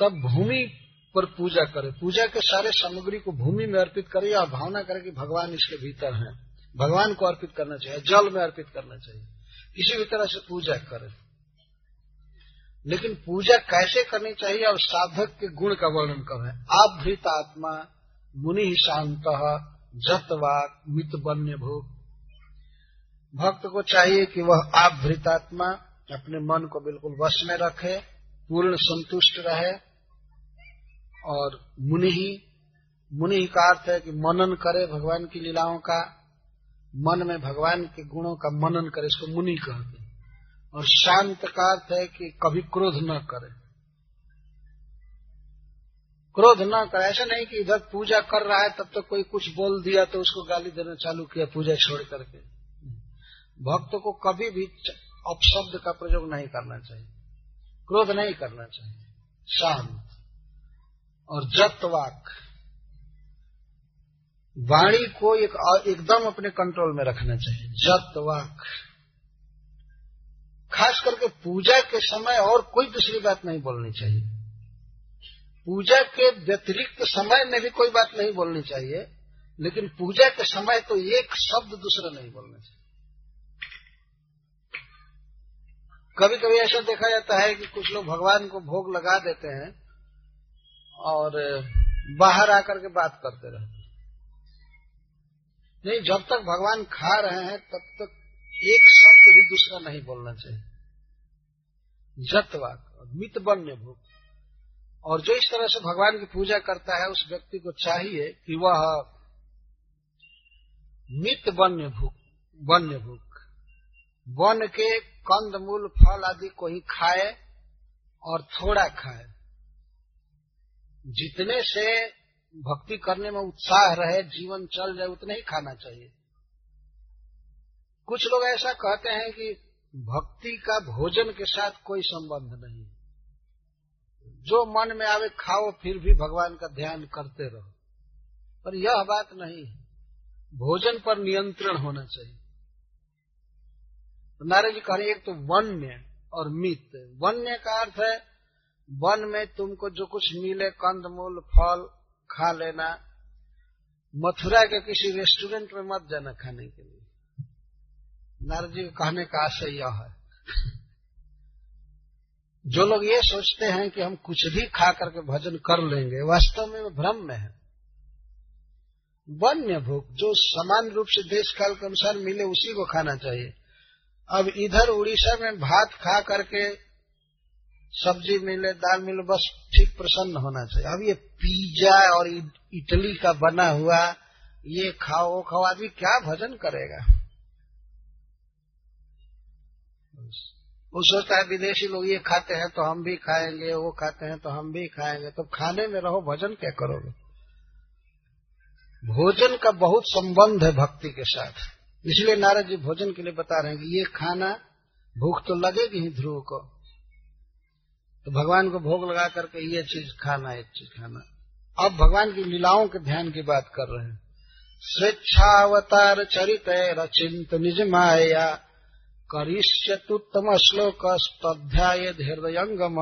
तब भूमि पर पूजा करे। पूजा के सारे सामग्री को भूमि में अर्पित करे और भावना करे कि भगवान इसके भीतर है। भगवान को अर्पित करना चाहिए, जल में अर्पित करना चाहिए। किसी भी तरह से पूजा करे। लेकिन पूजा कैसे करनी चाहिए और साधक के गुण का वर्णन कर। रहे हैं आभृत आत्मा, मुनि शांत, जतवाक मित बन्य भोग भक्त को चाहिए कि वह आभृतात्मा अपने मन को बिल्कुल वश में रखे, पूर्ण संतुष्ट रहे। और मुनि ही, मुनि का अर्थ है कि मनन करे भगवान की लीलाओं का, मन में भगवान के गुणों का मनन करे, इसको मुनि कहते और शांत का अर्थ है कि कभी क्रोध न करे। क्रोध न करे, ऐसा नहीं कि इधर पूजा कर रहा है, तब तक तो कोई कुछ बोल दिया तो उसको गाली देना चालू किया पूजा छोड़ करके। भक्त को कभी भी अपशब्द का प्रयोग नहीं करना चाहिए। क्रोध नहीं करना चाहिए। शांत। और जत वाक वाणी को एक, एकदम अपने कंट्रोल में रखना चाहिए। जत वाक खास करके पूजा के समय और कोई दूसरी बात नहीं बोलनी चाहिए। पूजा के व्यतिरिक्त समय में भी कोई बात नहीं बोलनी चाहिए, लेकिन पूजा के समय तो एक शब्द दूसरा नहीं बोलना चाहिए। कभी कभी ऐसा देखा जाता है कि कुछ लोग भगवान को भोग लगा देते हैं और बाहर आकर के बात करते रहते हैं। नहीं, जब तक भगवान खा रहे हैं, तब तक एक शब्द भी दूसरा नहीं बोलना चाहिए। जतवाक और मित बन्य भूख और जो इस तरह से भगवान की पूजा करता है, उस व्यक्ति को चाहिए कि वह मित वन्य भूख वन्य भूख वन के कंद मूल फल आदि को ही खाए और थोड़ा खाए। जितने से भक्ति करने में उत्साह रहे, जीवन चल जाए उतने ही खाना चाहिए। कुछ लोग ऐसा कहते हैं कि भक्ति का भोजन के साथ कोई संबंध नहीं। जो मन में आवे, खाओ, फिर भी भगवान का ध्यान करते रहो। पर यह बात नहीं है। भोजन पर नियंत्रण होना चाहिए। तो नारायण जी कह रहे एक तो वन्य और मित। वन्य का अर्थ है, वन में तुमको जो कुछ मिले कंदमूल फल, खा लेना। मथुरा के किसी रेस्टोरेंट में मत जाना खाने के लिए। नारद जी कहने का आशय यह है। जो लोग ये सोचते हैं कि हम कुछ भी खा करके भजन कर लेंगे, वास्तव में भ्रम में है। वन्य भूख जो समान रूप से देश काल के अनुसार मिले, उसी को खाना चाहिए। अब इधर उड़ीसा में भात खा करके सब्ज़ी मिले, दाल मिले, बस ठीक प्रसन्न होना चाहिए। अब ये पिज्जा और इटली का बना हुआ, ये खाओ, वो खाओ, आदमी क्या भजन करेगा? वो सोचता है, विदेशी लोग ये खाते हैं तो हम भी खाएँगे, वो खाते हैं तो हम भी खाएँगे। तो खाने में रहो, भजन क्या करोगे? भोजन का बहुत संबंध है भक्ति के साथ। इसलिए नारद जी भोजन के लिए बता रहे हैं कि ये खाना भूख तो लगेगी ही ध्रुव को। तो भगवान को भोग लगा करके ये चीज़ खाना एक चीज़ खाना। अब भगवान की लीलाओं के ध्यान की बात कर रहे हैं। स्वेच्छावतार चरित रचिंत निज माया करिष्यतुत्तम श्लोक स्तध्याय हृदयंगम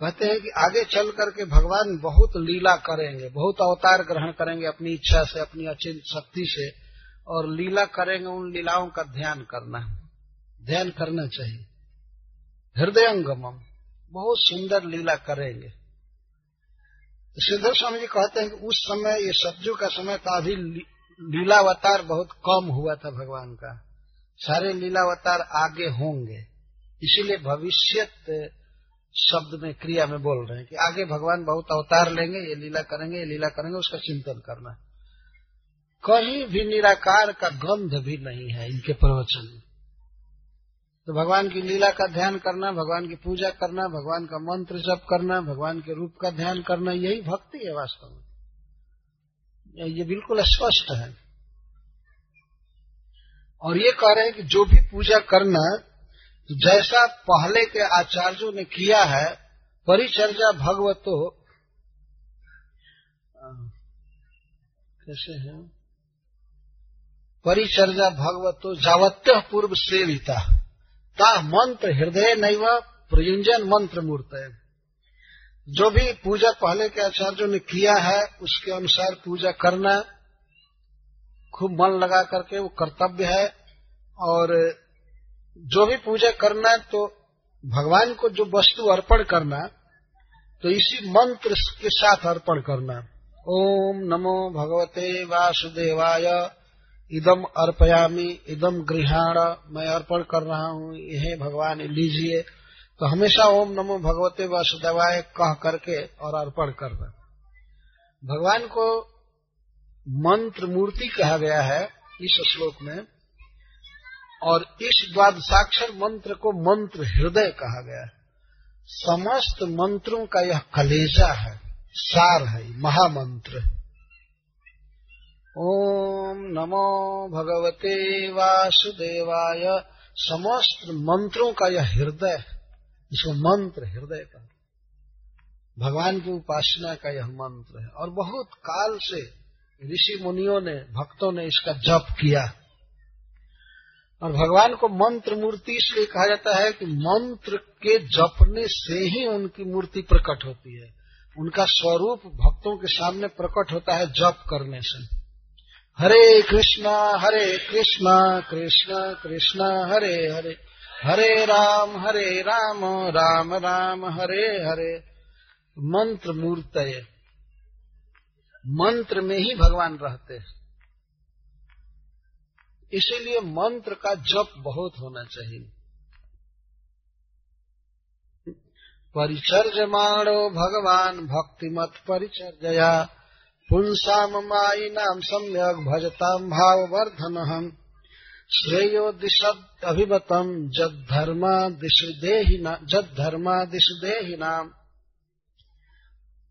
कहते हैं कि आगे चल करके भगवान बहुत लीला करेंगे, बहुत अवतार ग्रहण करेंगे अपनी इच्छा से, अपनी अचिंत शक्ति से। और लीला करेंगे, उन लीलाओं का ध्यान करना ध्यान करना चाहिए। हृदयंगमम, बहुत सुंदर लीला करेंगे। सिद्धर स्वामी जी कहते हैं कि उस समय, ये सब्जू का समय था, अभी लीलावतार बहुत कम हुआ था भगवान का। सारे लीलावतार आगे होंगे। इसीलिए भविष्य शब्द में, क्रिया में बोल रहे हैं कि आगे भगवान बहुत अवतार लेंगे, ये लीला करेंगे, ये लीला करेंगे, उसका चिंतन करना कहीं भी निराकार का गंध भी नहीं है इनके प्रवचन में। तो भगवान की लीला का ध्यान करना, भगवान की पूजा करना, भगवान का मंत्र जप करना, भगवान के रूप का ध्यान करना, यही भक्ति है वास्तव में। ये बिल्कुल स्पष्ट है। और ये कह रहे हैं कि जो भी पूजा करना तो जैसा पहले के आचार्यों ने किया है, परिचर्या भगवतो कैसे है? परिचर्या भगवतो जावत्य पूर्व सेविता ता मंत्र हृदय नैव प्रयुंजन मंत्र मूर्त जो भी पूजा पहले के आचार्यों ने किया है, उसके अनुसार पूजा करना, खूब मन लगा करके वो कर्तव्य है। और जो भी पूजा करना है तो भगवान को जो वस्तु अर्पण करना तो इसी मंत्र के साथ अर्पण करना। ओम नमो भगवते वासुदेवाय। इदम अर्पयामी, इदम गृहाण, मैं अर्पण कर रहा हूँ यह भगवान लीजिए। तो हमेशा ओम नमो भगवते वासुदेवाय कह करके और अर्पण करना भगवान को मंत्र मूर्ति कहा गया है इस श्लोक में, और इस द्वादशाक्षर मंत्र को मंत्र हृदय कहा गया है। समस्त मंत्रों का यह कलेजा है, सार है, महामंत्र। है ओम नमो भगवते वासुदेवाय। समस्त मंत्रों का यह हृदय, इसको मंत्र हृदय का भगवान की उपासना का यह मंत्र है। और बहुत काल से ऋषि मुनियों ने, भक्तों ने इसका जप किया। और भगवान को मंत्र मूर्ति इसलिए कहा जाता है कि मंत्र के जपने से ही उनकी मूर्ति प्रकट होती है। उनका स्वरूप भक्तों के सामने प्रकट होता है जप करने से। हरे कृष्णा हरे कृष्णा कृष्णा कृष्णा, हरे हरे। हरे राम हरे राम राम राम, हरे हरे। मंत्र मूर्त मंत्र में ही भगवान रहते हैं। इसीलिए मंत्र का जप बहुत होना चाहिए। परिचर्यमाणो भगवान भक्तिमत परिचर्या पुंसाम माई नाम सम्यक भजताम भाव वर्धन हम श्रेयो दिशद अभिमतम जद धर्मा दिशु जद धर्मा दिशु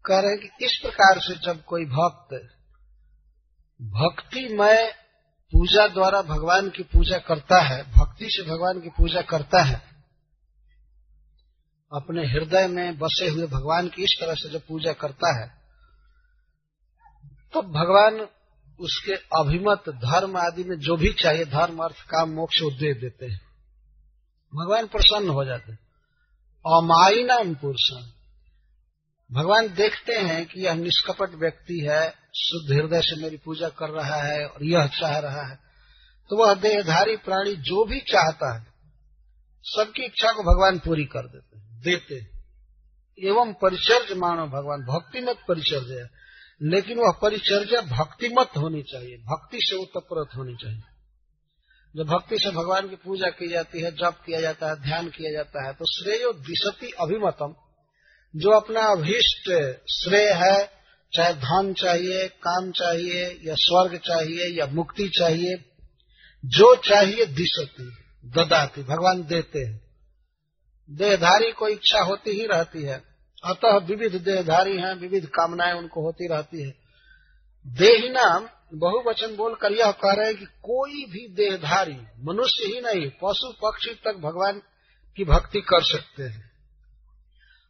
रहे कि इस प्रकार से जब कोई भक्त, भक्तिमय पूजा द्वारा भगवान की पूजा करता है, भक्ति से भगवान की पूजा करता है, अपने हृदय में बसे हुए भगवान की इस तरह से जब पूजा करता है तो भगवान उसके अभिमत, धर्म आदि में जो भी चाहिए, धर्म, अर्थ, काम, मोक्ष दे देते हैं। भगवान प्रसन्न हो जाते अमाई नाम पुरुषन भगवान देखते हैं कि यह निष्कपट व्यक्ति है, शुद्ध हृदय से मेरी पूजा कर रहा है और यह चाह रहा है। तो वह देहधारी प्राणी जो भी चाहता है, सबकी इच्छा को भगवान पूरी कर देते हैं, देते एवं परिचर्य मानो भगवान, भक्तिमत परिचर्य है लेकिन वह परिचर्या भक्तिमत होनी चाहिए, भक्ति से उत्तप्रत होनी चाहिए। जब भक्ति से भगवान की पूजा की जाती है, जप किया जाता है, ध्यान किया जाता है तो श्रेय दिशति अभिमतम। जो अपना अभीष्ट श्रेय है, चाहे धन चाहिए, काम चाहिए, या स्वर्ग चाहिए, या मुक्ति चाहिए, जो चाहिए दिशती, ददाती, भगवान देते हैं। देहधारी को इच्छा होती ही रहती है। अतः विविध देहधारी हैं, विविध कामनाएँ उनको होती रहती है। देही नाम, बहुवचन बोलकर यह कह रहे हैं कि कोई भी देहधारी, मनुष्य ही नहीं, पशु पक्षी तक भगवान की भक्ति कर सकते हैं।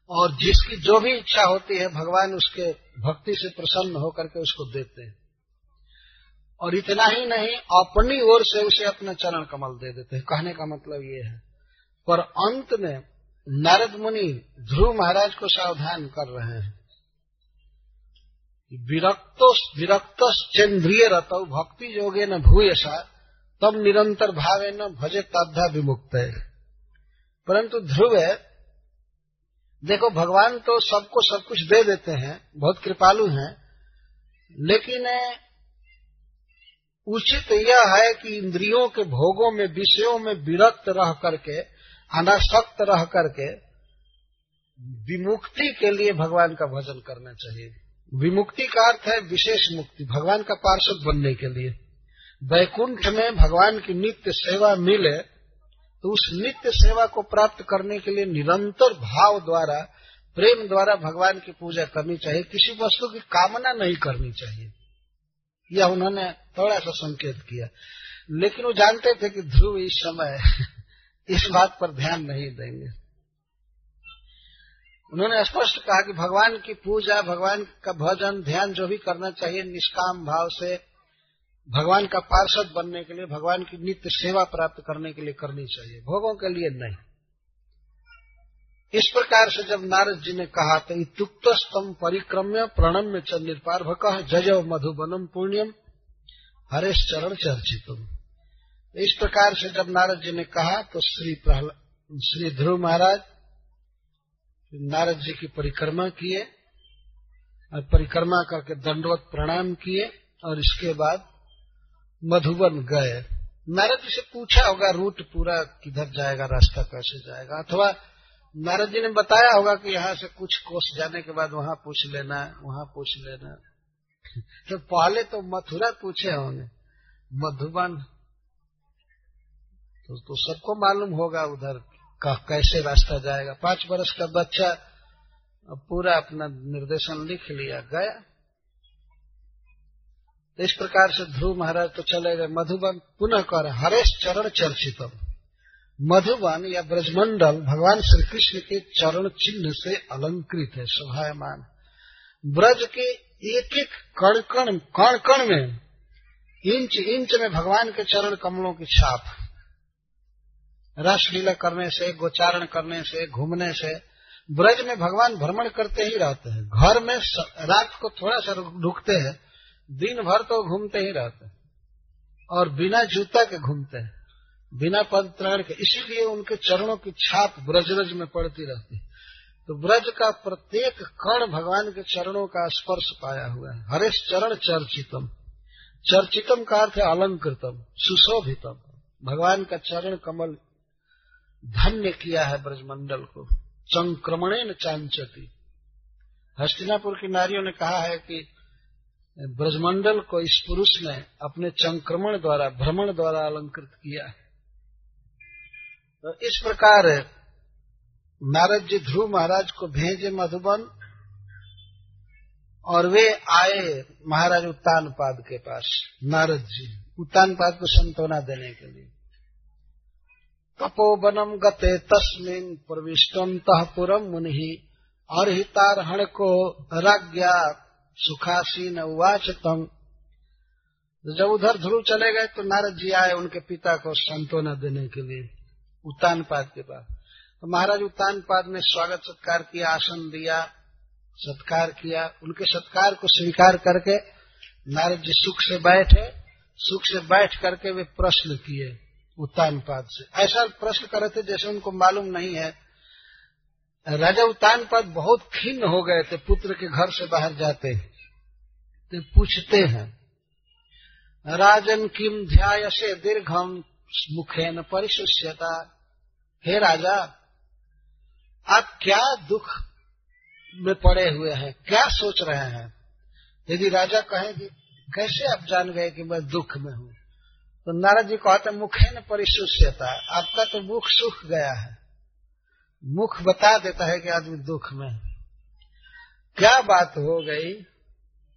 और जिसकी जो भी इच्छा होती है, भगवान उसके भक्ति से प्रसन्न होकर के उसको देते हैं। और इतना ही नहीं, अपनी ओर से उसे अपना चरण कमल दे देते हैं। कहने का मतलब ये है, पर अंत में नारद मुनि ध्रुव महाराज को सावधान कर रहे हैं। विरक्तो विरक्त चंद्रिय रत भक्ति योगे न भूयसा तब निरंतर भावे न भजे तद्धा विमुक्त। है परंतु ध्रुव है देखो, भगवान तो सबको सब कुछ दे देते हैं, बहुत कृपालु हैं, लेकिन, उचित यह है कि इंद्रियों के भोगों में, विषयों में विरक्त रह करके अनासक्त रह करके विमुक्ति के लिए भगवान का भजन करना चाहिए। विमुक्ति का अर्थ है विशेष मुक्ति, भगवान का पार्षद बनने के लिए। वैकुंठ में भगवान की नित्य सेवा मिले तो उस नित्य सेवा को प्राप्त करने के लिए निरंतर भाव द्वारा, प्रेम द्वारा भगवान की पूजा करनी चाहिए। किसी वस्तु की कामना नहीं करनी चाहिए। यह उन्होंने थोड़ा सा संकेत किया। लेकिन वो जानते थे कि ध्रुव इस समय इस बात पर ध्यान नहीं देंगे। उन्होंने स्पष्ट कहा कि भगवान की पूजा, भगवान का भजन, ध्यान जो भी करना चाहिए निष्काम भाव से, भगवान का पार्षद बनने के लिए, भगवान की नित्य सेवा प्राप्त करने के लिए करनी चाहिए, भोगों के लिए नहीं। इस प्रकार से जब नारद जी ने कहा तो इतुक्त स्तम परिक्रम्य प्रणम्य च निर्पार्भक जय मधुबनम पुण्यम हरेश चरण चर्चितम इस प्रकार से जब नारद जी ने कहा तो श्री प्रहलाद श्री ध्रुव महाराज नारद जी की परिक्रमा किए और परिक्रमा करके दंडवत प्रणाम किए और इसके बाद मधुबन गए। नारद जी से पूछा होगा, रूट पूरा किधर जाएगा, रास्ता कैसे जाएगा? अथवा नारद जी ने बताया होगा कि यहाँ से कुछ कोस जाने के बाद वहाँ पूछ लेना, वहाँ पूछ लेना। [LAUGHS] तो पहले तो मथुरा पूछे होंगे। मधुबन तो, तो सबको मालूम होगा उधर का कैसे रास्ता जाएगा। पाँच वर्ष का बच्चा पूरा अपना निर्देशन लिख लिया गया। इस प्रकार से ध्रुव महाराज तो चले गए। मधुबन पुनः कर हरेश चरण चर्चितम। मधुबन या ब्रजमंडल भगवान श्री कृष्ण के चरण चिन्ह से अलंकृत है शोभायमान। ब्रज के एक एक कण कण कण कण में इंच इंच में भगवान के चरण कमलों की छाप। रसलीला करने से, गोचारण करने से, घूमने से, ब्रज में भगवान भ्रमण करते ही रहते हैं। घर में रात को थोड़ा सा रुकते हैं, दिन भर तो घूमते ही रहते हैं और बिना जूता के घूमते हैं, बिना पदत्राण के। इसीलिए उनके चरणों की छाप ब्रजरज में पड़ती रहती है। तो ब्रज का प्रत्येक कण भगवान के चरणों का स्पर्श पाया हुआ है। हरेश चरण चर्चितम। चर्चितम का अर्थ है अलंकृतम, सुशोभितम। भगवान का चरण कमल धन्य किया है ब्रजमंडल को। संक्रमणे न चांचती। हस्तिनापुर की नारियों ने कहा है कि ब्रजमंडल को इस पुरुष ने अपने चंक्रमण द्वारा, भ्रमण द्वारा अलंकृत किया है। तो इस प्रकार नारद जी ध्रुव महाराज को भेजे मधुबन और वे आए महाराज उत्तान पाद के पास, नारद जी। उत्तान पाद को संतोना देने के लिए। तपोवनम गते तस्मिन प्रविष्टंत पुरम मुनि। अर्तारहण को राज्ञा सुखासीन उवाच तम जब उधर ध्रुव चले गए तो नारद जी आए उनके पिता को संतोना देने के लिए उत्तान पाद के पास तो महाराज उत्तान पाद ने स्वागत सत्कार किया, आसन दिया, सत्कार किया। उनके सत्कार को स्वीकार करके नारद जी सुख से बैठे, सुख से बैठ करके वे प्रश्न किए। उत्तान पाद से। ऐसा प्रश्न कर रहे थे जैसे उनको मालूम नहीं है। राजा उत्तान पाद बहुत खिन्न हो गए थे, पुत्र के घर से बाहर जाते तो पूछते हैं, राजन किम ध्याय से दीर्घम मुखे न परिशुष्यता। हे राजा, आप क्या दुख में पड़े हुए हैं? क्या सोच रहे हैं? यदि राजा कहे कि कैसे आप जान गए कि मैं दुख में हूँ? तो नारद जी कहते मुखे न परिशुष्यता। आपका तो मुख सुख गया है। मुख बता देता है कि आदमी दुख में क्या बात हो गई?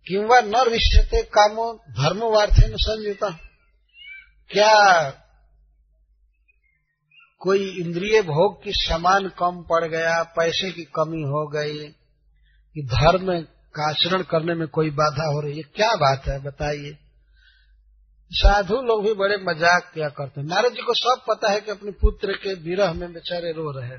कि वह न रिश्यते कामो धर्मवार्थे न संयुता। क्या कोई इंद्रिय भोग की समान कम पड़ गया, पैसे की कमी हो गई, कि धर्म का आचरण करने में कोई बाधा हो रही है? क्या बात है, बताइए। साधु लोग भी बड़े मज़ाक किया करते हैं। नारद जी को सब पता है कि अपने पुत्र के विरह में बेचारे रो रहे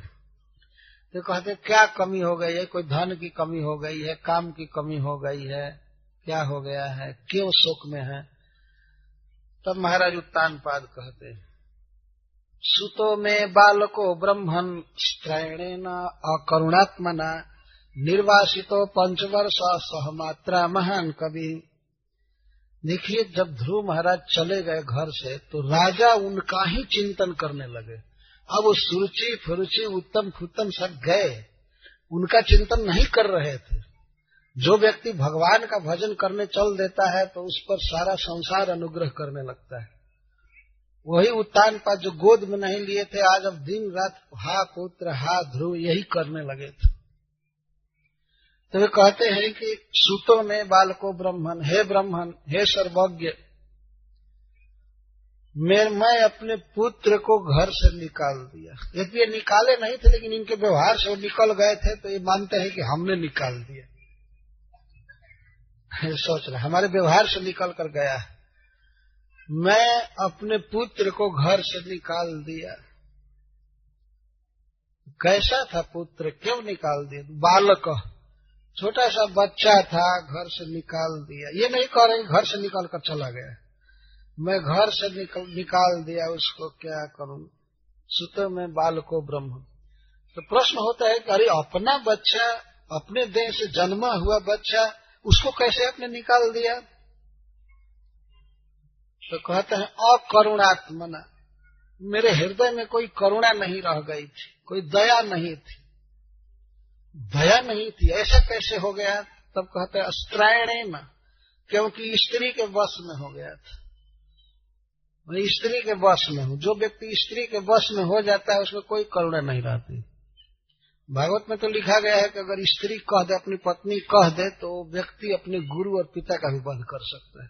तो कहते क्या कमी हो गई है? कोई धन की कमी हो गई है? काम की कमी हो गई है? क्या हो गया है? क्यों शोक में है? तब महाराज उत्तान पाद कहते सुतो में बालको ब्रह्मन स्त्रैणेन अकरुणात्मना, निर्वासितो पंचवर्ष सहमात्रा महान कवि। देखिए, जब ध्रुव महाराज चले गए घर से तो राजा उनका ही चिंतन करने लगे। अब वो सुरुचि फुरुचि उत्तम फुत्तम सब गए। उनका चिंतन नहीं कर रहे थे। जो व्यक्ति भगवान का भजन करने चल देता है तो उस पर सारा संसार अनुग्रह करने लगता है। वही उत्तान पाद जो गोद में नहीं लिए थे, आज अब दिन रात हा पुत्र हा ध्रुव यही करने लगे थे। तो वे कहते हैं कि सूतो में बालको ब्रह्मन, हे ब्रह्मन, हे सर्वज्ञ मैं मैं अपने पुत्र को घर से निकाल दिया। यदि ये निकाले नहीं थे, लेकिन इनके व्यवहार से वो निकल गए थे तो ये मानते हैं कि हमने निकाल दिया। सोच रहे हमारे व्यवहार से निकल कर गया है। मैं अपने पुत्र को घर से निकाल दिया। कैसा था पुत्र? क्यों निकाल दिया? बालक। छोटा सा बच्चा था घर से निकाल दिया। ये नहीं कह रहे घर से निकाल कर चला गया। मैं घर से निकल, निकाल दिया उसको क्या करूँ? सुत में बालको ब्रह्म। तो प्रश्न होता है कि अरे अपना बच्चा अपने देह से जन्मा हुआ बच्चा उसको कैसे आपने निकाल दिया? तो कहते हैं अकरुणात्मना। मेरे हृदय में कोई करुणा नहीं रह गई थी कोई दया नहीं थी। दया नहीं थी, ऐसा कैसे हो गया? तब कहते हैं अस्त्रायण क्योंकि स्त्री के वश में हो गया था। मैं स्त्री के वश में हूँ। जो व्यक्ति स्त्री के वश में हो जाता है, उसमें कोई करुणा नहीं रहती। भागवत में तो लिखा गया है कि अगर स्त्री कह दे, अपनी पत्नी कह दे तो व्यक्ति अपने गुरु और पिता का भी वध कर सकता है।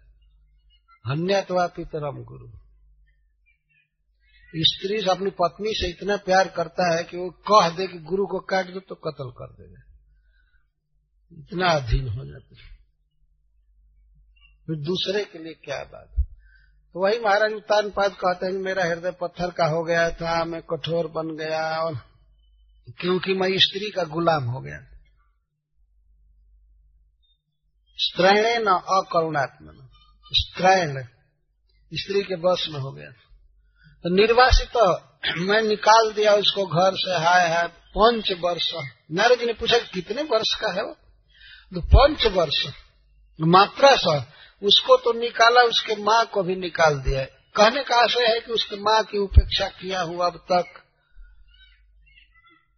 हन्यात्वा पितरम गुरु। स्त्री से अपनी पत्नी से इतना प्यार करता है कि वो कह दे कि गुरु को काट दो तो कत्ल कर देगा इतना अधीन हो जाते फिर दूसरे के लिए क्या बात तो वही महाराज उत्तान पाद कहते हैं, मेरा हृदय पत्थर का हो गया था, मैं कठोर बन गया और क्योंकि मैं स्त्री का गुलाम हो गया। स्त्रैण न अकरुणात्म स्त्रैण स्त्री के बस में हो गया। निर्वासित तो मैं निकाल दिया उसको घर से, हाय हाय, पंच वर्ष। नारद जी ने पूछा, कितने वर्ष का है वो? तो पंच वर्ष, मात्रा सा। उसको तो निकाला, उसके माँ को भी निकाल दिया। कहने का आशय है कि उसके माँ की उपेक्षा किया हुआ अब तक।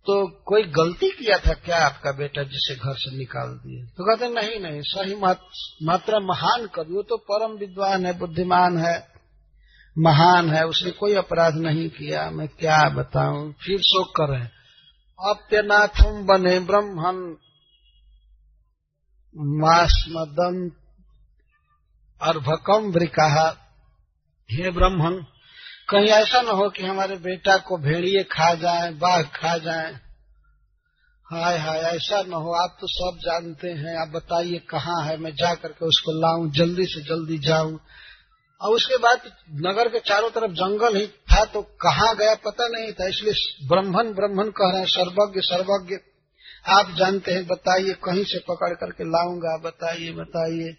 तो कोई गलती किया था क्या आपका बेटा जिसे घर से निकाल दिए तो कहते, नहीं नहीं, सही मात्रा महान कवि, वो तो परम विद्वान है, बुद्धिमान है। महान है, उसने कोई अपराध नहीं किया, मैं क्या बताऊँ? फिर शोक कर। अप्यनाथम बने ब्रह्मन मास्मदम अर्भकम वृका। हे ब्रह्मन, कहीं ऐसा न हो कि हमारे बेटा को भेड़िए खा जाए, बाघ खा जाए। हाय हाय, ऐसा न हो, आप तो सब जानते हैं। आप बताइए कहाँ है, मैं जा करके उसको लाऊं, जल्दी से जल्दी जाऊँ। और उसके बाद नगर के चारों तरफ़ जंगल ही था तो कहाँ गया पता नहीं था, इसलिए ब्रह्मन ब्रह्मन कह रहे हैं, सर्वज्ञ सर्वज्ञ। आप जानते हैं, बताइए, कहीं से पकड़ करके लाऊँगा, बताइए बताइए।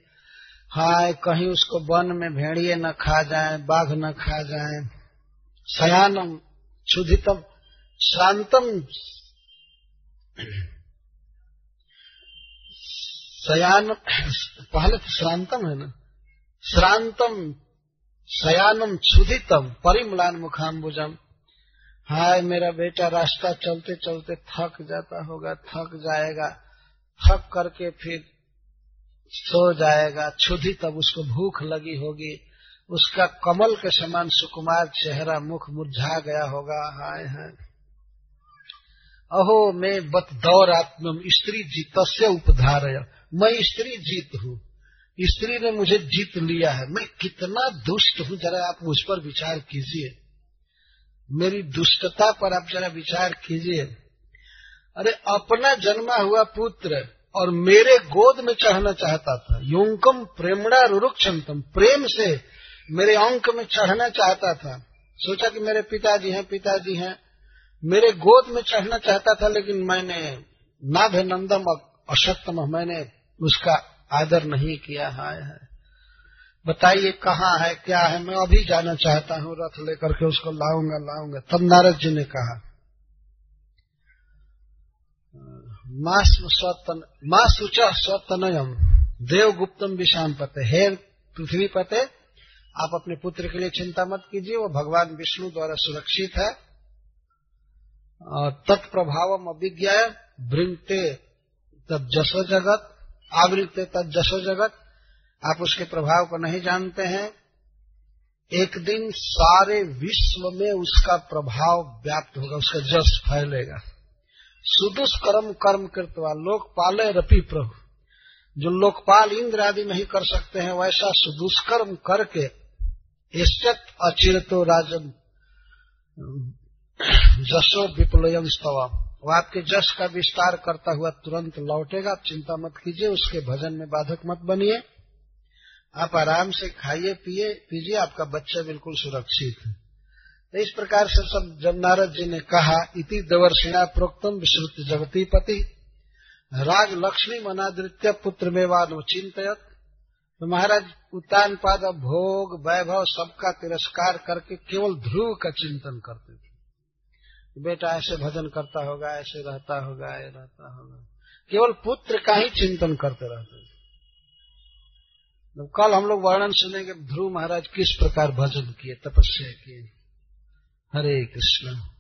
हाय, कहीं उसको वन में भेड़िए न खा जाए, बाघ न खा जाए। सयानम, क्षुधितम, शांतम। सयान, पहले तो श्रांतम है ना। श्रांतम शयानम क्षुधितम, परिमलान मुखाम्बुजम। हाय मेरा बेटा, रास्ता चलते चलते थक जाता होगा, थक जाएगा। थक करके फिर सो जाएगा क्षुधि तब उसको भूख लगी होगी। उसका कमल के समान सुकुमार चेहरा, मुख मुरझा गया होगा। हाय हाय। अहो, मैं बत दौर आत्म स्त्री जीत से उपधारय। मैं स्त्री जीत हूँ। स्त्री ने मुझे जीत लिया है। मैं कितना दुष्ट हूँ, जरा आप मुझ पर विचार कीजिए। मेरी दुष्टता पर आप जरा विचार कीजिए। अरे, अपना जन्मा हुआ पुत्र और मेरे गोद में चढ़ना चाहता था। योंकम प्रेमणा रुरुक्षंतम, प्रेम से मेरे अंक में चढ़ना चाहता था। सोचा कि मेरे पिताजी हैं पिताजी हैं। मेरे गोद में चढ़ना चाहता था, लेकिन मैंने नाभ नंदम अशक्तम मैंने उसका आदर नहीं किया, हाय है बताइए कहाँ है, क्या है? मैं अभी जाना चाहता हूँ, रथ लेकर के उसको लाऊँगा लाऊँगा। तब नारद जी ने कहा माँ सुच स्वतनयम देव गुप्तम विषाम पते। हे पृथ्वी पते, आप अपने पुत्र के लिए चिंता मत कीजिए, वो भगवान विष्णु द्वारा सुरक्षित है। और तत्प्रभाव अभिज्ञा भृंगते तब जसो जगत आवृत जसो जगत। आप उसके प्रभाव को नहीं जानते हैं। एक दिन सारे विश्व में उसका प्रभाव व्याप्त होगा, उसका जस फैलेगा। सुदुष्कर्म कर्म कृतवा लोकपाले रपी प्रभु। जो लोकपाल इंद्र आदि नहीं कर सकते हैं, वैसा सुदुष्कर्म करके इष्टत अचिरतो राजन, जसो विप्लयम स्तवा वो आपके जश का विस्तार करता हुआ तुरंत लौटेगा। आप चिंता मत कीजिए, उसके भजन में बाधक मत बनिए। आप आराम से खाइए, पिए, पीजिए, आपका बच्चा बिल्कुल सुरक्षित है। तो इस प्रकार से सब जब नारद जी ने कहा, इति दवर्षिणा प्रोक्तम विश्रुत जगती पति। राज लक्ष्मी मनादृत्य पुत्र में वानो चिंतित तो महाराज उत्तान पाद भोग, वैभव सबका तिरस्कार करके केवल ध्रुव का चिंतन करते थे। बेटा ऐसे भजन करता होगा, ऐसे रहता होगा ये रहता होगा। केवल पुत्र का ही चिंतन करते रहते तो कल हम लोग वर्णन सुनेंगे, ध्रुव महाराज किस प्रकार भजन किए, तपस्या किए। हरे कृष्ण।